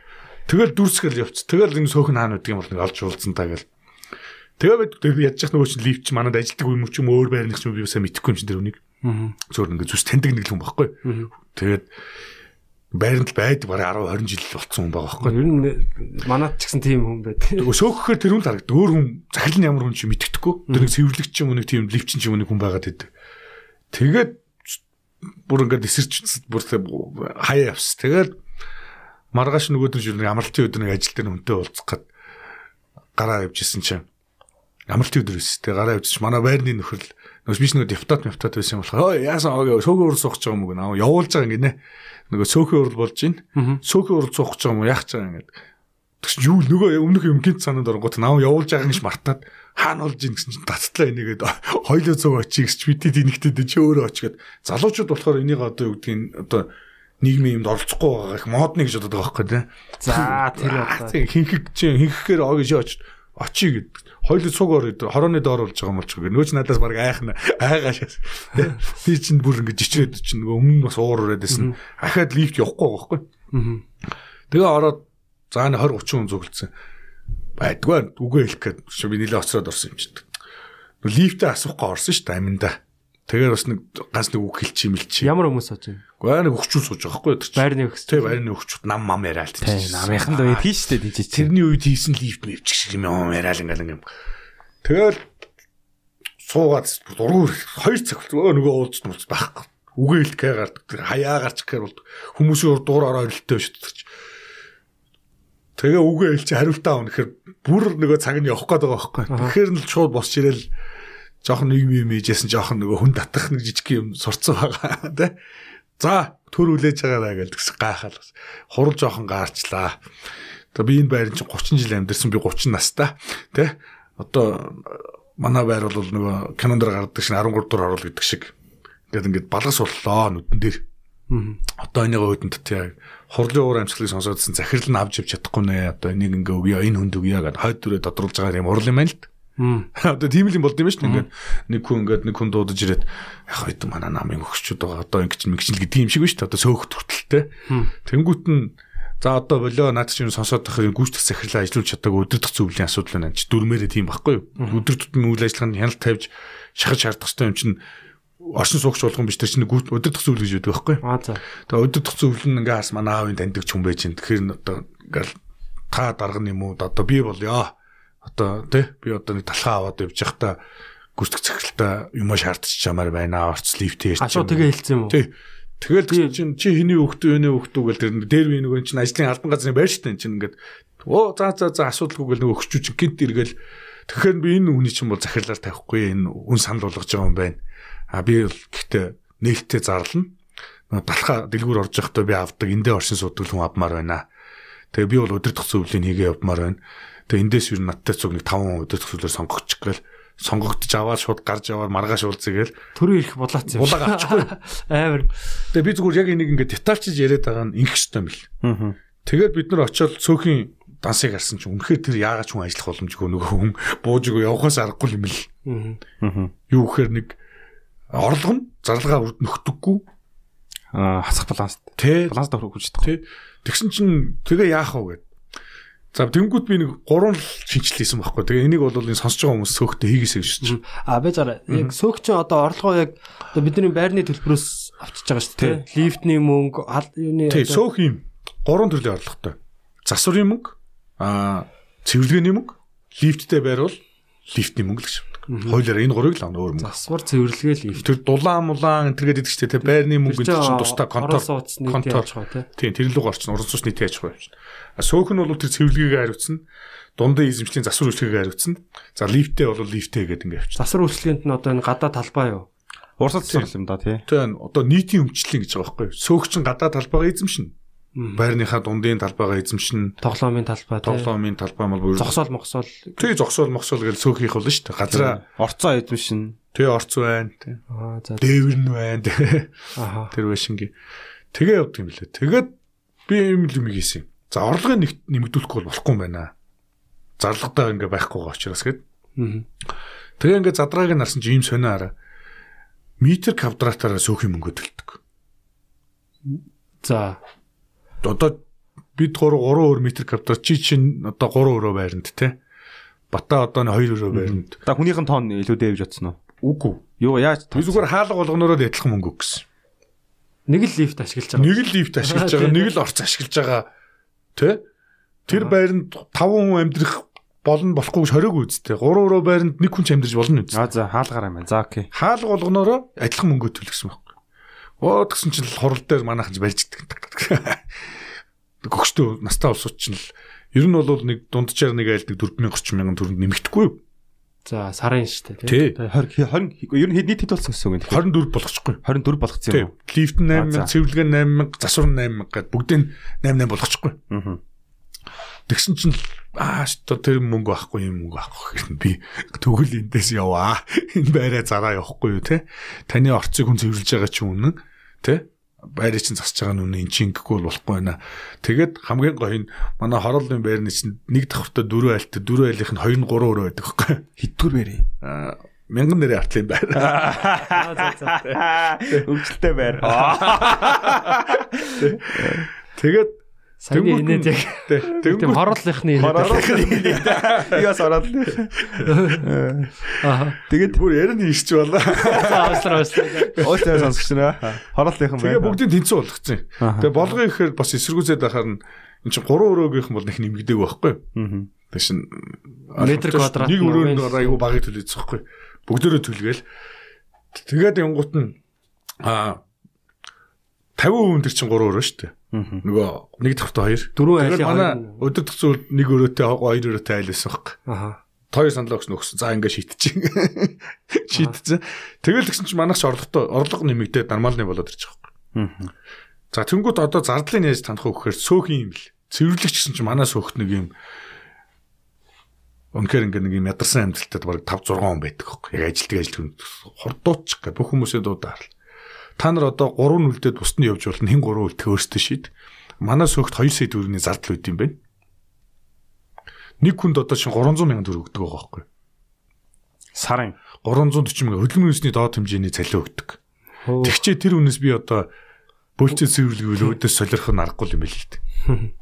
S6: тэгэл дүрсгэл явц тэгэл энэ сөөхн хаана гэдэг юм бол нэг олж уулзсан та гэл тэгээ ядж явах нөгөө чин лифт чи манад ажилтдаг юм ч юм өөр байрных ч юм би сайн мэдэхгүй юм чин тэр үнийг зөөр ингээ зүс таньдаг нэг л хүн баггүй тэгээд байранд байдаг бараг 10 20 жил болцсон хүн байгаа байхгүй
S4: Ер нь манад ч гэсэн тийм хүн байдаг.
S6: Нөгөө сөөхөөр тэр хүн л харагд. Өөр хүн захирал нь ямар хүн чи мэддэхгүй. Тэр нэг цэвэрлэгч ч юм уу нэг тийм лифчин ч юм уу нэг хүн байгаад байдаг. Тэгээд бүр ингээд эсэрч бүр хаяа явс. Тэгээд маргааш нөгөөдөр жил нэг амралтын өдөр нэг ажил дээр хүнтэй уулзах гээд гараа явж исэн чинь амралтын өдөр. Тэгээд гараа явж манай байрны нөхөрл нөгөө биш нөгөө депутат депутат байсан болохоор яасан ог сөөхөн урал суух гэж байгаа юм уу наа явуулж байгаа гинэ. Нөгөө сөөхөн урал болж байна. Сөөхөн урал суух гэж байгаа юм уу яах гэж байгаа юм гэдэг. Тэгс юу нөгөө өмнөх юм гинт санаад оронгот наа явуулж байгаа гэж мартаад хаана болж ийн гэсэн чинь тацтлаа энийгээд хоёлоо цуг очиж гэж бидид энэгтэд чи өөрөө очиод залуучууд болохоор энийг одоо юу гэдгийг одоо нийгмийн юмд оролцохгүй байгаа их модны гэж бодоод байгаа байхгүй тий.
S4: За тэр одоо
S6: хинхэг чи хинхэхээр ог иш очиж очий гэдэг. Хоёул цугаар гэдэг хорооны доор болж байгаа юм болж байгаа. Нөгөө ч надаас баг айхна айгаашаас. Тэ би чинь бүр ингэж жичрээд чинь нөгөө өмнө бас уур ураад байсан. Ахаад лифт явахгүй байгаа байхгүй. Тэгээ ороод заа 20 30 хүн зүгэлцсэн. Байдгүй үгүй хэлэх гээд чи би нилээ оцроод орсон юм чинь. Лифтээ асуухгүй орсон шүү дээ аминда. Тэгээ бас нэг ганц нэг үг хэлчих юм л чи.
S4: ямар хүмүүс сууж
S6: нэг өгчүүл сууж байгаа байхгүй юу?
S4: Байрны өгс.
S6: Тэ байрны өгчүүд нам мам яриад
S4: Тэ намынхан доо тийм шүү дээ тийч.
S6: Тэрний үед хийсэн лифт мэвчих шиг юм аа яриад ингээл ингээм. Тэгэл суугаад дургуур 2 цаг өө нөгөө уулзсан уулз байхгүй. Үгээл кэ. Тэр хаяа гарч гэхээр бол хүмүүсийн урд дуур ороо өрөлтөө шүтдэг. Тэгээ үгээ хэлчих хариултаа авах гэхээр бүр нөгөө цаг нь явах гээд байгаа байхгүй. Тэгэхээр нь л шууд босч ирээл жоохон нэг юм ийжсэн жоохон нөгөө хүн татах нэг жижиг юм сурцсан байгаа тий. За төр үлээж байгаараа гэж тэгс гайхал. Хурал жоохон гаарчлаа. Тэгээ би энэ байранд чинь 30 жил амьдэрсэн би 30 настай тий. Одоо манай байр бол нөгөө кинонд гардаг шиг 13 дугаар орол гэдэг шиг ингээд ингээд балгас боллоо нүдэн дээр. Одоо энийг өөдөнд тий хурлын уур амьсгалыг сонсоодсэн захирал нь авч явж чадахгүй нэ. Одоо энийг ингээ өгье, энэ хүнд өгье гэдэг хойд дүрээ тодруулж байгаа юм урал юм байна л. Одоо тийм л юм болд юм шүү дээ. Ингээд нэг хүн ингээд нэг хүн дуудаж ирээд яг хойд манай намын өгчүүд байгаа. Одоо ингэ чинь мэгчл гэдэг юм шиг шүү дээ. Одоо сөөхт хүртэлтэй. Тэнгүүт нь за одоо болоо наад чинь сонсоод тахыг гүйцэтгэх захирлаа ажиллуулж чадаагүй өдөртөх зөвлөлийн асуудал байна. Дөрмээрээ тийм байхгүй юу? Өдөр тутмын үйл ажиллагаанд хяналт тавьж шахаж шаардах хэрэгтэй юм чинь оршин суугч болгон биш тэр чинь өдөртөх зөвлөл гэж байдаг байхгүй юу?
S4: Аа за.
S6: Тэгээ өдөртөх зөвлөл нь ингээс манай аавын таньдаг ч хүн байж гэн. Тэгэхээр одоо ингээл та дарга юм уу? Одоо би болёо. Одоо тий би одоо нэг талхаа аваад явж байхдаа гүцэх цахилтаа юм шаардчих чамаар байна. Орц лифт хийж.
S4: Ашуу тэгээ хэлсэн юм уу?
S6: Тий. Тэгэл чи чинь чи хэний хөвгтөө өөнөө хөвгтөө гэл тэр дээр би нөгөө чинь ажлын албан газрын байр штэ чинь ингээд оо за за за асуудалгүй гэл нөгөө өгчүү чинь гинт иргээл тэгэхээр би энэ хүний чинь бол захирлаар тавихгүй энэ үн санал болгож байгаа юм байна. А би бол гэхдээ нээлттэй зарлана. Далха дэлгүүр орж явахдаа би авдаг эндээ оршин суудаг хүн авмаар байна. Тэгээ би бол өдөр төгсөвлийн хийгээ явмаар байна. Тэгээ эндээс юу надтай цуг нэг 5 өдөр төгсөвлөөр сонгогч гээл сонгогдож аваад шууд гарч аваад маргааш уулзгээл
S4: Төрөө ирэх булаац юм.
S6: булаага авчихгүй.
S4: Амар.
S6: Тэгээ би зүгээр яг энийг ингээд детальчж яриад байгаа нь ингэх юм бэл.
S5: Аа.
S6: Тэгээд бид нар очиод цөөхөн дансыг харсан чинь үнэхээр тэр яагаад ч хүн ажиллах боломжгүй нөгөө хүн бууж өгөө явахаас аргагүй юм.
S4: Аа.
S6: Юу гэхээр нэг орлого нь зарлагаа үрд нөхдөггүй.
S5: Хасах баланс.
S6: Тэ
S5: Баланс давхрах гэж.
S6: Тэ. Тэгсэн чинь тэгээ яах вэ гэд. За тэнгууд би нэг гурван л шинжилсэн байхгүй. Тэгээ энийг бол энэ сонсож байгаа хүмүүс сөөхтэй хийгээсэй гэж чинь.
S4: А би зараа яг сөөх чинь одоо орлогоо яг бидний байрны төлбөрөөс авчиж байгаа шүү дээ. Лифтний мөнгө, юуны
S6: Тий, сөөх юм. Гурван төрлийн орлоготой. Засварын мөнгө, аа цэвэрлэгээний мөнгө, лифттэй байрвал лифтний мөнгө л гэж. Хойлоор энэ гурыг л авна өөр мөнгө.
S4: засвар цэвэрлэгээ лифт.
S6: Тэр дулаан мулаан энэ төргээд идэг ч те байрны мөнгө энэ чинь тусдаа контор контор.
S4: яаж байгаа тий.
S6: Тийм тэр луг орчин уран цус нийт яаж байгаа юм. А сөөх нь бол тэр цэвэрлэгээгээ хариуцсан. Дундаа эзэмшлийн засвар үйлчлэгээ хариуцсан. За лифттэй бол лифттэй гэдэг ингээд явчихсан.
S4: Засвар үйлчлэгэнд нь одоо энэ гадаа талбай юу?
S5: Урсгал засвар юм да тий.
S6: Тэгээ одоо нийтийн өмчлөлийн гэж байгаа байхгүй? Сөөх чин гадаа талбайгаа эзэмшнэ. Байрныхаа дундын талбайгаа эзэмшнэ.
S4: Тоглоомын талбай тий.
S6: Тоглоомын талбай мал бүр
S4: Зогсоол мохсоол.
S6: Тэгээ зогсоол мохсоол гэж сөөх хийх болно шүү дээ. Газраа
S5: Орцоо эзэмшин.
S6: тэгээ орц байна. тэгээ
S4: Аа за.
S6: Дээвэр нь байна.
S4: Аха.
S6: Тэр байшингийн. Тэгээ явдаг юм лээ. Тэгээд би юм л юм хийсэн. За орлогыг нэг нэмэгдүүлэхгүй бол болохгүй юм байна. Зарлагтаа ингээ байхгүй байгаа учраас гээд. Тэгээ ингээ задрааг нь нарсан чи ийм сонио араа. Метр квадратаараа сөөхий мөнгө төлдөг.
S4: За.
S6: Одоо бид 3 3 өөр метр квадрат чи чинь одоо 3 өрөө байранд те. Бата одоо 2 өрөө байранд.
S5: Та хүнийх нь тоон илүү дээвж бодсон уу?
S6: Үгүй.
S5: Юу яаж
S6: Би зүгээр хаалга болгонороо л адилхан мөнгө өгсөн.
S4: Нэг л лифт ашиглаж байгаа.
S6: Нэг л лифт ашиглаж байгаа, нэг л орц ашиглаж байгаа. Тэ? Тэр байранд 5 хүн амьдрах болно болохгүй гэж хориог үсттэй. 3 өрөө байранд нэг хүн ч амьдрж болно үст.
S5: Аа за хаалгаар юм байна. За окей.
S6: Хаалга болгонороо адилхан мөнгө төлөхсөн байхгүй. Оо тэгсэн чинь л хурал дээр манайхан ч барьждаг. Гөгчтөө настаа улсууд чинь л ер нь бол нэг дунджаар нэг айлдаг 4000 30 мянган төгрөг нэмэгдэхгүй юу?
S4: За сарын шүү дээ тий.
S6: Тий.
S5: 20 20 ер нь хэд нийт хэд болсон гэсэн үг юм.
S6: 24 болгочихгүй.
S5: 24 болгоцсон юм?
S6: Лифт нь
S5: А, за.
S6: 8000, цэвэрлэгээ 8000, засвар нь 8000 гэдэг бүгдийг 88 болгочихгүй.
S5: Аа.
S6: Тэгсэн чинь л, аа шүү тэр мөнгө байхгүй юм мөнгө байхгүй гэсэн би тэгвэл эндээс яваа. Энэ байраа зараа явахгүй юу те. Таны орцыг хүн цэвэрлж байгаа чи үнэн те. Байрыг чинь засаж байгаа нь үнэн эн чинь ингэхгүй бол болохгүй байна. Тэгээд хамгийн гоё нь манай хорооллын байрны чинь нэг давхртаа дөрөв айлт дөрөв айлынх нь 2 3 өрөө байдаг байхгүй.
S5: Хэдгүр бэрээ.
S6: Аа мянган нэрийн артлын байр.
S5: Өвчлөлтэй байр.
S6: Тэгээд
S4: Сайн инээд яг
S6: тий,
S4: тийм
S6: тэнгүүд
S4: хорооллынхны инээд.
S5: Яас ороод.
S4: Аа.
S5: Тэгээд
S6: бүр ярины ирч болоо.
S4: За уушлаа уушлаа.
S5: Өөсөө сонсогч нэ. Хорооллынхан
S6: Тэгээ
S5: байна.
S6: бүгдийг тэнцүү болгоцсон.
S5: Аха.
S6: Тэгээ болгоё гэхээр бас эсэргүүцээд байхаар нь эн чинь 3 өрөөгийнх бол нэг нэмэгдээг байхгүй.
S5: Аа.
S6: Тэг шин
S4: Метр квадрат
S6: нэг өрөөнд айгу багыг төлөөсөн байхгүй. Бүгдөө төлгээл. Тэгээд янгут нь а 50% төр чинь 3 өрөө шүү дээ. Нөгөө нэг давхртаа хоёр.
S4: Дөрөв айлын
S6: манай өдөр төх зүйл нэг өрөөтэй хоёр өрөөтэй айл байсан баг.
S4: Аха.
S6: Хоёр саналаагч нөхсөн. За ингээ шийдчихээн. Шийдчихсэн. Тэгэл гэсэн чинь манаас орлоготой орлого нэмэгдээд нормалны болоод ирчих واخ.
S5: Аха.
S6: За тэнгууд одоо зардлын нээж танах өгөхээр сөөхөн юм бэл. Цэвэрлэгч гэсэн чинь манаас өөхт нэг юм Үнэхээр ингээ нэг юм ядарсан амьдралтад баг 5 6 он байдаг хөөх. Яг ажилтг ажилтг хурдуутчих гэх бүх хүмүүсээ дуудаар. Аа. Та нар одоо 3 нүлдэд бусд нь явж болно. Хин 3 үлдэх өөртөө шийд. Манай сөөхт 2 сая төгрөгийн зардал үүд юм байна. Нэг хүнд одоо чинь 300 сая төгрөг өгдөг байгаа байхгүй.
S5: Сарын.
S6: 340 мянга хөдөлмөрийн үнэсний доод хэмжээний цалин өгдөг. Тэгчээ тэр үнэс би одоо бөлчөө цэвэрлэвэл өөдөөс солирох нь аргагүй юм байл л дээ.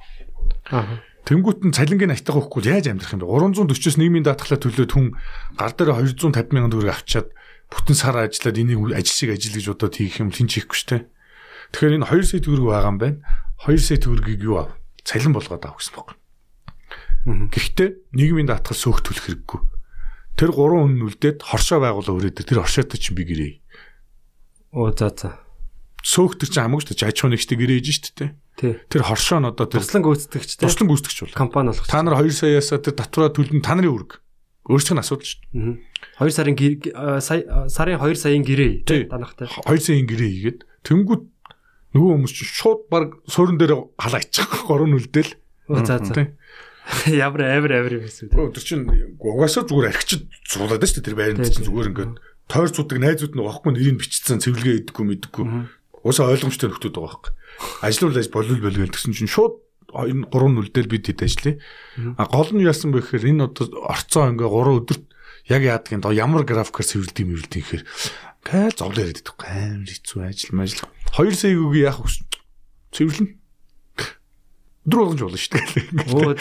S4: Аха.
S6: Тэнгүүт нь цалингийн айтайгаа өгөхгүй яаж амьдрах юм бэ? 340-оос нийгмийн даатгалаа төлөөд хүн гар дээр 250 мянган төгрөг авчаад бүтэн сар ажиллаад энийг ажил шиг ажил гэж бодоод хийх юм тэнч хийхгүй дээ. Тэгэхээр энэ 2 сая төгрөг байгаа юм байна. 2 сая төгрөгийг юу ав? Цалин болгоод авах гэсэн байна. Гэхдээ нийгмийн даатгал сөөх төлөх хэрэггүй. Тэр 3 хүн үлдээд хоршоо байгуулаа өрөөд тэр хоршоотой чинь би гэрээ.
S4: Оо за за.
S6: сөөхтөр чинь хамаагүй шүү дээ. Аж ахуйн нэгжтэй гэрээ хийж шүү дээ. Тэр хоршоо нь одоо тэр
S4: Туслан гүйцэтгэгчтэй
S6: туслан гүйцэтгэж бол.
S4: компани болох.
S6: Та нар 2 саяасаа тэр татвараа төлнө та нарын үүрэг. Өөрсдийнх нь асуудал шүү дээ.
S4: 2 сарын сарын 2 саяын гэрээ
S6: тий.
S4: танахтай
S6: 2 саяын гэрээ хийгээд тэнгууд нөгөө хүмүүс чинь шууд баг суурин дээр халаа ичих горон үлдээл
S4: за за. Ямар авир авир юм эсвэл
S6: өдөр чинь угаасаа зүгээр архичд зуулаад шүү дээ тэр байранд чинь зүгээр ингээд тойр цудаг найзууд нь واخгүй нэрийг бичсэн цэвэрлэгээ идэхгүй мэдхгүй уусаа ойлгомжтой нөхдөд байгаа байхгүй. Ажлуулж болвол болвол гэсэн чинь шууд энэ гурван нүлдэл бид хэд ажиллая. А гол нь яасан бэ гэхээр энэ одоо орцоо ингээ 3 өдөрт яг яадаг юм доо ямар графикаар цэвэрлдэг юм эвэрлдэг гэхээр гээ зовлоо яриад байдаг. Амар хэцүү ажил мажил. 2 сая үгүй яах вэ? Цэвэрлэнэ. Өдөр болгож болно шүү дээ.
S4: Оо.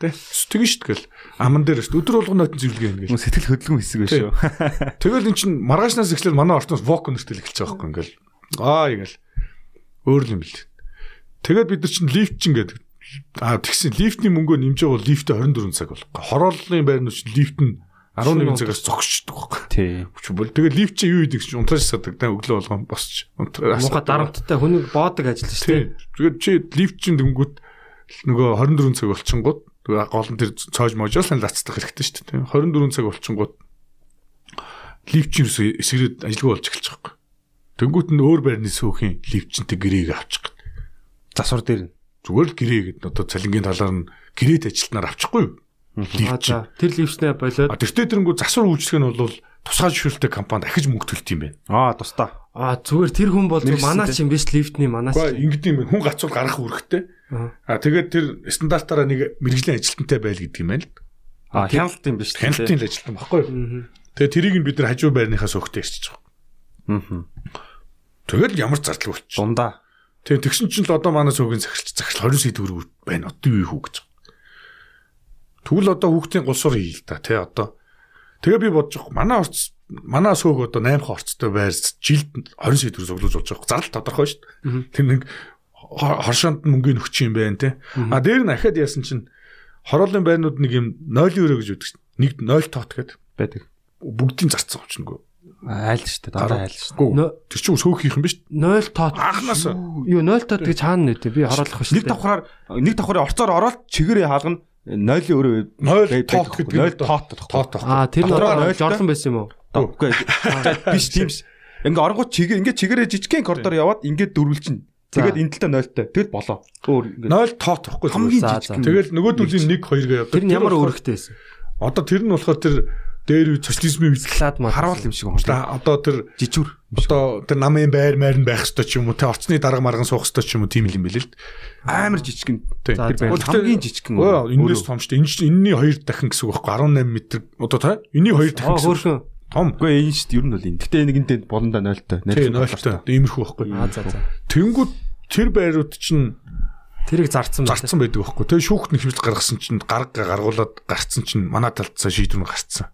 S6: Тэгэн шүү дээ. Аман дээр шүү. Өдөр болгоно нотын цэвэрлэгээ юм гээл.
S5: Сэтгэл хөдлөм хэсэг биш шүү.
S6: Тэгэл эн чин маргаашнаас эхлээд манай ортоос вок нэртэл эхэлж байгаа байхгүй ингээл. Аа ингээл. Өөр юм бэл. Тэгээд бид нар чин лифт чин гэдэг. Аа тэгсэн лифтний мөнгөө нэмж байгаа бол лифтээ 24 цаг бол. Хорооллын байрнууд чин лифт нь 11 цагаас зогсчихдог байхгүй.
S5: Тий.
S6: Хүч бол тэгээд лифт чи юу гэдэг чинь унтрааж садаг та өглөө болгон босч.
S4: Муха дарамттай хүний боодог ажил шүү дээ.
S6: Тэгээд чи лифт чин дэнгүүт нөгөө 24 цаг болчихгоод гол нь тэр цоож можоос нь лацдах хэрэгтэй шүү дээ. 24 цаг болчихгоод лифт чин эсрээд ажилгүй болж эхэлж байгаа. Тэнгүүт нь өөр байрны сүүхийн лифт чинтэй гэрээг авчих.
S5: Засвар дээр нь.
S6: Зүгээр л гэрээ гэдэг одоо цалингийн талаар нь гэрээд ажилтнаар авчихгүй юу?
S4: Тэр ливчнээ болоод
S6: А тэртээ тэрэнгүү засвар үйлчлэх нь бол тусгай зөвшөөрөлтэй компанид дахиж мөнгө төлт юм байна.
S5: Аа тустаа.
S4: а зүгээр тэр хүн бол
S5: тий.
S4: чинь биш лифтний манаас.
S6: Гэхдээ ингэдэг юм байна. Хүн гацуул гарах үүрэгтэй.
S4: Аа.
S6: Тэгээд тэр стандартаараа нэг мэрэгжлийн ажилтнтай байл гэдэг юм байна л.
S5: Аа хяналт юм биш.
S6: Хяналтын л ажилтан баггүй юу?
S4: Мгм.
S6: Тэгээ тэрийг нь бид нар хажуу байрныхаа сөхтөө ирчихэж байгаа.
S5: Аа.
S6: Тэгэл ямар зардал болчих.
S5: Дундаа.
S6: Тэгээ тэгсэн чинь л одоо манай сөөгийн захирч захирал 20 сая төгрөг байна. Одоо юу хүү гэж. Тэгвэл одоо хүүхдийн гулсуур хий л та тий одоо. Тэгээ би бодож байгаа. Манай орц манай сөг одоо 8 орцтой байр жилд 20 сая төгрөг зөглөж болж байгаа. Зардал тодорхой шүү дээ. Тэр нэг хо- хоршоонд мөнгөний өгч юм байна тий. А дээр нь ахаад яасан чинь хороолын байрнууд нэг юм 0 евро гэж үүдэг. Нэг 0 тоот гэдэг
S5: байдаг.
S6: бүгдийн зарцсан очно гоо.
S5: Айл шүү дээ. Дараа айл шүү.
S4: Нö-
S6: Тэр чинь сөөхийнх юм биш.
S4: 0 тот.
S6: Анханаас
S4: Юу 0 тот гэж хаана нэ би
S5: дээ.
S4: шүү
S5: Нэг давхраар нэг давхрын орцоор ороод чигээрээ хаалгана 0 өөрөө
S6: 0 тоот гэдэг
S5: 0 тоот
S6: тоот тоот.
S4: А тэр нь
S5: 0
S4: жорлон байсан юм уу?
S5: Үгүй биш тийм ш. Ингээ оронгууд чигээр ингээ чигээрээ жижигхэн коридор яваад ингээ дөрвөлчин. Тэгээд энэ талтай 0-тай. Тэгэл болоо. Өөр ингээ
S6: 0 тоот байхгүй
S5: хамгийн жижиг.
S6: Тэгэл нөгөөдүүлийн 1 2 гээ явдаг.
S4: Тэр нь ямар өөрөгтэй байсан?
S6: Одоо тэр нь болохоор тэр дээр социализмын үе
S4: Лад маа.
S5: харуул юм шиг юм
S6: одоо тэр
S5: Жижүүр.
S6: одоо тэр намын байр майр нь байх ёстой ч юм уу те орцны дарга марган суух ёстой ч юм уу тийм л юм бэлээ л.
S5: Амар жижигэн. Тэр хамгийн жижигэн.
S6: Энэс том шүү дээ. Энэний 2 дахин гэсэн үг байхгүй 18 м одоо та энэний 2 дахин гэсэн. Том.
S5: Үгүй энэ шүү дээ ер нь бол энэ. Гэтэ нэг энэ болондоо 0-тай.
S6: Тийм 0 той. Иймэрхүү байхгүй.
S4: Аа за за.
S6: Тэнгүүд тэр байрууд чинь
S4: Тэрийг зарцсан
S6: зарцсан байдаг байхгүй. Тэгээ шүүхт нэг хэмжил гаргасан чинь гарга гаргуулад гарцсан чинь манай талдсаа шийдвэр нь гарцсан.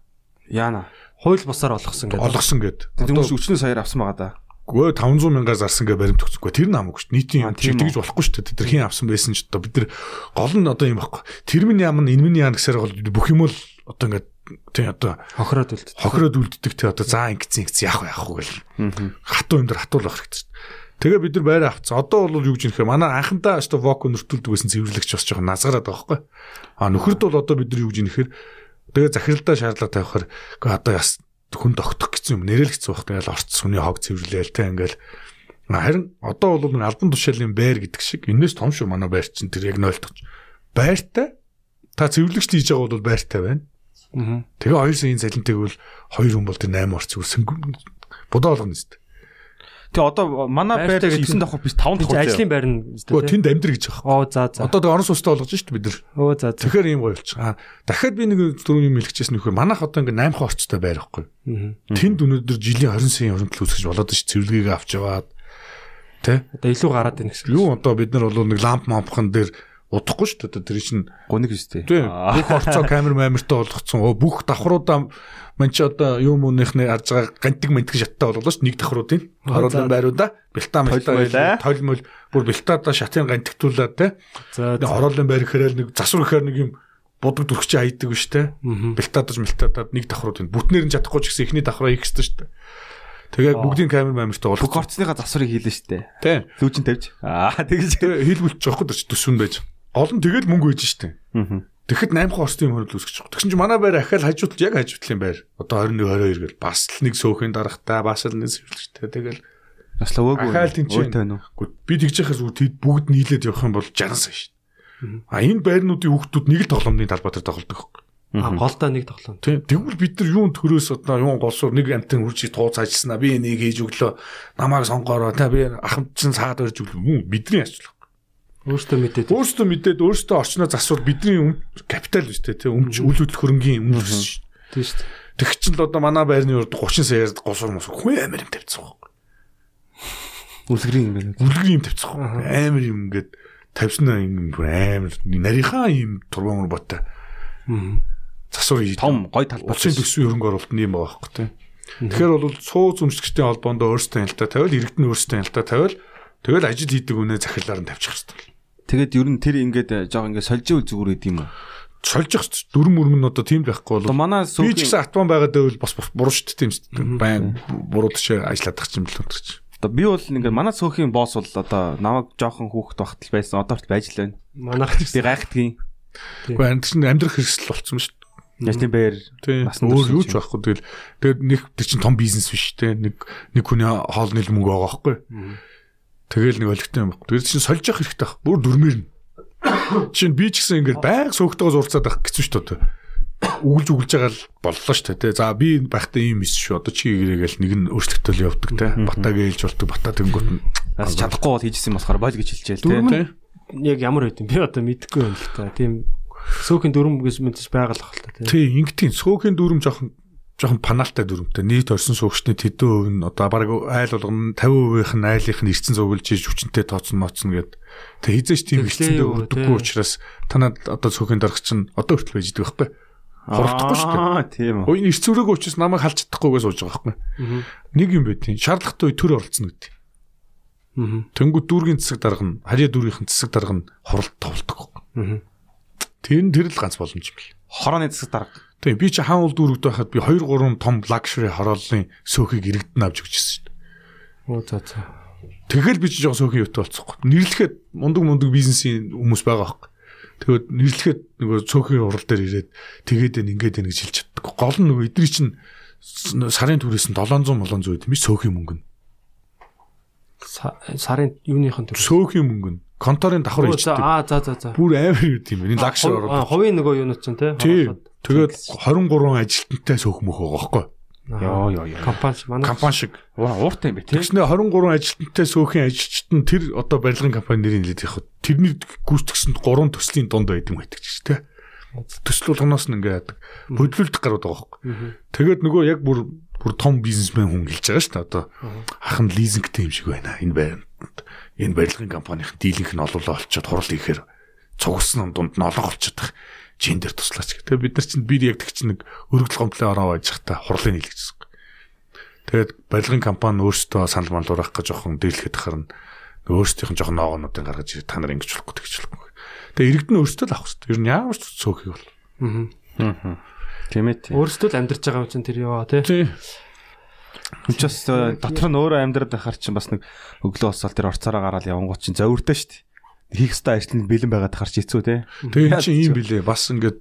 S5: Яана.
S4: Хууль бусаар олгосон гэдэг.
S6: Олгосон гэд.
S5: Тэнгуүш өчнөө саяар авсан байгаа да.
S6: Гөө 500 мянгаар зарсан гэ баримт өгсөхгүй. Тэр нь хамаагүй шүү. Нийтийн юм чи тэгж болохгүй шүү дээ. Тэр хин авсан байсан ч одоо бид нар гол нь одоо юм баггүй. Тэр минь яам нь энэ минь яа гэсээр бол бүх юм л одоо ингээд тий одоо
S4: Хохироод үлддэг.
S6: хохироод үлддэг тий одоо заа ингэсэн ингэсэн яах вэ яах вэ гэл. Хатуу юм дээр хатуулах хэрэгтэй шүү. Тэгээ бид нар байраа авцсан. Одоо бол юу гэж юм хэрэг манай анхандаа өстө вок нөртүүлдэг байсан цэвэрлэгч бас жоохон назгараад байгаа байхгүй. А нөхөрд бол одоо бид нар юу гэж юм хэрэг тэгээ захиралдаа шаардлага тавихаар үгүй одоо яс хүн тогтох гэсэн юм нэрэл хэцүү байх. Тэгэл орц хүний хог цэвэрлээл тэ ингээл харин одоо бол нэг албан тушаалын байр гэдэг шиг энэс том шүү манай байр чинь тэр яг 0 точ. Байртай та цэвэрлэгч хийж байгаа бол байртай байна. Тэгээ 2 саяын цалинтайг бол 2 хүн бол тэр 8 орц үсэн бодоо болгоно зү.
S5: Тэгээ одоо манай байр
S4: Байртай гэдэг
S5: 9 давхар биш 5
S4: Тэг
S5: давхар.
S4: ажлын байр нь үстэй.
S6: тэнд амьдр гэж байгаа.
S4: Оо за за.
S6: Одоо тэгээ орон сууцтай болгож шүү дээ бид нар.
S4: Оо за за.
S6: Тэгэхээр ийм гоё болчих. Аа дахиад би нэг дөрөв юм хэлчихсэн нөхөр манайх одоо ингээ 8 хорцтой байр байхгүй.
S4: Аа.
S6: Тэнд өнөөдөр жилийн 20 сая хөрөнгө үүсгэж болоод ш цэвэрлэгээ авч яваад тэ
S4: Одоо илүү гараад байна гэсэн.
S6: юу одоо бид нар бол нэг ламп мампхан дээр удахгүй шүү дээ. Тэр чинь
S5: Гуниг шүү дээ.
S6: бүх орцоо камер мамертай болгоцсон. Оо, Бүх давхруудаа мань чи одоо юу мөнийхний арж байгаа гантиг мэнтэг шаттай боллоо шүү дээ. Нэг давхруудын хоороолын байруудаа бэлтаа мэлтаа толмол бүр бэлтаадаа шатын гантигтуулаад те
S4: За
S6: Нэг хороолын байр гэхээр нэг засвар гэхээр нэг юм будаг дүрхчээ хайдаг биш те. Бэлтаадаж мэлтаадаад нэг давхрууд энэ бүтнээр нь чадахгүй ч гэсэн эхний давхраа хэрэгтэй шүү дээ. Тэгээ бүгдийн камер маамиртай
S5: Бүх
S6: болох.
S5: орцныхаа засварыг хийлээ штэ.
S6: Тий.
S5: Лүүжин тавьж. Аа тэгэж.
S6: Хийлгүүлчих жоохгүй дэрч төсвөн байж. Нь тэгэл мөнгө өгж штэ. Тэгэхэд 8 хостын хөрөл үүсгэж. Тэгсэн чинь манай байр ахаал хажууд яг хажуудлын байр. Одоо 21 22 гэл бас л нэг сөөхөн дарахтаа бас л нэг сэвлэгтэй. Тэгэл
S5: л өвөөгүй.
S6: ахаал тэнцэн.
S5: Өөтэй нүү.
S6: Гү би тэгж яхаас тэд бүгд нийлээд явах юм бол 60 сая шүү. А энэ байрнуудын хүүхдүүд нэг л тоглоомны талбай дээр тоглодог.
S4: А голдоо нэг тоглоом.
S6: Тийм. Тэгвэл бид нар юун төрөөс одоо юун голсуур нэг амтын хурцыг тууц ажилласнаа би энийг хийж өглөө. Намайг сонгоороо та би ахмад чинь цаад өрж өглөө. Мөн бидний ачлах.
S4: Өөртөө мэдээд.
S6: Өөртөө мэдээд өөртөө орчноо засвал бидний капитал биш үү? Өмч үйл хөдлөх хөрөнгийн өмнө шүү.
S4: Тийм шүү дээ.
S6: Тэг чин л одоо манай байрны урд 30 саяар голсуур мос хүн амар юм тавьчихсан баг.
S5: Үлгэрийн юм байна.
S6: Үлгэр юм тавьчихсан. Амар юм ингээд тавьснаа юм амар нарийнхаа юм турбамөр ботой. Засвар хийж
S5: Том гой талбай.
S6: улсын төсвийн хөрөнгө оруулалт нь юм байгаа байхгүй тий. Тэгэхээр бол цуу зүмжлэгчдийн холбоонд өөрсдөө ялтаа тавиал иргэдний өөрсдөө ялтаа тавиал тэгэл ажил хийдэг үнэ захиалаар нь тавьчих хэрэгтэй.
S5: Тэгээд ер нь тэр ингээд жоо ингээд сольжиул зүгээр гэдэг юм уу?
S6: Сольжих дүрм мөрмөн одоо тийм байхгүй
S5: Одоо
S6: бол
S5: манай
S6: би ч гэсэн атман байгаад байвал бас буруу шүү дээ тийм шүү дээ. Байн буруу тишээ ажилладаг ч юм л өнтер чи.
S5: одоо би бол ингээд манай сүүхийн босс бол одоо намайг жоохон хүүхэд багтал байсан. Одоо ч байж л байна.
S4: Манайх ч
S5: Би гайхдгийн.
S6: Чинь амьдрах хэрэгсэл болцсон шүү дээ.
S5: Ястын бээр. Бас
S6: Өөр юу ч байхгүй тэгэл тэгээд нэг тэр чинь том бизнес биш те. Нэг нэг хүний хоолны л мөнгө байгаа байхгүй. Тэгэл нэг олигтой юм байхгүй. Тэр чинь сольж явах хэрэгтэй байх. Бүр дүрмээр нь. Чинь би ч гэсэн ингээд байг сөөгтэйгөө зурцаад байх гэсэн шүү дээ. Үгэлж үгэлж байгаа л боллоо шүү дээ. За би байхдаа ийм эс шүү. Одоо чи гэрээгээл нэг нь өөрчлөлтөл явдаг те. Батаг ээлж болдог. Бата тэнгуут нь.
S5: бас чадахгүй бол хийжсэн болохоор бойл гэж хэлчихэл.
S6: Тэ.
S4: яг ямар байд юм би одоо мэдэхгүй юм л та. Тийм сөөхөн дүрм гэж мэдээж байгалах л та тийм.
S6: Тий, ингэтийн сөөхийн дүрм жоохон жоохон панаалтай дүрмтэй. Нийт орсон суугчны тэдэн хувь нь одоо баг айл болгоно 50% нь айлынх нь эрцэн зугилж иж хүчнтэй тооцсон моцно гэд. Тэг хизээч тийм өрдөггүй
S4: тий.
S6: учраас танад одоо сөөхийн дарах чинь одоо хүртэл байж идэг байхгүй. Хурдахгүй шүү дээ.
S5: Аа тийм үү.
S6: Хөөе эрц өрөөгөө учраас намайг халж чадахгүйгээ сууж байгаа байхгүй. Нэг юм байт тийм. Шаардлагатай төр оролцсон гэдэг.
S4: Аа.
S6: Тэнгүү дүүргийн цэсэг дарга нь, харьяа дүүргийн цэсэг дарга нь хуралд тоглодог.
S4: Аа.
S6: Тэр нь тэр л ганц боломж юм бэл.
S5: Хорооны зэсэг дарга.
S6: Тийм би чи хаан ул дүүрэгд байхад би 2 3 том лакшри хорооллын сөөхийг иргэдэн авч өгчээсэн шүү дээ.
S4: Оо за за.
S6: Тэгэл би чи жоо сөөхийн юутай болцохгүй. Нэрлэхэд мундаг мундаг бизнесийн хүмүүс байгаа байхгүй. Тэгээд нэрлэхэд нөгөө цөөхөн урал дээр ирээд тэгээд энэ ингээд энэ гэж хэлж чаддаг. Гол нь нөгөө эдний чинь сарын түрээс нь 700 молон зүйд юм биш цөөхөн мөнгө нь.
S4: Са- Сарын юуныхан төр.
S6: Цөөхөн мөнгө нь. Конторын давхар ичдэг.
S4: аа за за за.
S6: Бүр амар юу бэ? Энэ
S4: Аа,
S6: орол.
S4: Хувийн нөгөө юунууд чинь тий.
S6: Тийм. Тэгээд 23 ажилтнтай сөөх мөх байгаа байхгүй.
S5: Йоо ёо ёо.
S4: компани шиг манай
S6: Компани шиг.
S5: Ууртай юм бэ тий.
S6: Тэгснэ 23 ажилтнтай сөөхийн ажилчид нь тэр одоо барилгын компани нэрийг хэлээд явах. Тэрний гүйцэтгэсэнд 3 төслийн дунд байдаг юм байдаг ч тий. Төсөл болгоноос нь ингээд. Хөдөлгөлдөх гарууд байгаа байхгүй. Тэгээд нөгөө яг бүр бүр том бизнесмен хүн хэлж байгаа шүү дээ. Одоо ах нь лизингтэй юм шиг байна. Энэ байр энэ барилгын компанийн дийлэнх нь олоолаа олцоод хурал ихээр цугсан дунд нь олон олцоод байх. Чин дээр туслаач. Тэгээд бид нар чинь бид яг тэг чинь нэг өргөдөл гомдлын ороо байж хата хурлын нийлэгдсэн. Тэгээд барилгын компани өөрсдөө санал малуурах гэж жоохон дэрлэхэд харна. Өөрсдийнх нь жоохон ноогоонуудыг гаргаж ирээ та нар ингэж болохгүй тэгж болохгүй. Тэгээд иргэд нь өөрсдөө л авах хэрэгтэй. Ер нь ямар ч цөөхийг бол.
S5: Тийм ээ
S4: өөрсдөө л амьдарч байгаа юм чинь тэр ёо тий.
S6: Тий.
S5: Учраас э, дотор нь өөрөө амьдраад байхаар чинь бас нэг өглөө босоод тэр орцороо гараад явангууд чинь зовиртой шүү дээ. Хийх ёстой ажил нь бэлэн байгаад харч хэцүү тий.
S6: Тэгээд энэ чинь юм билээ. Бас ингээд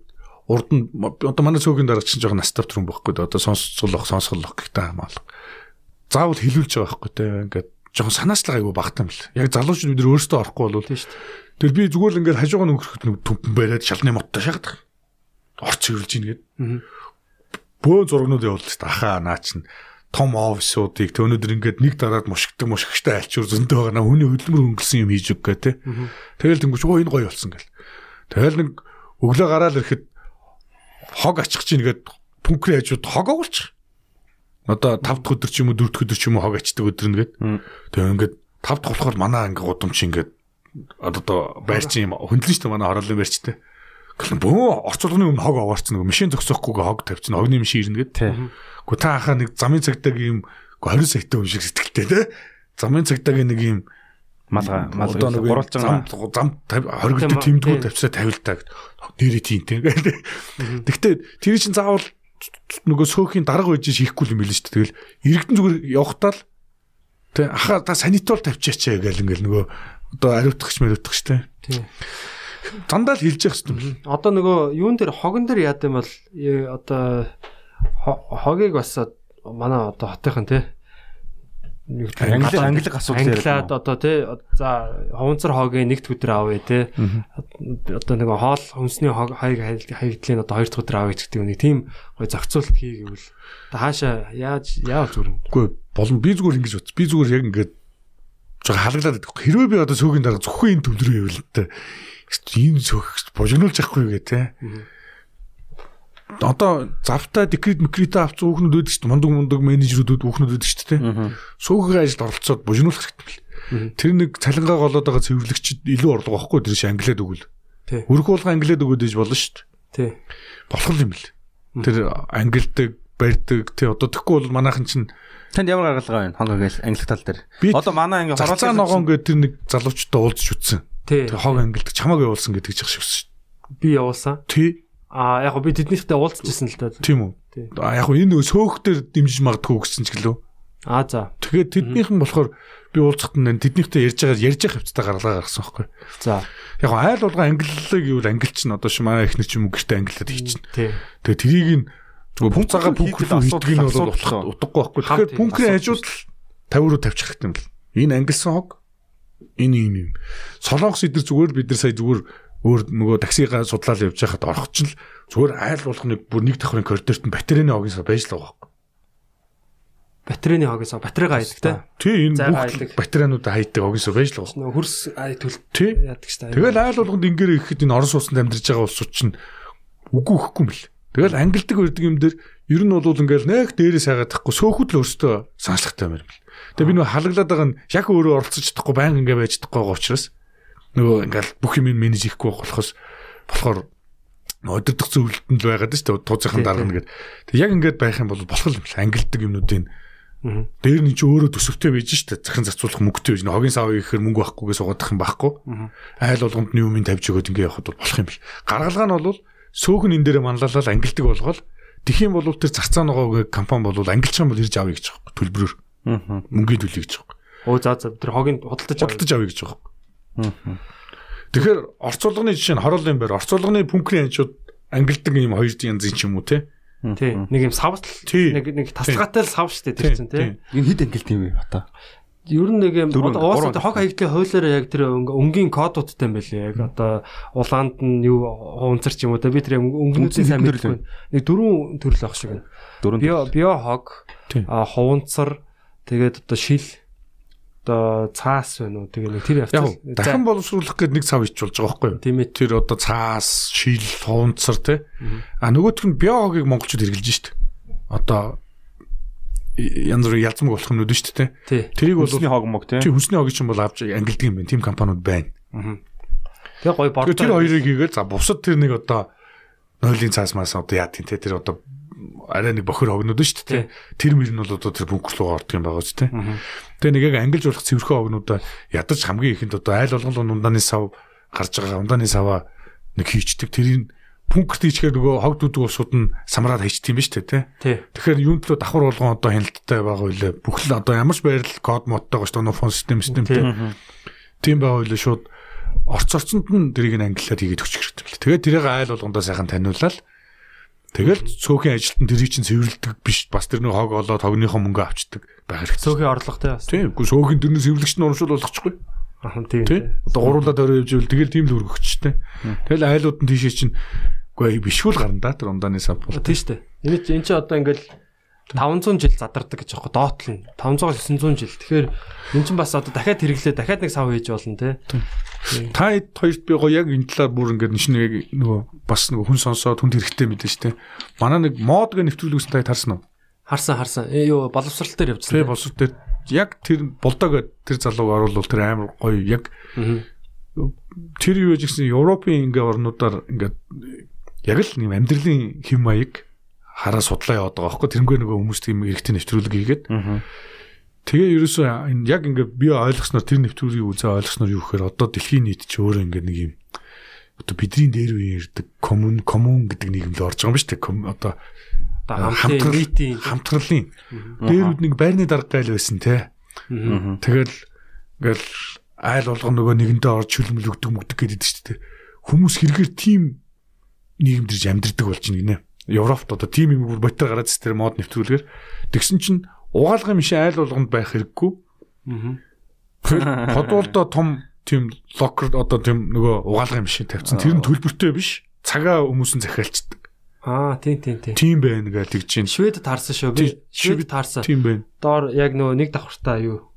S6: урд нь одоо манай цөөхөн дарга чинь жоохон настав төрөн байхгүй дээ. Одоо сонсцолох, сонсголох гэхдээ хамаалга. Заавал хилүүлж байгаа байхгүй те. Ингээд жоохон санаачлага айгу багтаа юм л. Яг залуучууд бид өөрсдөө орохгүй болвол
S4: Тийм шүү дээ.
S6: тэгэл би зүгээр л ингээд хажуугаа нөхөрөхөд нэг түмпэн бариад шалны моттой шахдаг. Орц ирүүлж ийн гээд. Бөө зургнууд явуулдаг шүү дээ. Ахаа наа чинь том офисуудыг тэ өнөөдөр ингээд нэг дараад мушигтай мушигчтай альчуур зөндөө байгаа хүний хөдөлмөр хөнгөлсөн юм хийж өг гэ тэ. Тэгэл тэнгуүч оо энэ гоё болсон гэл. Тэгэл нэг өглөө гараал ирэхэд хог ачих чинь ингээд пүнкрийн хажууд хог оголчих. Одоо 5 дахь өдөр ч юм уу 4 дахь өдөр ч юм уу хог ачдаг өдөр нэгэд. Тэгээ ингээд 5 дахь болохоор манай анги гудамж ингээд одоо байрчин юм хөндлөн дээ манай хороолын байрчтай. Гэхдээ бөө орцуулгын өмнө хог оваарч нэг машин зөксөөхгүйгээ хог тавьчихна. Огны машин ирнэ гэд. Гэхдээ та хахаа нэг замын цагтааг юм 20 саятай юм шиг сэтгэлтэй те. Замын цагтааг нэг юм
S5: Малга малга гурвалж
S6: зам зам хоригдод
S4: Тийм,
S6: тэмдгүү
S4: тийм.
S6: тавьсаа тавилтаа гэд нэрээ тийм тийм. Гэхдээ тэр чинь заавал нөгөө сөөхийн дарга байж шихгүй юм билээ шүү дээ. Тэгэл иргэдэн зүгээр явахтаа л тэ аха та санитол тавьчихаач гээл ингээл нөгөө одоо ариутгах мөрөтгөх штэ.
S4: Тийм.
S6: Дандаа л хэлж явах хэрэгтэй юм.
S4: Одоо нөгөө юун дээр хогон дээр яад юм бол э, одоо хогийг бас манай одоо хотынхан тий нэг
S5: Англи англиг асуудал
S4: англиад одоо тий за ховонцор хогийн нэгд өдөр авъя тий одоо нэг хоол хүнсний хог хаяг хаягдлын одоо хоёр дахь өдөр авъя гэдэг нэг тийм гой зохицуулт хийгээвэл одоо хаашаа яаж яавал зүгээр юм
S6: Үгүй болон би зүгээр ингэж бод. Би зүгээр яг ингээд жоо халаглаад байдаг. Хэрвээ би одоо цөөгийн дараа зөвхөн энэ төвлөрөө байвал та энэ цөөх божигнуулж явахгүй гээ те одоо завтай декрет мекретэ авсан хүүхнүүд байдаг шүү дээ. Мундаг мундаг менежерүүд хүүхнүүд байдаг шүү дээ. Сүүгийн ажилд оролцоод бужинуулах хэрэгтэй мэл. Тэр нэг цалингаа голоод байгаа цэвэрлэгч илүү орлого واخгүй тэр шиг англиад өгвөл. Өрх уулга англиад өгөөд иж болно шүү дээ.
S4: Тий.
S6: Болох юм бэл. Тэр англидаг, барьдаг тий одоо тэгэхгүй бол манайхан чинь
S5: Танд ямар гаргалгаа байна хоног гэж англи тал дээр. Одоо манай ингээ
S6: хороолцоо ногоон гэдэг тэр нэг залуучтай уулзч үтсэн. Тэр хог англид чамааг явуулсан гэдэг ч их шиг өссөн.
S4: Би явуулсан.
S6: Тий
S4: а яг гоо би тэднийхтэй уулзчихсан л да
S6: тийм үү. А яг энэ сөөх дээр дэмжиж магадгүй гэсэн ч гэлөө.
S4: а за
S6: Тэгээд тэднийх нь болохоор би уулзахад нь тэднийхтэй ярьж байгаа ярьж байгаа хвцтай гаргалгаа гаргасан байхгүй.
S4: за
S6: Яг айл болгоо ангиллаг гэвэл ангилч нь одоо шимаа ихнэр ч юм уу гэртээ ангиллаад хийчихнэ.
S4: тий
S6: Тэгээд трийг нь буцаага
S5: хийхэд
S6: пүнкрийн
S5: асуудал-
S6: хийдгийг нь бол утгагүй байхгүй. Тэгэхээр пүнкрийн хажууд л 50 руу тавьчих хэрэгтэй юм бэл. Энэ ангилсан хог энэ юм юм. Солонгос идэр зүгээр бид нар сая зүгээр өөр нөгөө таксигаа судлаад явж байхад чинь л зүгээр айл болох нэг бүр нэг давхрын коридорт нь батарейны хогийн сав байж л байгаа байхгүй.
S4: батарейны хогоос батарейгаа хайдаг те
S6: Тий энэ бүх батарейнуудаа хайдаг хогийн сав байж л байгаа.
S4: нөгөө хөрс төл яадаг штэ
S6: Тэгэл айл болгонд ингээр ихэд энэ орон сууцнд амьдарч байгаа улсууд чинь үгүй ихгүй юм бэл. Тэгэл ангилдаг байдаг юм дээр ер нь бол ингээл нэг дээрээс хагаад тахгүй сөөхөд л өөртөө санаачлагтай юм бэл. Тэгээ би нөгөө халаглаад байгаа нь яг өөрөө оролцож чадахгүй байнга ингээ байж чадахгүй байгаа учраас нөгөө ингээл бүх юм менеж хийхгүй болохоос болохоор өдөрдөх зөвлөлтөнд л байгаад шүү дээ тууцынхан дарга нэгэд. Тэг яг ингээд байх юм бол болох юм бэл. Ангилдаг юмнуудын Дээр нь чи өөрөө төсөвтэй байж штэ захин зацуулах мөнгөтэй байж. Хогийн сав ихээр мөнгө байхгүй суугаадах юм байхгүй. Айл болгонд нь юм ин тавьж өгөөд ингээ явахд бол болох юм бэл. Гаргалгаа нь бол сөөхн энэ дээр манлайлал ангилдаг болгоод тэх юм бол тэр зарцаа ногоог компани бол ангилчих юм бол ирж авъя гэж байгаа юм. Төлбөрөөр
S5: Аа.
S6: мөнгөний төлөй гэж байгаа юм.
S4: Оо за за тэр хогийн. Худалдаж
S6: авъя гэж байгаа юм. Тэгэхээр орцуулгын жишээ нь хороолын байр, орцуулгын пүнкрийн анчууд ангилдаг юм хоёр янзын ч юм уу те.
S4: Тий. Нэг юм савтал нэг нэг тасалгаатай л сав штэ тэр чинь тий.
S5: Энэ хэд ангилт юм бэ хата?
S4: Ер нь нэг юм
S5: гурван.
S4: хог хаягдлын хуулиар яг тэр өнгийн кодуудтай юм байлээ. Яг одоо улаанд нь юу хуунцар ч юм уу да би тэр өнгөнүүдийн сайн мэдгүй. Нэг дөрвөн төрөл ах шиг.
S5: Дөрөв.
S4: Био био хог хуунцар тэгээд одоо шил одоо цаас байна уу тэгээ нэг тэр
S6: уу, дахин боловсруулах гэдэг нэг цав ичүүлж байгаа байхгүй юу?
S4: тийм ээ.
S6: Тэр одоо цаас, шил, фунцар те. А нөгөөх нь биоhoгийг монголчууд хэрэгжилж штт. Одоо янз бүрийн ялцмаг болох юмнууд штт те.
S4: Тий.
S6: Тэрийг бол
S5: Хүнсний хог мог тий.
S6: чи хүнсний хогийг чинь бол авч ангилдаг юм байна. Тим компаниуд байна.
S4: Тэгээ гоё бордоо.
S6: Тэр хоёрыг хийгээл за бусад тэр нэг одоо нойлын цаас маас одоо яа тийм те. Тэр одоо арай нэг бохир хогнууд штт те. Тэр мөр нь бол одоо тэр бункер руу ордог юм байгаа ч те. Тэгээ нэг яг ангилж болох цэвэрхэн хогнуудаа ядаж хамгийн ихэнд одоо айл болгон ундааны сав гарч байгаа ундааны саваа нэг хийчдэг. Тэрийг пункт хийчихээр нөгөө хог дүүдэг усууд нь самраад хийчдэг юм ба штэ.
S4: Тий.
S6: Тэгэхээр юунд төлөө давхар болгон одоо хяналттай байгаа үйлээ. Бүх л одоо ямар ч байрал код модтой байгаа шүү дээ. Фон систем системтэй. Тийм байгаа үйлээ шууд орц орцонд нь тэрийг нь ангиллаад хийгээд өгчих хэрэгтэй. Тэгээд тэрийг айл болгондоо сайхан таниулаад тэгэл цөөхөн ажилтан тэрийг чинь цэвэрлдэг биш. Бас тэр нэг хог олоод хогныхоо мөнгө авчдаг байх хэрэгтэй.
S4: Цөөхөн орлоготой бас.
S6: Тийм. Үгүй цөөхөн тэрнээс цэвэрлэгч нь урамшуул болгочихгүй.
S4: Аа тийм.
S6: Тий. Одоо гуруулаад өрөө явж ивэл тэгэл тийм л өргөгчтэй. Тэгэл айлууд нь тийшээ чинь үгүй бишгүүл гарна да тэр ундааны сав бол.
S4: Тийм шүү дээ. Энэ чи энэ чи одоо ингээл 500 жил задардаг гэж аахгүй доотлол нь 500-аас 900 жил. Тэгэхээр эн чинь бас одоо дахиад хэрэглээ дахиад нэг сав хийж болно те.
S6: Та хэд хоёрт би гоё яг энэ талаар бүр ингээд нэг нөгөө бас нөгөө хүн сонсоод хүнд хэрэгтэй мэдэн штэ. Манай нэг мод гэ нэвтрүүлгээс та харсан уу?
S4: Харсан харсан. Э юу боловсрал дээр явжсан.
S6: Тэгээ болсоо тэр яг тэр болдог тэр залууг оруулал тэр амар гоё яг тэр юу гэж гисэн Европын ингээ орнуудаар ингээд яг л нэм амьдралын хэм маяг хараа судлаа яваад байгаа байхгүй. Тэрнгээ нөгөө хүмүүс тийм эргэтэй нэвтрүүлэг хийгээд. Тэгээ ерөөсөө энэ яг ингээ би ойлгосноор тэр нэвтрүүлгийг үзээ ойлгосноор юу гэхээр одоо дэлхийн нийт ч өөрөө ингээ нэг юм одоо бидний дээр үеийн ирдэг коммун коммун гэдэг нийгэмд орж байгаа юм шүү дээ. Одоо
S4: нийтийн
S6: хамтралын дээрүүд нэг байрны дарга гайл байсан те. Тэгэл ингээл айл болгоно нөгөө нэгэндээ орж хөлмөл өгдөг мөгдөг гэдэг шүү дээ. Хүмүүс хэрэгээр тим нийгэмдэрж амьдрдаг болж байна гинэ. Европт одоо тим юм бүр ботер гараад тэр мод нэвтрүүлгээр тэгсэн чинь угаалгын мишээ айл болгонд байх хэрэггүй. Аа. Подуулдоо том тийм локер одоо тийм нөгөө угаалгын мишээ тавьсан. Тэр нь төлбөртэй биш. Цагаа хүмүүс нь захиалцдаг.
S4: Аа тийм тийм тийм.
S6: Тийм байна гэж тэгж чинь.
S4: Швед таарсан шүү. Би Швед таарсан.
S6: Тийм байна.
S4: Доор яг нөгөө нэг давхартаа юу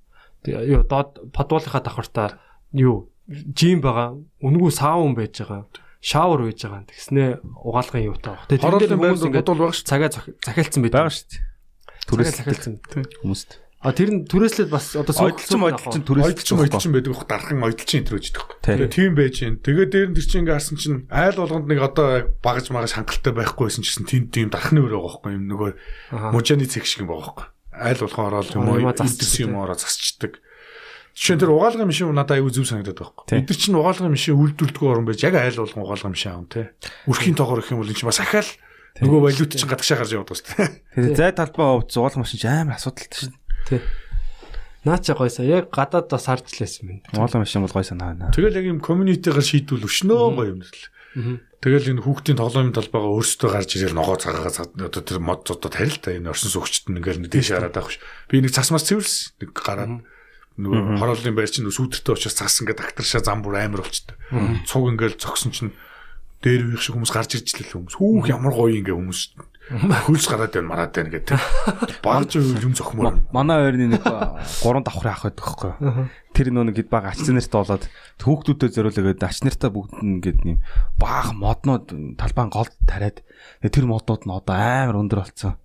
S4: юу доод подуулынхаа давхартаа юу жим байгаа. Үнгүү саун байж байгаа. Шавар байж байгаа. Тэгснээ угаалгын юутай баг.
S6: Тэгээ тэр хүмүүс ингээд бодвол байгаа шүү.
S4: Цагаа захиалцсан байдаг.
S5: Шүү дээ.
S4: Түрээс захиалцсан.
S5: Хүмүүст.
S4: А тэр нь түрээслээд бас одоо
S5: ойдлчин ойдлчин түрээс
S6: ойдлчин ойдлчин байдаг бох дархан ойдлчин энэ төрөж байгаа. Тэгээ тийм байж гин. Тэгээ дээр нь тэр чинь ингээ харсан чинь айл болгонд нэг одоо багаж магаж хангалттай байхгүй байсан чинь тийм тийм дархны өрөө байгаа байхгүй юм нөгөө мужааны цэг шиг юм байгаа байхгүй. Айл болгон ороод юм уу засчихсан юм ороо засчдаг. Жишээ нь тэр угаалгын машин надад аюу зүв санагдаад байхгүй. Бид нар чинь угаалгын машин үйлдвэрлэдэггүй орон байж яг айл болгон угаалгын машин аав те. Үрхийн тоогоор их юм бол энэ чинь бас ахаал нөгөө валют чинь гадагшаа гарч яваад байна шүү дээ.
S5: Тэгээ зай талбай хувьд угаалгын машин чинь амар асуудалтай шин.
S4: Тий. Наача гойсоо яг гадаад бас харж лээсэн юм.
S5: Угаалгын машин бол гой санаа байна.
S6: Тэгэл яг юм community-гаар шийдвэл өшнөө гоё юм л. Тэгэл энэ хүүхдийн тоглоомын талбайгаа өөрсдөө гарч ирэл ногоо цагаагаа одоо тэр мод зодод харил та энэ орсон сөгчт нь ингээл дээш хараад байх ш. Би нэг цасмаас цэвэрс нэг гараад нөгөө хорооллын байр чинь сүүдэртэй учраас цаас ингээд актаршаа зам бүр амар болчтой. Цуг ингээл зогсон чинь дээр үеих шиг хүмүүс гарч ирж лээ хүмүүс. Хүүх ямар гоё ингээ хүмүүс хөлс гараад байна мараад байна гэдэг. Багж юм зохимоор.
S5: Манай хоёрын нэг гурван давхрын ах байдаг хөөхгүй. Тэр нөө нэг баг ач нарт болоод хүүхдүүдэд зориулаад ач нартаа бүгд ингээд нэм баг моднууд талбайн голд тариад тэр моднууд нь одоо амар өндөр болцсон.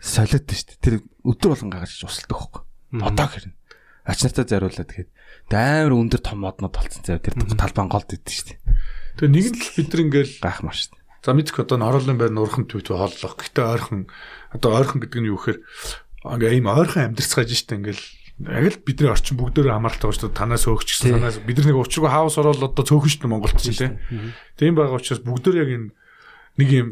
S5: Солиод шүү дээ. Тэр өдөр болгон гагаж усалдаг хөөхгүй. Одоо хэрнэ. Ач нартаа зориулаад тэгээд амар өндөр том моднууд болцсон зав тэр талбайн голд идэв шүү дээ.
S6: Тэгээ нэг нь л бид нар ингээл
S5: гайхмаар шүү дээ.
S6: За мэдэх одоо хороолын байр нурхан төвт хооллох. Гэтэ ойрхон одоо ойрхон гэдэг нь юу гэхээр ингээ ийм ойрхон амьдэрцгааж штэ ингээл яг л бидний орчин бүгдөө хамааралтай болж танаас өөгч гэсэн танаас бид нар нэг учиргүй хаус ороод одоо цөөхөн штэ Монголд чинь тийм. Тийм байгаа учраас бүгдөө яг энэ нэг юм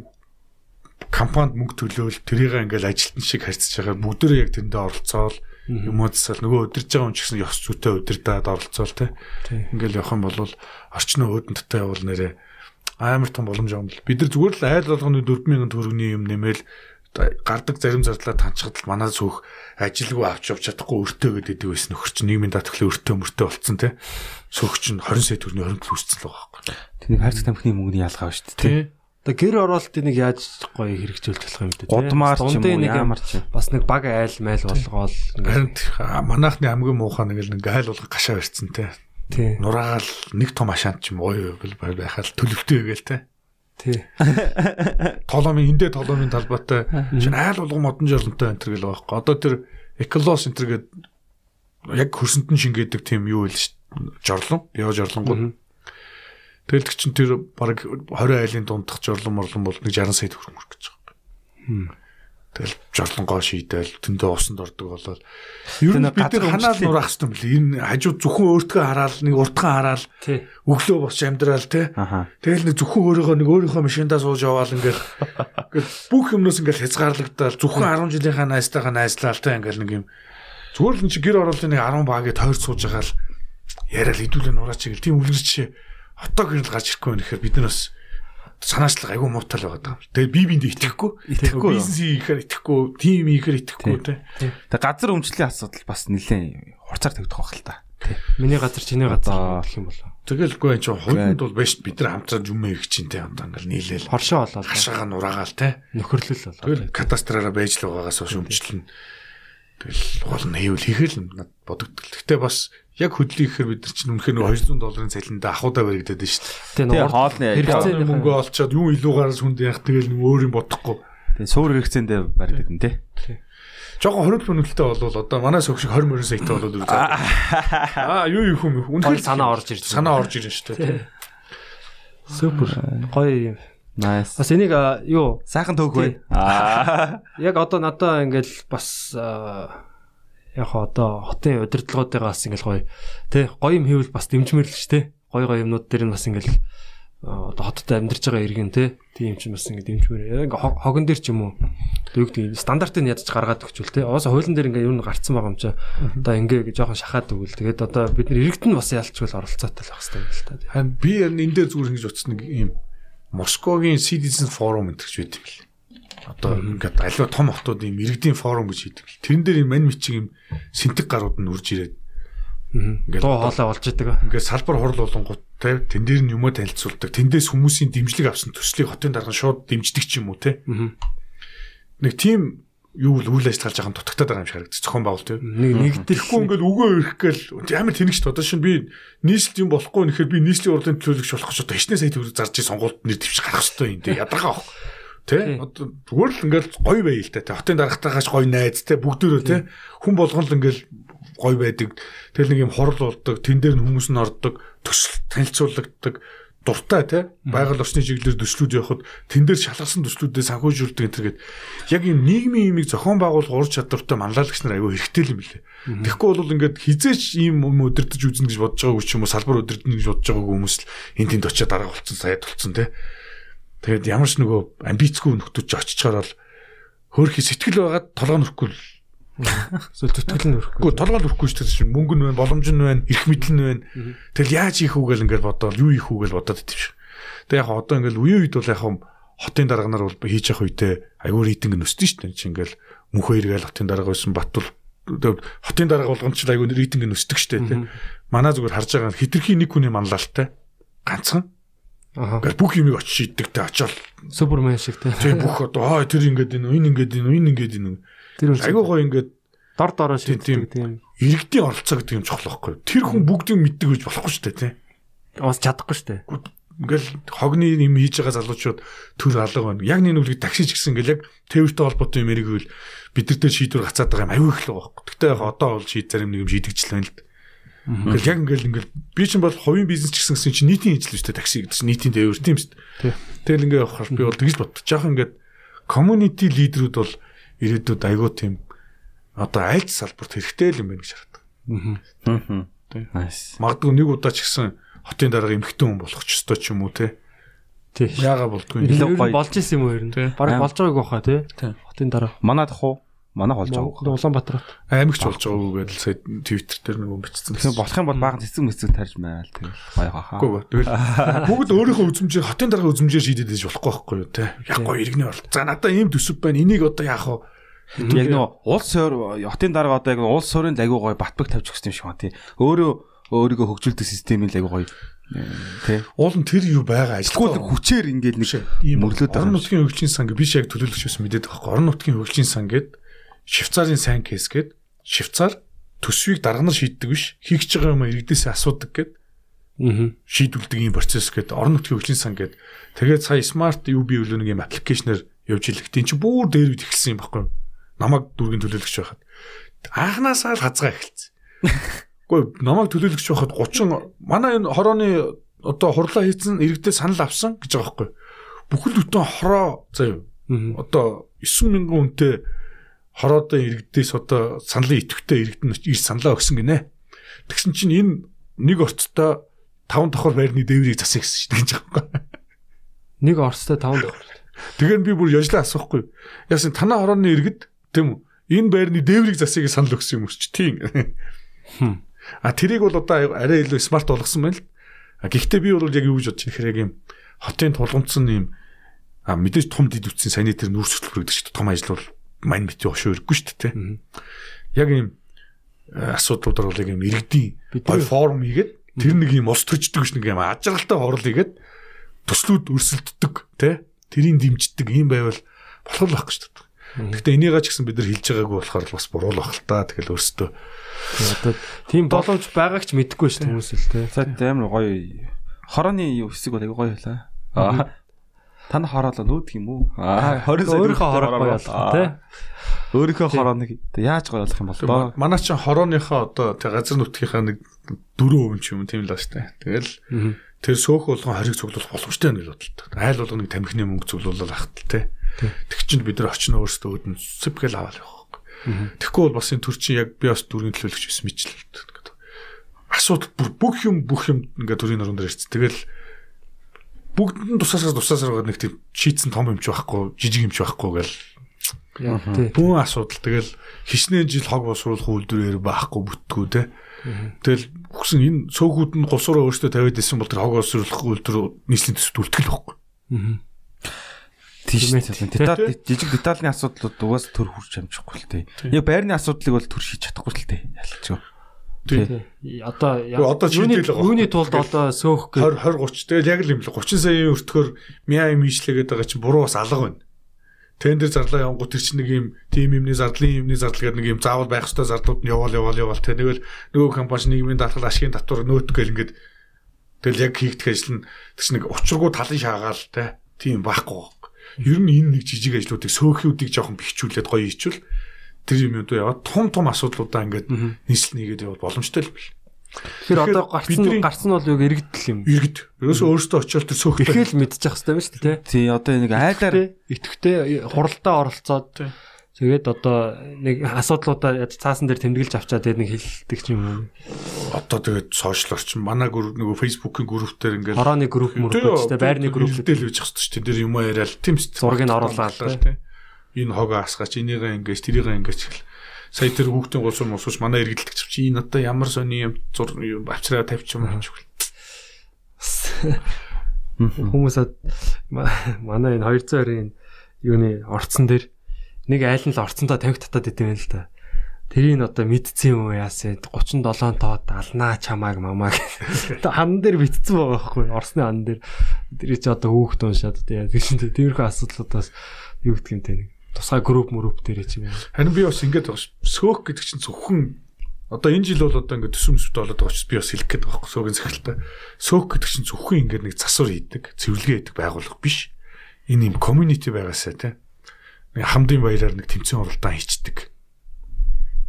S6: компанид мөнгө төлөөл тэрийг ингээл ажилтан шиг харьцаж байгаа бүгдөө яг тэндээ оролцоол юм уу засал нөгөө өдөрж байгаа юм ч гэсэн ёс зүйтэй өдөрдөөд оролцоол тийм. Ингээл явах юм бол орчноо өөдөнттэй явал нэрээ амар том боломж юм бэл. Бид нар зүгээр л айл болгоны 4000 төгрөгийн юм нэмэл гардаг зарим зардлаа танчхад л манай сүүх ажилгүй авч явж чадахгүй өртөө гэдэг байсан нөхөр чинь нийгмийн даатгалын өртөө мөртөө болцсон те сүүх чинь 20 сая төгрөгийн хоригдл үүссэн л байгаа байхгүй.
S5: Тэний хайрцаг тамхины мөнгөний ялгаа ба шүү дээ.
S4: Тэгээ гэр оролтыг нэг яаж гоё хэрэгжүүлж болох юм бэ?
S5: Гудмаар ч юм уу ямар ч
S4: бас нэг баг айл майл болгоол
S6: манайхны хамгийн муухай нэг л нэг айл болгоо гашаа барьцсан те.
S4: Тий.
S6: Нураагаал нэг том ашаант ч юм гоё байхад төлөвтэй гээл те.
S4: Тий.
S6: Толомын эндээ толомын талбайтай чинь айл болгон модон жолонтой энэ төр гэл байгаа байхгүй. Одоо тэр эколос энэ төр гээд яг хөрсөнд нь шингээдэг тийм юу вэ жорлон, био жорлонгууд. Тэгэл чинь тэр баг 20 айлын дундах жорлон морлон бол нэг 60 сая төгрөг мөрөх гэж байгаа. Тэгэл жорлонгоо шийдэл тэндээ усанд ордог болол ер нь бид нар ханаал нураах хэрэгтэй юм бэл. Энэ хажууд зөвхөн өөртөө хараал нэг уртхан хараал өглөө босч амьдрал те тэгэл нэг зөвхөн өөрийнхөө нэг өөрийнхөө машиндаа сууж яваал ингээл. Бүх юмнаас ингээл хязгаарлагдаад зөвхөн 10 жилийнхаа найзтайхаа найзлаал те ингээл нэг юм. Зүгээр л чи гэр ороолын нэг 10 багийг тойрч сууж байгаа л яриад хэдүүлээ нураач гэл. Тийм үлгэрч хотоо гэрэл гарч ирэхгүй нөхөр бид нар бас санаачлаг айгүй муутай л байгаа даа. Тэгээ би биэнд итгэхгүй.
S5: Итгэхгүй.
S6: Бизнес хийхээр итгэхгүй, тим хийхээр итгэхгүй те.
S5: Тэгээ газар өмчлөлийн асуудал бас нэлээд хурцаар тавьдах байх л та.
S4: Миний газар чиний газар гэх юм болоо.
S6: Тэгэлгүй энэ хувьд бол биш бид нар хамтраад юм их чинь те одоо ингээл нийлээл
S4: хоршоо болоод
S6: хашаага нураагаал те.
S4: Нөхөрлөл болоо.
S6: Тэгэл кадастраараа байж л байгаагаас хойш өмчлөн. Тэгэл уул нь хийвэл хийхэл над бодогдтол. Гэтэ бас яг хөдлөе гэхээр бид нар чинь үнэхээр 200 долларын цалиндаа ахуудаа баригдаад байна шүү дээ.
S5: Тэгээ хоолны
S6: хэрэгцээний мөнгө олцоод юу илүүгаараа сүнд яах тэгэл нэг өөр юм бодохгүй.
S5: Тэгээ суур хэрэгцээндээ баригдаад байна те.
S6: Жогон хоригдл өнөлттэй болвол одоо манай сөгш 20 мөрөн саятай болоод үргэлж. Аа юу юу хүм
S4: үнэхээр санаа орж ирж
S6: санаа орж ирж шүү дээ.
S4: Супер. Гоё юм.
S5: Nice.
S4: Бас энийг юу
S5: сайхан төөх бай. Аа.
S4: Яг одоо надаа ингээл бас яг одоо хотын удирдлагуудыгаа бас ингээл гоё тий гоё юм хийвэл бас дэмжмэрлэж тий гоё гоё юмнууд дээр нь бас ингээл одоо хотод амьдарч байгаа иргэн те тийм ч бас ингэ дэмжмээр ингээ хогон дээр ч юм уу? Юу гэдэг стандартыг ядаж гаргаад өгчүүл те оос хуулийн дээр ингээ юу н гарцсан байгаа юм чи. Одоо ингээ жоохон шахаад өгвөл тэгээд одоо бид нар иргэд нь бас ялчгүй оролцоотой л байх хэрэгтэй юм л та
S6: Харин би энэ дээр зүгээр ингэж утсан нэг юм. Москвагийн Citizen Forum гэдэг ч байт юм бэл. Одоо ингээд аливаа том хотууд юм иргэдийн форум гэж хийдэг. Тэрэн дээр юм мань мичиг юм синтэг гарууд нь үрж ирээд
S4: ингээд дуу хоолой болж идэг.
S6: Ингээд салбар хурл болонгууд те тэн дээр нь юмөө танилцуулдаг. Тэндээс хүмүүсийн дэмжлэг авсан төслийг хотын дарга шууд дэмждэг ч юм уу те. Нэг тийм юу л үйл ажиллагааж байгаа дутагтаад байгаа юм шиг харагдчих. Зохион байгуулалт тийм.
S4: Нэг
S6: нэгдэхгүй ингээд өгөө ирэх гээл амар тэнэгч одоо шин би нийслэл юм болохгүй нэхэр би нийслэлийн урлагийн төлөөлөгч болох гэж одоо хичнээн сая төгрөг зарж сонгуульд нэр дэвч гарах хэрэгтэй юм тий ядаргаа авах. Тэ одоо зүгээр л ингээд гоё бай л та. Хотын дарагтаагаач гоё найз те бүгдөө те хүн болгон л ингээд гоё байдаг. Тэгэл нэг юм хорл болдог. Тэн дээр нь хүмүүс нь ордог. Төсөл танилцуулагддаг дуртай те байгаль орчны чиглэлээр төслүүд явахад тэн дээр шалгасан төслүүдээ санхүүжүүлдэг энэ төргээд яг юм нийгмийн имийг зохион байгуулах ур чадвартай манлайлагч нар аюу хэрэгтэй юм билээ. Тэгэхгүй бол ингээд хизээч ийм юм өдөртөж үзнэ гэж бодож байгаагүй ч юм уу салбар өдөрдөн гэж бодож байгаагүй хүмүүс л энэ тэнд очиад дарга болцсон саяд болцсон те. Тэгээд ямар ч нөгөө амбицгүй нөхдөж очичоор л хөөрхи сэтгэл байгаад толгой нөрөхгүй л
S4: Эсвэл төтгөл нь өрөхгүй.
S6: Гэхдээ толгой өрөхгүй шүү дээ. Мөнгө нь байна, боломж нь байна, эрх мэдэл нь байна. Тэгэл яаж хийх үү гэл ингээд бодоод юу хийх үү гэл бодоод идэв шиг. Тэг яг одоо ингээд үеийн үед бол яг хотын дарга нар бол хийж явах үедээ аюу рейтинг нь өсдөн шүү дээ. Чи ингээд мөнх хоёргээл хотын дарга байсан Батбол хотын дарга болгонд ч аюу рейтинг нь өсдөг шүү дээ. Манай зүгээр харж байгаа хитрхийн нэг хүний манлайлалтай ганцхан Гэр бүх юмыг очиж иддэг те очоод
S4: супермен шиг те.
S6: Тийм бүх одоо аа тэр ингээд энэ энэ ингээд энэ энэ ингээд энэ Тэр айгүй гоё ингээд
S4: дор дороо шийддэг
S6: тийм. Иргэдийн оролцоо гэдэг юм чухал байхгүй. Тэр хүн бүгдийг мэддэг гэж болохгүй шүү дээ тийм.
S4: Бас чадахгүй шүү дээ.
S6: Ингээл хогны юм хийж байгаа залуучууд төр алга байна. Яг нэг нүлгийг таксиж гисэн ингээл яг тээвэртэй холбоотой юм эригвэл бид нартэй шийдвэр гацаад байгаа юм аюу их л байхгүй. Гэхдээ одоо бол шийд зарим нэг юм шийдэгчлээ л. Ингээл яг ингээл ингээл би чинь бол хувийн бизнес ч гэсэн чинь нийтийн ажил шүү дээ такси гэдэг чинь нийтийн тээвэр тийм шүү дээ. Тэгэл ингээ явахаар би бол тэгж бодчих. Жаахан ингээд community лидерүүд бол ирээдүйд айгүй тийм одоо айлт салбарт хэрэгтэй л юм байна гэж хараад.
S5: Аа. Nice.
S6: Магадгүй нэг удаа ч гэсэн хотын дарга эмхтэн хүн болох ч ёстой ч юм уу те.
S4: Тий.
S6: Яага болдгүй.
S4: Болж исэн юм уу ер нь? Бараг болж байгааг баха тий. Хотын дарга.
S5: Манайд ах уу? Манайх болж байгаа.
S4: Улаанбаатар.
S6: Аймагч болж байгаагүй гэдэл сая Twitter дээр нэг юм бичсэн.
S5: Тэгэхээр болох юм бол баахан цэцэг мэцэг тарж майл тэгэл гоё хаа.
S6: Үгүй тэгэл бүгд өөрийнхөө үзмжээр хотын дарга үзмжээр шийдээд байж болохгүй байхгүй юу те. Яг гоё иргэний оролт. За надаа ийм төсөв байна. Энийг одоо яах вэ?
S5: Яг нэг улс суур хотын дарга одоо яг улс суурийн лагиу гоё батбаг тавьж өгсөн юм шиг байна тий. Өөрөө өөрийгөө хөгжүүлдэг системийн лагиу гоё тий.
S6: Уул нь тэр юу байгаа
S5: ажилтгүй хүчээр ингээд нэг
S6: ийм мөрлөд орон нутгийн хөгжлийн сан биш яг төлөөлөгч байсан мэдээд байгаа. Орон нутгийн хөгжлийн сан гээд Швейцарын сайн кейс гээд Швейцар төсвийг дарга нар шийддэг биш хийх гэж байгаа юм иргэдээсээ асуудаг гээд Аа. шийдүүлдэг юм процесс гээд орон нутгийн хөгжлийн сан гээд тэгээд сая смарт юу бий үлээ нэг юм аппликейшнэр явж илэх тийм чи бүр дээр үед эхэлсэн юм баггүй намайг дүүргийн төлөөлөгч байхад анханасаа л хазгаа эхэлсэн. Гэхдээ намайг төлөөлөгч байхад 30 манай энэ хорооны одоо хурлаа хийсэн иргэдээ санал авсан гэж байгаа байхгүй. Бүхэл бүтэн хороо заяа. Одоо 9000 үнэтэй хороодын иргэдээс одоо саналын идэвхтэй иргэд нь ир саналаа өгсөн гинэ. Тэгсэн чинь энэ нэг орцтой 5 давхар байрны дээврийг засах гэсэн чинь гэж байгаа юм.
S4: Нэг орцтой 5 давхар.
S6: Тэгэхээр би бүр яжлаа асуухгүй. Яасан танаа хорооны иргэд Тийм үү? Энэ байрны дээврийг засыг санал өгсөн юм урч тийм. А тэрийг бол одоо арай илүү смарт болгосон байна л. А гэхдээ би бол яг юу гэж бодож тэгэхээр яг юм хотын тулгымцсан юм а мэдээж том дид үтсийн санитар нүүрс хөтөлбөр гэдэг чинь том ажил бол мань бити ошоо өргөхгүй шүү дээ. Яг юм асуудлуудаар бол юм иргэдийн гой форум хийгээд тэр нэг юм ус төрждөг ш нэг юм ажралтай хорол хийгээд төслүүд өрсөлддөг тий тэрийг дэмждэг юм байвал болох л байх гэж байна. Гэхдээ энийгээ ч гэсэн бид нар хэлж байгаагүй болохоор бас буруу л та. Тэгэл өөрсдөө
S4: одоо тийм боломж байгаагч мэдэхгүй шүү дээ хүмүүс л те.
S5: За амар гоё. Хорооны юу хэсэг бол аягүй гоё байлаа. Тань хороолоо нүүдх юм уу?
S4: Аа 20 сая өөрийнхөө хороо гоё болгоо те.
S5: Өөрийнхөө хорооныг яаж гоё болох юм бол доо.
S6: Манай чинь хорооныхоо одоо тэг газар нутгийнхаа нэг 4% ч юм тийм л ба штэ. Тэгэл тэр сөөх болгон хориг цуглуулах боломжтой байна гэж бодлоо. Айл болгоныг тамхины мөнгө цуглуулах ахтал те. Тэг чинь бид нар очно өөрсдөө өдөн сэпгэл аваад явах. Тэгэхгүй бол бас энэ төр чинь яг би бас дүүргийн төлөөлөгч байсан мэтлээ. Асуудал бүр бүх юм бүх юм ингээд төрийн нуруунд дээр ирсэн. Тэгэл бүгд нь тусаасаа тусаасаа нэг тийм шийдсэн том юмч байхгүй жижиг юмч байхгүй гэл. Бүүн асуудал. Тэгэл хичнээн жил хог босруулах үйлдвэрээр байхгүй бүтгүү те тэгэл хүсэн энэ цөөхүүд нь гусраа өөртөө тавиад исэн бол тэр хог босруулах үйлдвэр нийслэлийн төсөвт үлтгэл байхгүй.
S5: Тийм. Деталь жижиг детальны асуудлууд угаас төр хурж амжихгүй л тээ. Яг байрны асуудлыг бол төр шийдэж чадахгүй л тээ. Ялцгүй.
S6: Тий
S4: Тий. Одоо
S6: одоо байгаа.
S4: юуны тулд одоо сөөх гэ
S6: 20 20 30 тэгэл яг л юм л 30 саяын өртгөр мяа юм ийшлэгээд байгаа чинь буруу бас алга байна. Тэн дээр зарлаа явангууд тэр чинь нэг юм тим юмны зардлын юмны зардал гэдэг нэг юм заавал байх ёстой зардлууд нь яваал яваал яваал тэ нэгэл нөгөө компани нийгмийн даатгал ашигын татвар нөөт гэл ингээд тэгэл яг хийгдэх ажил нь тэр чинь нэг учиргүй талын шаагаал тэ тийм байхгүй. Ер нь энэ нэг жижиг ажлуудыг сөөхүүдийг жоохон бэхжүүлээд гоё хийчихвэл тэр юм уу яваад том том асуудлуудаа ингээд нийслэл нэгээд явал боломжтой л бил.
S4: Тэгэхээр одоо гарцсан гарцсан нь бол яг иргэдэл юм.
S6: Иргэд. Ерөөсөө өөрөөсөө очиод тэр сөөхтэй
S4: Ирэхэл мэдчих хэвээр байна шүү дээ, тий.
S5: Тий одоо нэг айлаар
S4: итгэвтэй хуралдаа оролцоод
S6: Тий.
S4: тэгээд одоо нэг асуудлуудаа цаасан дээр тэмдэглэж авчаад тэгээд нэг хэлдэг ч юм уу.
S6: одоо тэгээд сошиал орчин манай гүр нөгөө фейсбુકийн группээр ингээд
S4: Хорооны групп мөрөдтэй байрны групп
S6: дээл үүж хэвчээ шүү дээ. Тэр юм яриад тийм шүү. дээ.
S4: Зургийг оруулаад,
S6: тийм. Энэ хогоо асгаач, энийгээ ингэж, тэрийгээ ингэж гэл. Сая тэр хүүхдийн гулсур мосууч манай эргэлдэгч чи энэ одоо ямар сони юм зур авчраа тавьчих юм гэж хэл.
S4: хүмүүсээ манай энэ 220-ын юуны орцсон дээр нэг айл нь л орцсондоо тавих татаад идэв л да. Тэрийг одоо мэдсэн юм уу яасан 37 тоод алнаа чамааг мамааг хан дээр битцсэн байгаа байхгүй орсны хан дээр тэр чи одоо хүүхд уншаад тэгээ тийм тиймэрхүү асуудлуудаас юу те нэг тусгай групп мөрөп дээр чи юм.
S6: Харин би бас ингэж байгаа ш. Сөөх гэдэг чинь зөвхөн одоо энэ жил бол одоо ингээд төсөв төсөвт болоод байгаа ч би бас хэлэх гээд байгаа байхгүй сөөгийн захиралтай. Сөөх гэдэг чинь зөвхөн ингээд нэг засвар хийдэг, цэвэрлэгээ хийдэг байгууллага биш. Энэ юм community байгаасаа тий. Нэг хамдын баяраар нэг тэмцээн уралдаан хийчдэг.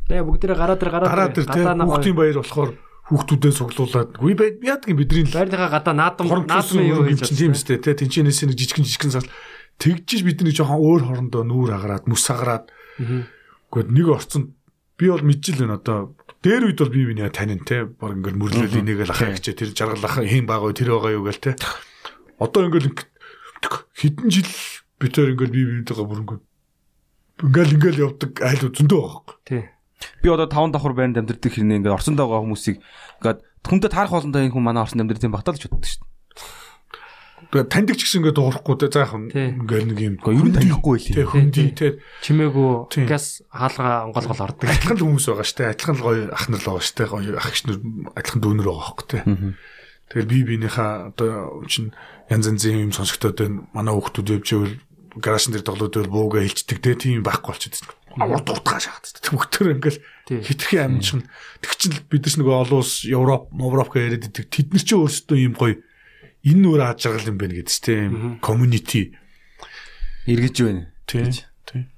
S4: Тэгээ бүгдээрээ гараа дээр гараа
S6: Дараа дээр тий хүүхдийн баяр болохоор хүүхдүүдээ цуглуулад үгүй бай яадаг юм бидний л
S4: байрныхаа гадаа наадам наадмын юу хийж
S6: тийм үстэй тий тэнчэнээс нэг жижигэн жижигэн сал тэгжиж бидний жоохон өөр хорондоо нүүр агараад мүс агараад Гэхдээ нэг орцонд би бол байна одоо. Дээр үед бол би биний танин те баг ингээл мөрлөл энийгэл ахаа гэж тэр жаргал ахаа хийн байгаа тэр байгаа юу гээл те. Одоо ингээл инг- хэдэн жил би тэр ингээл би бинийтэйгээ бүр ингээл ингээл ингээл явдаг айл зөндөө байгаа хөөх
S4: Тий.
S5: би одоо таван давхар байранд амьдардаг хэрнээ ингээд орсондоо байгаа хүмүүсийг ингээд хүндэд харах болондоо энэ хүн манай орсонд амьдардаг юм багтаа л ч боддог шүү дээ.
S6: Тэгээ таньдаг ч гэсэн ингээд дуурахгүй те. Заах
S4: Тий.
S6: ингээл нэг юм
S5: ер нь танихгүй
S6: те
S5: юм.
S6: хөнди те
S4: чимээгүй газ хаалга онгоолгол ордог.
S6: адилхан л хүмүүс байгаа штэ. Адилхан л гоё ах нар л байгаа штэ. Гоё ах нар адилхан дүүнер байгаа хөөх те. Тэгэл би биенийхээ одоо чинь янз янзын юм сонсогдоод байна. Манай хүүхдүүд явж ивэл гаражн дээр тоглоод бууга хилчдэг те. Тийм байхгүй болчиход байна. Урд урдгаа шахаад төгтөр ингээл хитрхи амжих нь. Тэг чин л бид нар нөгөө олон улс Европ Европ яриад идэг тэд нар чинь өөрсдөө юм гоё энэ нүр аж жаргал юм байна гэдэг ч тийм community
S5: эргэж байна.
S6: тийм тийм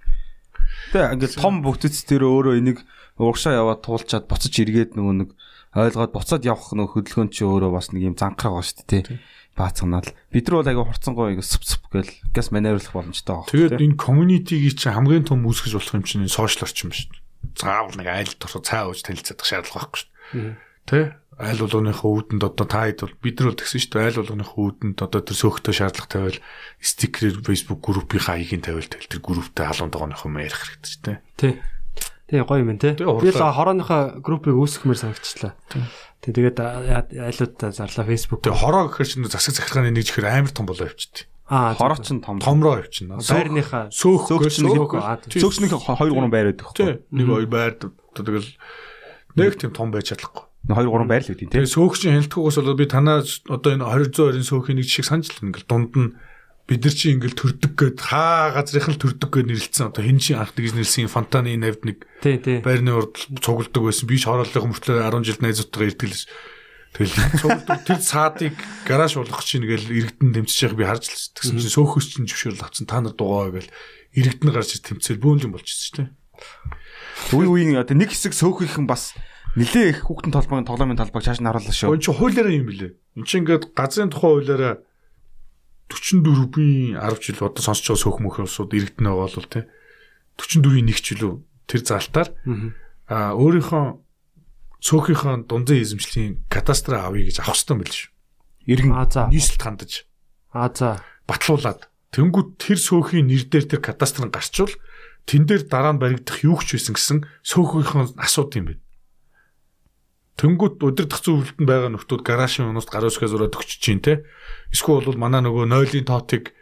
S5: Тэгээ ингээд том бүгдц тэр өөрөө энийг урагшаа яваад туулчаад буцаж эргээд нөгөө нэг ойлгоод буцаад явах нөгөө хөдөлгөөн чи өөрөө бас нэг юм занхраа байгаа шүү дээ тий. Баацганаал. Бид нар бол аяга хурцсангой аяга сүп сүп гэл газ маневрлах боломжтой байгаа.
S6: Тэгээд энэ community-ийг чинь хамгийн том үүсгэж болох юм чинь энэ social орчим шүү дээ. Заавал нэг айл дурсаа цай ууж танилцах шаардлага байхгүй шүү. Тэ? Айл болгоныхоо үүдэнд одоо та хэд бол бид нар бол тэгсэн шүү дээ. Айл болгоныхоо үүдэнд одоо тэр сөөхтэй шаардлага тавиал стикерээр Facebook группийн хаягийн тавиал тэгэл тэр групптэй халуун дагооныхоо юм ярих хэрэгтэй шүү дээ.
S4: Тий. Тий гоё юм тий.
S6: Тэгээ
S4: Би л хорооныхоо группыг үүсгэмээр санагчлаа. Тий тэгээд айлуудаа зарлаа Facebook.
S6: Тэгээ хороо гэхэр чинь засаг захиргааны нэг чихэр амар том болоо явчихдээ.
S4: Аа
S5: Хороо ч том.
S6: Томроо явчихна.
S4: байрныхаа
S6: сөөх
S5: Сөөгч нь
S6: сөөх
S4: аа, тий.
S5: Сөөгчнийх 2 3 байр байдаг.
S6: Нэг ой байр тэгэл нэг тийм том байж чадахгүй.
S5: 2 3 байр л үүдийн тий.
S6: Тэгээ сөөгчийн хяналтгүйгээс болоод би танаа одоо энэ 220-ын сөөхийн нэг жишээ санаж л ингээл дунд нь бид нар чи ингээл төрдөг гэд хаа газрынх нь төрдөг гэд нэрлэлсэн. Одоо хин чин анх тэгж нэрлсэн фонтаны навд нэг байрны урд цугладаг байсан. Би ч хорооллын мөртлөө 10 жил найзуудтайгаа ирдэг л Тэгэл цугладаг тэр цаадыг гараж болгох чинь гээл иргэдэн тэмцэж байгааг би харж л тэгсэн чинь сөөхөс чинь зөвшөөрөл авсан. Та нар дугаа гээл иргэдэн гарч тэмцэл бөөнлөн болчихсон шүү дээ.
S5: Үе үеийн нэг хэсэг сөөхийнхэн бас нилээ их хүүхдэн толгойн тоглоомын талбайг цааш нь харууллаа шүү.
S6: Өн чи хуулиараа юм билэ. Эн чи ингээд газрын тухай хуулиараа 44-ийн 10 жил одоо сонсч байгаа сөөх мөх улсууд иргэдэн байгаа бол тий 44-ийн 1 жил үү тэр залтаар а өөрийнхөө сөөхийнхөө дунзын эзэмшлийн кадастр авъя гэж авах хэрэгтэй юм биш үү?
S5: Иргэн
S4: Аа
S6: нийслэлд хандаж
S4: А за.
S6: Батлуулаад тэнгууд тэр сөөхийн нэр дээр тэр кадастрын гарчвал тэн дээр дараа нь баригдах юу ч байсан гэсэн сөөхийнхэн асууд юм байна. Тэнгүүд удирдах зөвлөлтөнд байгаа нөхдүүд гаражын өнөөс гар өсгөө зураад өгч чинь те. Эсвэл бол манай нөгөө нойлын тоотыг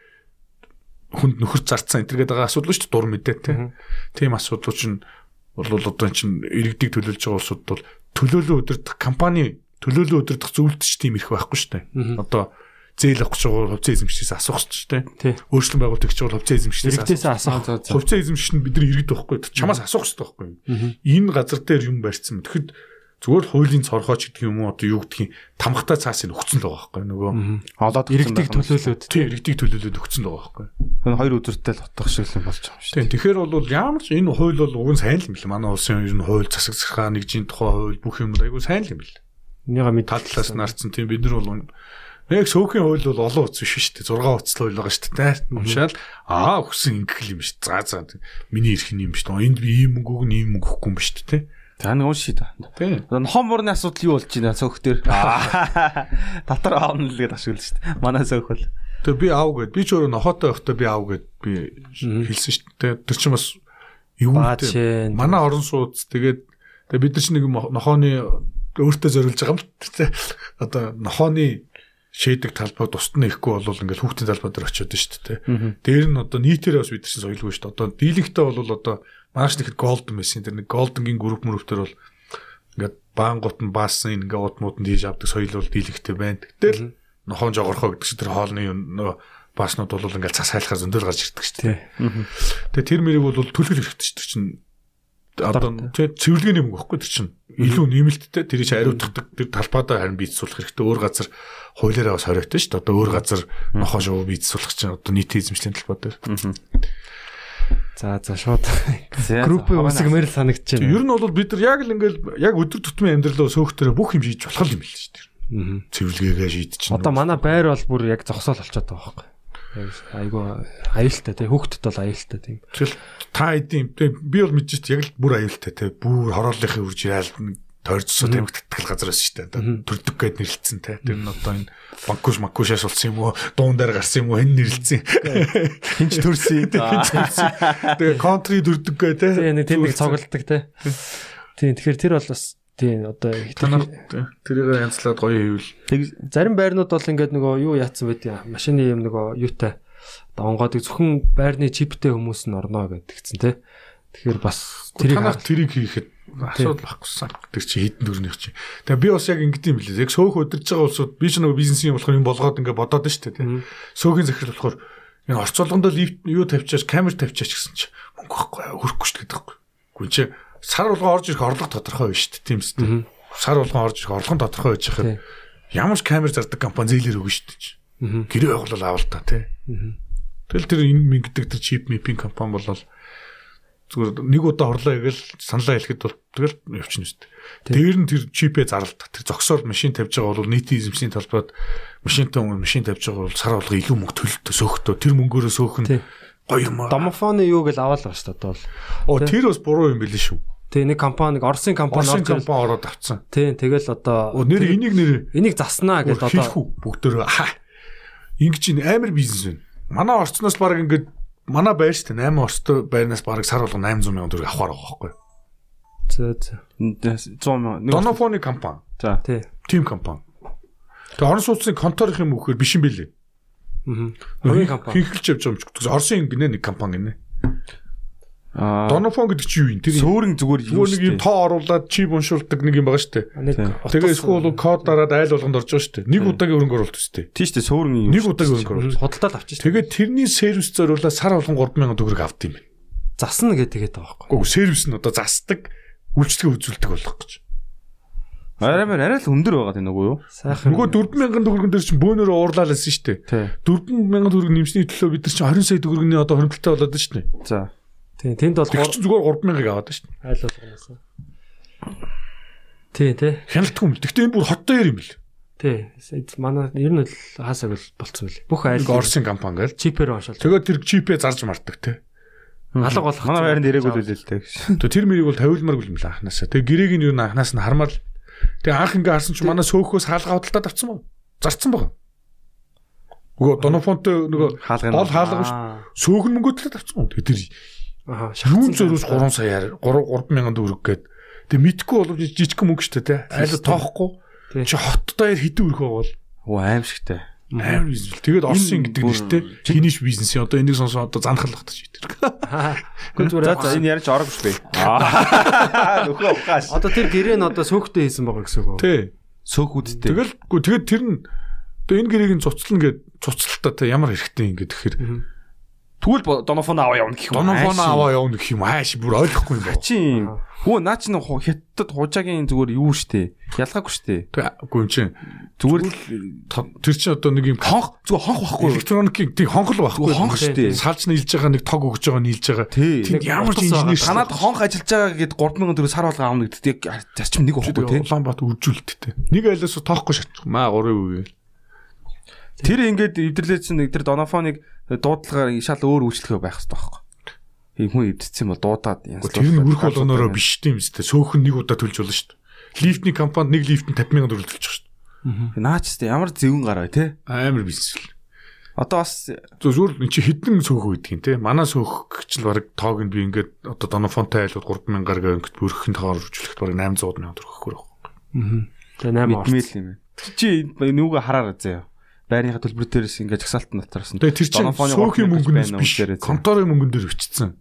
S6: хүнд нөхөр зарцсан энэ гэдэг асуудал шүү дээ дур мэдээ те. Тийм асуудал чинь бол одоо чинь иргэдийг төлөөлж байгаа улсууд бол төлөөлөө удирдах компани төлөөлөө удирдах зөвлөлтч тийм их байхгүй шүү дээ. Одоо зээл авах гэж байгаа хувьцаа эзэмшигчээс асуух шүү дээ. Өөрчлөн байгуулалт гэж байгаа хувьцаа эзэмшигчээс
S4: Иргэдээс асуух.
S6: хувьцаа эзэмшигч нь бидний иргэд байхгүй. Чамаас асуух шүү дээ байхгүй. Энэ газар дээр юм барьсан. Тэгэхэд зүгээр л хуулийн цорхооч гэдэг юм уу одоо юу гэдгийг тамхтай цаасыг өгцөн л байгаа байхгүй нөгөө
S5: Олоод
S4: Иргэдийг төлөөлөөд.
S6: тий иргэдийг төлөөлөд өгцөн л байгаа байхгүй.
S5: Энэ хоёр үзэртэй л хотох шиг л болж байгаа юм шүү.
S6: Тийм тэгэхээр бол ямар ч энэ хууль бол уг нь сайн л юм бэл манай улсын ер нь хууль засаг захаа нэгжийн тухай хууль бүх юм айгу сайн л юм бэл.
S4: Энийга мэд
S6: Тал талаас нь харцсан тийм бид нар бол яг сөөхөн хууль бол олон утас биш шүү дээ. 6 утас л хууль байгаа шүү дээ. Уншаал аа өгсөн ингэх юм шүү. За за миний ирэх юм шүү дээ. Энд би ийм мөнгөг нь ийм мөнгө өгөхгүй юм шүү дээ.
S5: За нэг унший та.
S6: Тийм.
S5: Нохон мурны асуудал юу болж байна цөөх дээр? Татар аавна л гээд ашиглаж дээ. Манай цөөх бол.
S6: Тэгээ би аав гэд би ч өөрөө нохоотой байхдаа би аав гэд би хэлсэн дээ. Тэр чинь бас
S4: ээ.
S6: Манай орон сууц тэгээд тэгээ бид нар чинь нэг нохооны өөртөө зориулж байгаа юм л тэ. Одоо нохооны шийдэг талбай тусдна ихгүй бол ингээл хүүхдийн талбай дээр очиод нь шүү дээ. Дээр нь одоо нийтээрээ бас бид нар чинь соёлгүй дээ. Одоо дийлэгтэй бол одоо маш нэхэд голден байсан. Тэр нэг голденгийн групп мөрөвтөр бол ингээд баангут нь баасан ингээ удмууд нь хийж авдаг соёл бол дийлэгтэй байна. Гэтэл нохон жогорхоо гэдэг чинь тэр хоолны нөгөө бааснууд бол ингээл цас хайлахаар зөндөр гарч ирдэг шүү дээ. Тэгээ тэр мэрийг бол төлөх хэрэгтэй шүү дээ чинь одоо тэг цэвэрлэгээний мөнгө байхгүй тэр чинь. Илүү нэмэлттэй тэр чинь ариутгадаг тэр талбайдаа харин бийцсуулах хэрэгтэй. Өөр газар хуулиараа бас хориотой шүү дээ. Одоо өөр газар нохоо шоу бийцсуулах чинь одоо нийтийн эзэмшлийн талбай дээр
S4: За за шууд. Группийн үсгмээр л санагдаж
S6: ер нь бол бид нар яг л ингээл яг өдөр тутмын амьдралаа сөөхтөрөө бүх юм хийж болох юм биш шүү дээ. Цэвэрлэгээгээ шийдчихнэ
S4: Одоо манай байр бол бүр яг зогсоол болчиход байгаа байхгүй. Айгу аюултай тий хүүхдэд бол аюултай тийм.
S6: Тэгэл та эдийн би бол мэдэж чинь яг л бүр аюултай те бүр хорооллынхын үрж яал тойрцсоо тамхи татгал газар байсан шүү дээ. Төрдөг гэд нэрлэлцэн те. Тэр нь одоо энэ банкуш макушаас болсон юм уу? Дуун дээр гарсан юм уу? Хэн нэрлэлцэн?
S5: хинч төрсөн.
S6: Тэгээ контри төрдөг гэ те.
S4: Тэгээ нэг тэнд нэг цугладаг тий. Тийм тэгэхээр тэр бол бас тийм одоо
S6: танаар тэрийг янзлаад гоё хийвэл
S4: зарим байрнууд бол ингээд нөгөө юу яатсан байд юм. Машины юм нөгөө юутай донгоодыг зөвхөн байрны чиптэй хүмүүс нь орно гэдгцэн тий. Тэгэхээр бас тэрийг
S6: танаар тэрийг хийхэд асуудал багсан. Тэр чи хитэн дөрнийх чи. Тэгээ би бас яг ингэдэм юм билээ. Яг сөөх өдөрж байгаа улсууд би ч нөгөө бизнес юм болохоор юм болгоод ингээ бодоод штэ тий. Сөөхийн захирал болохоор энэ орцоолгондоо лифт юу тавьчаач камер тавьчаач гэсэн чи мөнгө байхгүй хөрөхгүй штэ гэдэг байхгүй. Гүн чи сар болгон орж ирэх орлого тодорхой байна штэ тийм үстэй. Сар болгон орж ирэх орлого тодорхой байж хахад ямар ч камер зардаг компани зээлэр өгнө штэ чи. Гэрээ байгуул аавал та тий. Тэгэл тэр энэ мингдэг тэр чип мипинг компани болол зүгээр нэг удаа орлоо ягэл саналаа хэлэхэд бол тэгэл явчихна шүү дээ. Дээр нь тэр чипээ зарлалт. Тэр зогсоор машин тавьж байгаа бол нийтийн эзэмшлийн талбайд машинтай хүн машин тавьж байгаа бол сар болго илүү мөнгө төлөлтөө сөөхтөө тэр мөнгөөрөө сөөх нь
S4: Тий.
S6: гоё юм аа.
S4: домофоны юу байгаа шүү дээ одоо бол.
S6: Оо тэр бас буруу юм билээ шүү.
S4: Тэгээ нэг компани нэг Оросын компани ирэл.
S6: компани ороод авцсан.
S4: Тийм тэгэл одоо
S6: Оо нэр энийг нэр
S4: энийг заснаа гэж одоо
S6: бүгдөө. Ингэж ин амар бизнес байна. Манай орцноос баг ингээд манай байр шүү дээ 8 орцтой байрнаас баг сар болго 800 сая төгрөг авахар байгаа байхгүй.
S4: зөө зөө.
S5: 100 мянга.
S6: Донофоны компани.
S5: За.
S4: Тий.
S6: Тим компани. Тэгээ орон сууцны конторын юм өгөхөр биш юм бэлээ.
S4: Аа.
S6: Хинхэлж явж байгаа юм чи. Оросын гинэ нэг компани гинэ. Донофон гэдэг чи юу юм? Тэр
S5: Сөөрэн зүгээр юу
S6: нэг юм тоо оруулаад чип уншуулдаг нэг юм байгаа шүү дээ. Тэгээ эсвэл код дараад айл болгонд орж байгаа шүү дээ. Нэг удаагийн өрөнгө оруулалт шүү дээ.
S5: тийш дээ сөөрэн юм.
S6: Нэг удаагийн өрөнгө оруулалт.
S4: худалдаад авчих.
S6: Тэгээд тэрний сервис зориулаад сар болгон 3000 төгрөг авд юм байна.
S4: засна гэдэг тэгээд байгаа байхгүй.
S6: Гэхдээ сервис нь одоо засдаг үйлчлэгээ үзүүлдэг болох гэж.
S5: Арай мэр арай л өндөр байгаа тийм үгүй юу?
S4: Сайхан.
S6: Нөгөө 4000 төгрөгөн дээр чинь бөөнөрөө уурлаалсан шүү дээ.
S5: Тий.
S6: 4000 төгрөг нэмсний төлөө бид нар чинь 20 сая төгрөгийн одоо хөрөнгөлтэй болоод шүү дээ.
S5: За.
S4: Тийм тэнд бол
S6: зүгээр 3000-ыг аваад шүү дээ.
S4: айл болгоноос. Тий, тий.
S6: Хяналтгүй юм. Гэхдээ энэ бүр хоттой юм бэл.
S4: Тий. Манай ер нь л хаасаг л болцсон байли. Бүх айл
S6: Орсын компани гээл.
S4: чипээр уншаал.
S6: Тэгээд тэр чипээ зарж мартдаг те.
S4: алга болох.
S5: Манай байранд ирээгүй л үлээ л дээ.
S6: Тэгээ тэр мэрийг бол тавиулмаар юм л анханасаа. Тэгээ гэрээг нь юу анханаас нь хармаар л. Тэгээ анх ингээ харсан чинь манай сөөхөөс хаалга худалдаад авцсан баг. Зарцсан баг. Нөгөө донофонтой нөгөө
S5: Хаалгын-
S6: гол хаалга шүү.
S5: Аа.
S6: Сөөхөн мөнгөдлөө тавьсан. Тэгээ тэр
S4: Аа
S6: юун зөрөөс 3 саяар 3 3000 төгрөг гээд тэг мэдхгүй болов жижиг мөнгө шүү дээ те. Айл тоохгүй. Чи хоттой хэдэн өрхөө бол
S5: Оо аимшигтай.
S6: амар бизнес. Тэгээд Орсын гэдэг нэртэй чинийш бизнес одоо энийг сонсон одоо занхал багтаж битэр.
S4: Гүн
S5: За
S4: зүгээр
S5: за энэ яриач орог шүү дээ. Аа. Нөхөө ухааш.
S4: одоо тэр гэрээ нь одоо сөөхтэй хийсэн байгаа гэсэн үг.
S6: Тий.
S5: Сөөхүүдтэй.
S6: Тэгэл гү тэгээд тэр нь одоо энэ гэрээг нь цуцлна гэд цуцлалтаа те ямар хэрэгтэй юм гэдэг тэгэхээр
S5: Тэгвэл донофон аваа явна гэх юм.
S6: донофон аваа явна гэх юм ааш бүр ойлгохгүй юм байна.
S5: Чи хөө наа чи нөх хятад хужаагийн зүгээр юу штэ. Ялгаагүй штэ.
S6: Тэггүй юм чинь
S5: Зүгээр
S6: тэр чинь одоо нэг юм
S5: хонх зүгээр хонх байхгүй.
S6: электроникийн тий хонхол байхгүй.
S5: Хонх штэ.
S6: Салж нийлж байгаа нэг тог өгж байгаа нийлж байгаа.
S5: Тий.
S6: Тэнд ямар ч инженер шүү.
S5: Танад хонх ажиллаж байгаа гэд 3000 төгрөг сар болгоо авна гэдэгт яг зарчим нэг байхгүй тий.
S6: Улаанбаатар үржүүлэлттэй. Нэг айлаас тоохгүй шатчих. Маа 3 үгүй.
S5: Тэр ингээд эвдэрлээсэн нэг тэр донофоныг дуудлагаар шал өөр үйлчлэгээ байх хэрэгтэй байхгүй. Ийм хүн эвдсэн бол дуудаад янз
S6: Тэр нь үрх болгоноороо биш тийм үстэй. Сөөхөн нэг удаа төлж болно шүү дээ. Лифтний компанид нэг лифт нь 50000 төгрөг төлчих шүү дээ.
S5: Наач тэ ямар зөвөн гараа тий.
S6: Амар бизнес л.
S5: Одоо бас
S6: Зүгээр эн чи хідэн сөөхөө гэдэг юм те. Манай сөөхч л баг тоог нь би ингээд одоо донофонтой айлууд 3000 гаргаа ингээд бүрхэн тоогоор үржүүлэхэд баг 800 мянган төгрөг өгөхгүй байна.
S4: Тэгээ 8 орц.
S5: Чи нүгөө хараараа заяа. Байрныхаа төлбөр дээрээс ингээд жагсаалт натараас нь.
S6: Тэгээ тэр чинь сөөхийн мөнгөнөөс биш. Конторын мөнгөн дээр өчтсөн.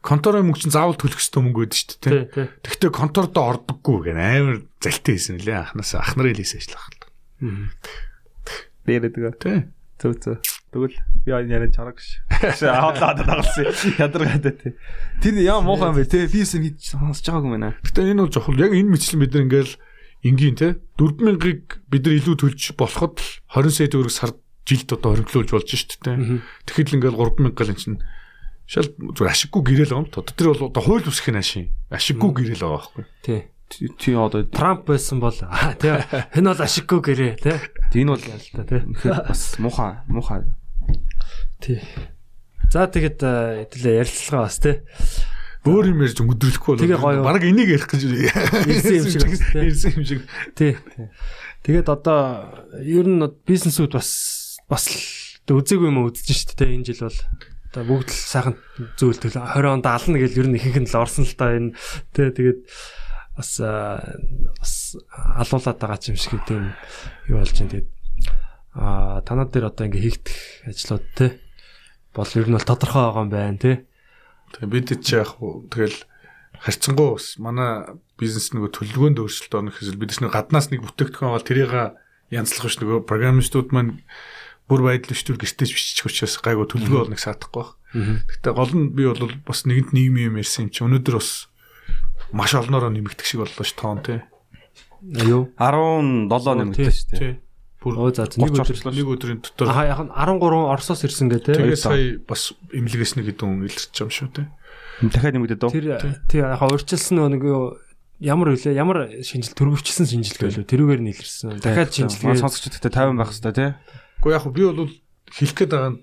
S6: Конторын мөнгө чинь заавал төлөх ёстой мөнгө байдаг шүү дээ. Тэгтээ контордоо ордоггүй гэх амар залтай хийсэн лээ анханаас ах нарын хэлээс ажиллах.
S5: Дээрээ тэгээ.
S6: Тий.
S5: Зөв зөв. Тэгвэл би энэ яриа чараг ш. Авлаад тагалсан. Ядаргаатай тий. Тэр яа муухай юм бэ тий. Юм хийж сонсож байгаагүй байна.
S6: Гэтэ энэ бол жохол яг энэ мэтлэн бид нар ингээл энгийн те 4000-ыг бид нар илүү төлж болоход л 20 сая төгрөг сард жилд одоо хоригдлуулж болж шүү дээ. Тэгэхэд л ингээл 3000 гал эн чинь шал зүгээр ашиггүй гэрэл байгаа юм. Одоо тэр бол одоо хууль үсэх нь ашиг. Ашиггүй гэрэл байгаа байхгүй.
S4: Тий.
S5: Тий одоо
S4: Трамп байсан бол тий. Энэ бол ашиггүй гэрээ тий.
S5: энэ бол
S4: Та тий.
S5: бас муухай муухай.
S4: Тий. За тэгээд э, хэдүүлээ ярилцлага бас тий.
S6: Өөр юм ярьж өнгөдрөлөхгүй бол
S4: Тэгээ гоё.
S6: Бараг энийг ярих гэж
S4: Ирсэн юм шиг.
S6: Ирсэн юм шиг.
S4: Тий. Тэгээд одоо ер нь бизнесүүд бас бас үзээгүй юм үзэж штэ тий энэ жил бол одоо бүгд л сайхан зүйл төлөө 20 онд ална гэж ер нь ихэнх нь л орсон л та энэ тий тэгээд бас бас алуулаад байгаа ч юм шиг тийм юу болж байна тэгээд а танад дээр одоо ингээ хийгдэх ажлууд тий бол ер нь бол тодорхой байгаа юм байна тий
S6: Тэгээ бид ч яг хуу тэгэл харьцангуй бас манай бизнес нөгөө төлөвлөгөөнд өөрчлөлт орно гэхээс бид нэг гаднаас нэг бүтээгдэхүүн аваад тэрийг янзлах биш. Нөгөө программистууд маань бүр байдал өчтөр гэртеж биччих учраас гайгүй төлөвлөгөө бол нэг саадахгүй баг. Гэтэ гол нь би бол бас нэгэнт нийгмийн юм ярьсан юм чи. Өнөөдөр бас маш олноороо нэмэгдэх шиг боллоо ш тоон тий.
S4: юу
S5: 17 нэмэгдсэн шүү дээ.
S6: Бүр
S4: нэг
S5: 30
S4: өдөр
S6: нэг өдрийн дотор
S4: Аа яг нь 13 Оросоос ирсэн гэ тий
S6: тэгээ сая бас имлэгээс нэг хэдэн хүн илэрч юм шүү тий.
S5: Дахиад нэмэгдээд үү?
S4: Тэр тий яг урьдчилсан нэг юу ямар үлээ ямар шинжил төрөвчлсэн шинжилгээ лөө тэрүүгээр нь илэрсэн. Дахиад шинжилгээ
S5: сонсогчдод 50 байх хэрэгтэй тий.
S6: Гэхдээ яг би бол хэлэх гээд байгаа нь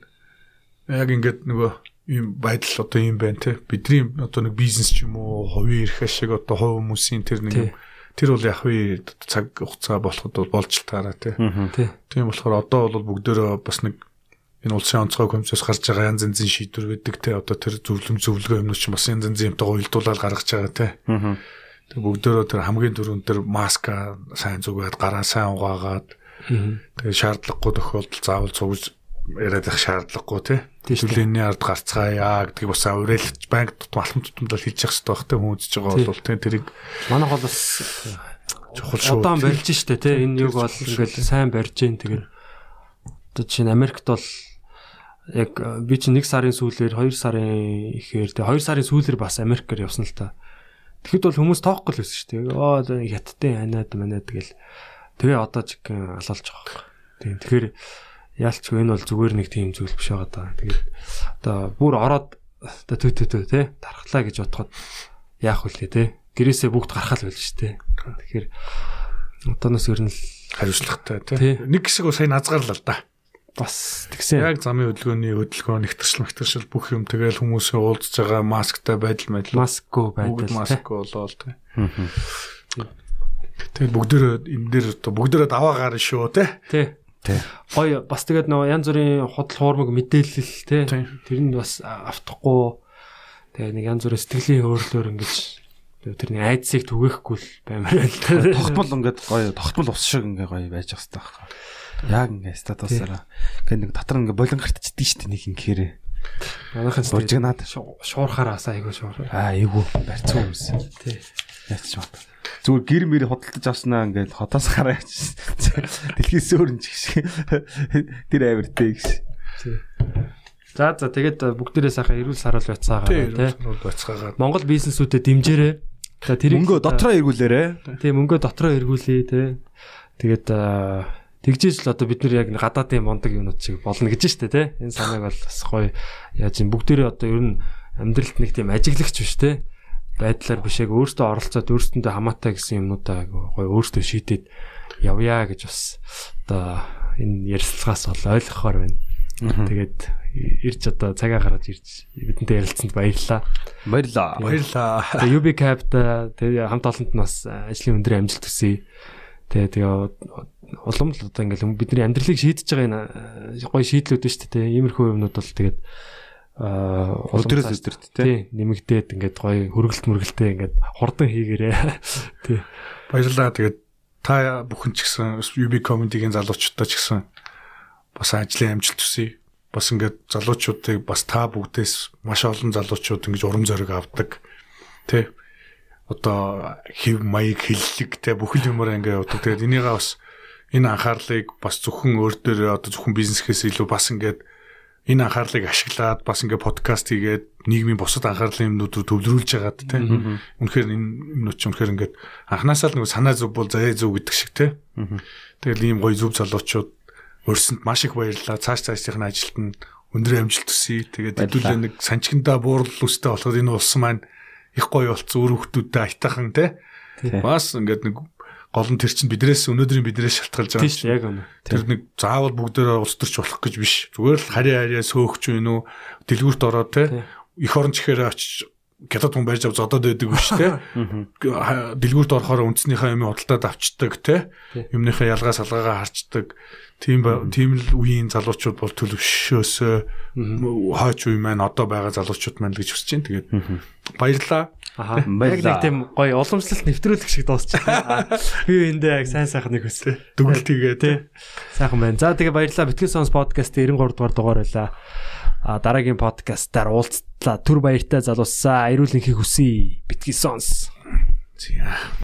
S6: яг ингээд нөгөө ийм байдал одоо юм байна те бидний одоо нэг бизнес ч юм уу хувийн эрх ашиг одоо хувь хүмүүсийн тэр нэг юм тэр бол яг вэ цаг хугацаа болоход бол болж таараа
S4: тий.
S6: тийм болохоор одоо бол бүгдөө бас нэг энэ улсын онцгой комиссоос гарч байгаа янз янзын шийдвэр байдаг те одоо тэр зөвлөм зөвлөгөө юмнууд ч бас янз янзын юмтай уялдуулаад гаргаж байгаа те тэр бүгдөө тэр хамгийн түрүүнд тэр маска сайн зүгээд гараа сайн угаагаад тэгээ шаардлагагүй тохиолдолд заавал цугж яриад их шаардлагагүй тий. Төлөөний ард гарцгаая гэдгийг бас уриалж банк тутам алтан тутамдаа хийж явах хэрэгтэй байх тий хүн үзэж байгаа бол тий тэрийг
S4: Манайх бол бас
S6: чухал шүү.
S4: удаан барьж штэ тий энэ юг бол ингээл сайн барьж гин тэгээд одоо чинь Америкт бол яг э, би чинь 1 сарын сүүлээр 2 сарын ихээр тэгээ 2 сарын сүүлээр бас Америкээр явсан л та. Тэгэхэд бол хүмүүс тоохгүй л байсан шүү дээ. Оо хятадын ханаад манад тэгэл тэгээ одоо ч гэн алуулж байгаа. Тийм тэгэхээр яалч энэ бол зүгээр нэг тийм зүйл биш байгаа даа. Тэгээд одоо бүр ороод одоо тө тө тө тий тархлаа гэж бодоход яах вэ тий гэрээсээ бүгд гарахал байл шүү дээ. Тэгэхээр одооноос ер нь
S6: хариуцлагатай
S4: Тий.
S6: тий. Нэг хэсэг бас сайн азгаарлаа л да.
S4: бас тэгсэн.
S6: Яг замын хөдөлгөөний хөдөлгөөн нэгтэршил нэгтэршил бүх юм тэгэл хүмүүсийн уулзж байгаа масктай байдал байдал
S4: маскгүй
S6: бүгд
S4: байдал тий.
S6: маск болоод тий. Тэгэл бүгдөө энэ дээр одоо бүгдөө даваа гарна шүү тий.
S4: Тий. Гоё бас тэгээд нөгөө янз бүрийн худал хуурмаг мэдээлэл те тэр нь бас автахгүй тэгээд нэг янз бүрийн сэтгэлийн өөрлөөр ингэж тэрний айдсыг түгээхгүй л баймаар байл.
S5: Тогтмол ингээд гоё тогтмол ус шиг ингээ гоё байж байгаа хэрэгтэй байхгүй. Яг ингээ статусаараа ингээ нэг дотор ингээ болон гартчихдээ шүү дээ нэг ингээр.
S4: Манайхан ч
S5: Буржигнаад.
S4: шуурхаар асаа айгуу шуур.
S5: Аа эйгүү барьцсан хүмүүс.
S4: Тий.
S5: Яаж ч байна. Зүгээр гэр мэр худалдаж авснаа ингээд хотоос гараа явчихсан. Дэлхийс өөр нь ч гэх шиг. Тэр авиртэй гэж.
S4: Тий. За за тэгээд бүгдээрээ сайхан эрүүл саруул байцаагаа
S6: тий
S4: тий.
S6: бол бацгаагаад
S4: Монгол бизнесүүдэд дэмжээрэй. За тэрийг
S5: Мөнгө дотроо эргүүлээрэ.
S4: тий мөнгөө дотроо эргүүлээ тий. Тэгээд аа, тэгжээж л одоо бид нар яг гадаадын мондөг юмнууд шиг болно гэж штэ тий. Энэ санааг бол бас гоё яаж юм бүгдээрээ одоо ер нь амьдралд нэг тийм ажиглагч биш тий. Байдлаар биш яг өөртөө оролцоод өөртөндөө хамаатай гэсэн юмнуудаа гоё өөртөө шийдээд явъя гэж бас одоо энэ ярилцлагаас бол ойлгохоор байна. Тэгээд ирж одоо цагаа гаргаж ирж бидэнтэй ярилцсанд баярлалаа.
S5: Баярлаа.
S6: баярлаа.
S4: Тэгээ UB Cap тэгээ хамт олонд нь бас ажлын өндөр амжилт хүсье. Тэгээ тэгээ улам л одоо ингээл бидний амьдралыг шийдэж байгаа энэ гоё шийдлүүд шүү дээ. Иймэрхүү юмнууд бол тэгээд
S5: Өдрөөс өдөрт тий.
S4: тий нэмэгдээд ингээд гоё хөргөлт мөргөлтөө ингээд хурдан хийгээрээ тий
S6: Баярлалаа. Тэгээд та бүхэн ч гэсэн UB comedy-гийн залуучуудаа ч гэсэн бас ажлын амжилт хүсье. Бас ингээд залуучуудыг бас та бүгдээс маш олон залуучууд ингэж урам зориг авдаг. Тэ одоо хэв маяг хиллэг тэ бүхэл юмараа ингээд явдаг. Тэгээд энийгээ бас энэ анхаарлыг бас зөвхөн өөр дээр одоо зөвхөн бизнесээс илүү бас ингээд энэ анхаарлыг ашиглаад бас ингээд подкаст хийгээд нийгмийн бусад анхаарлын юмнууд руу төвлөрүүлж байгаад тийм үнэхээр энэ юмнууд ч үнэхээр ингээд анханасаа л нэг санаа зүв бол заяа зүв гэдэг шиг тийм тэгэл ийм гоё зүв залуучууд өрсөнд маш их баярлалаа. Цааш цаашдын ажилд нь өндөр амжилт төсөй тэгээд хэдүүлээ нэг санчгандаа буурал үстэй болохоор энэ улс маань их гоё болцсон өөр хүмүүстүүдэд айтаахан тийм бас ингээд нэг гол нь тэр чинь бидрээс өнөөдрийн бидрээс шалтгаалж байгаа
S4: тийш яг үнэ
S6: Тэр нэг заавал бүгдээрээ улс төрч болох гэж биш. Зүгээр л харьяа харьяа сөөгч юм уу? Дэлгүүрт ороод те эх орон чихээр очиж гятад хүн байж ав зодоод байдаг биш те. Дэлгүүрт орохоор үндснийхээ юм худалдаад авчдаг те. Юмныхаа ялгаа салгаагаа харчдаг. Тийм тийм л үеийн залуучууд бол төлөвшөөсөө хойч үе маань одоо байгаа залуучууд маань л гэж хүсэж байна. Тэгээд баярлаа.
S4: Аха. Яг нэг тийм гоё уламжлалт нэвтрүүлэх шиг дуусчихлаа. Би эндээ яг сайн сайхан нэг хүсэ.
S6: Дүгэл тэгээ те.
S4: Сайхан байна. За тэгээ баярлалаа. Битгэл сонс подкаст 93 дугаар дугаар байлаа. А дараагийн подкастаар уулзлаа. Түр баяртай залуусаа. Аюул инхийг хүсье. Битгэл сонс.
S6: За.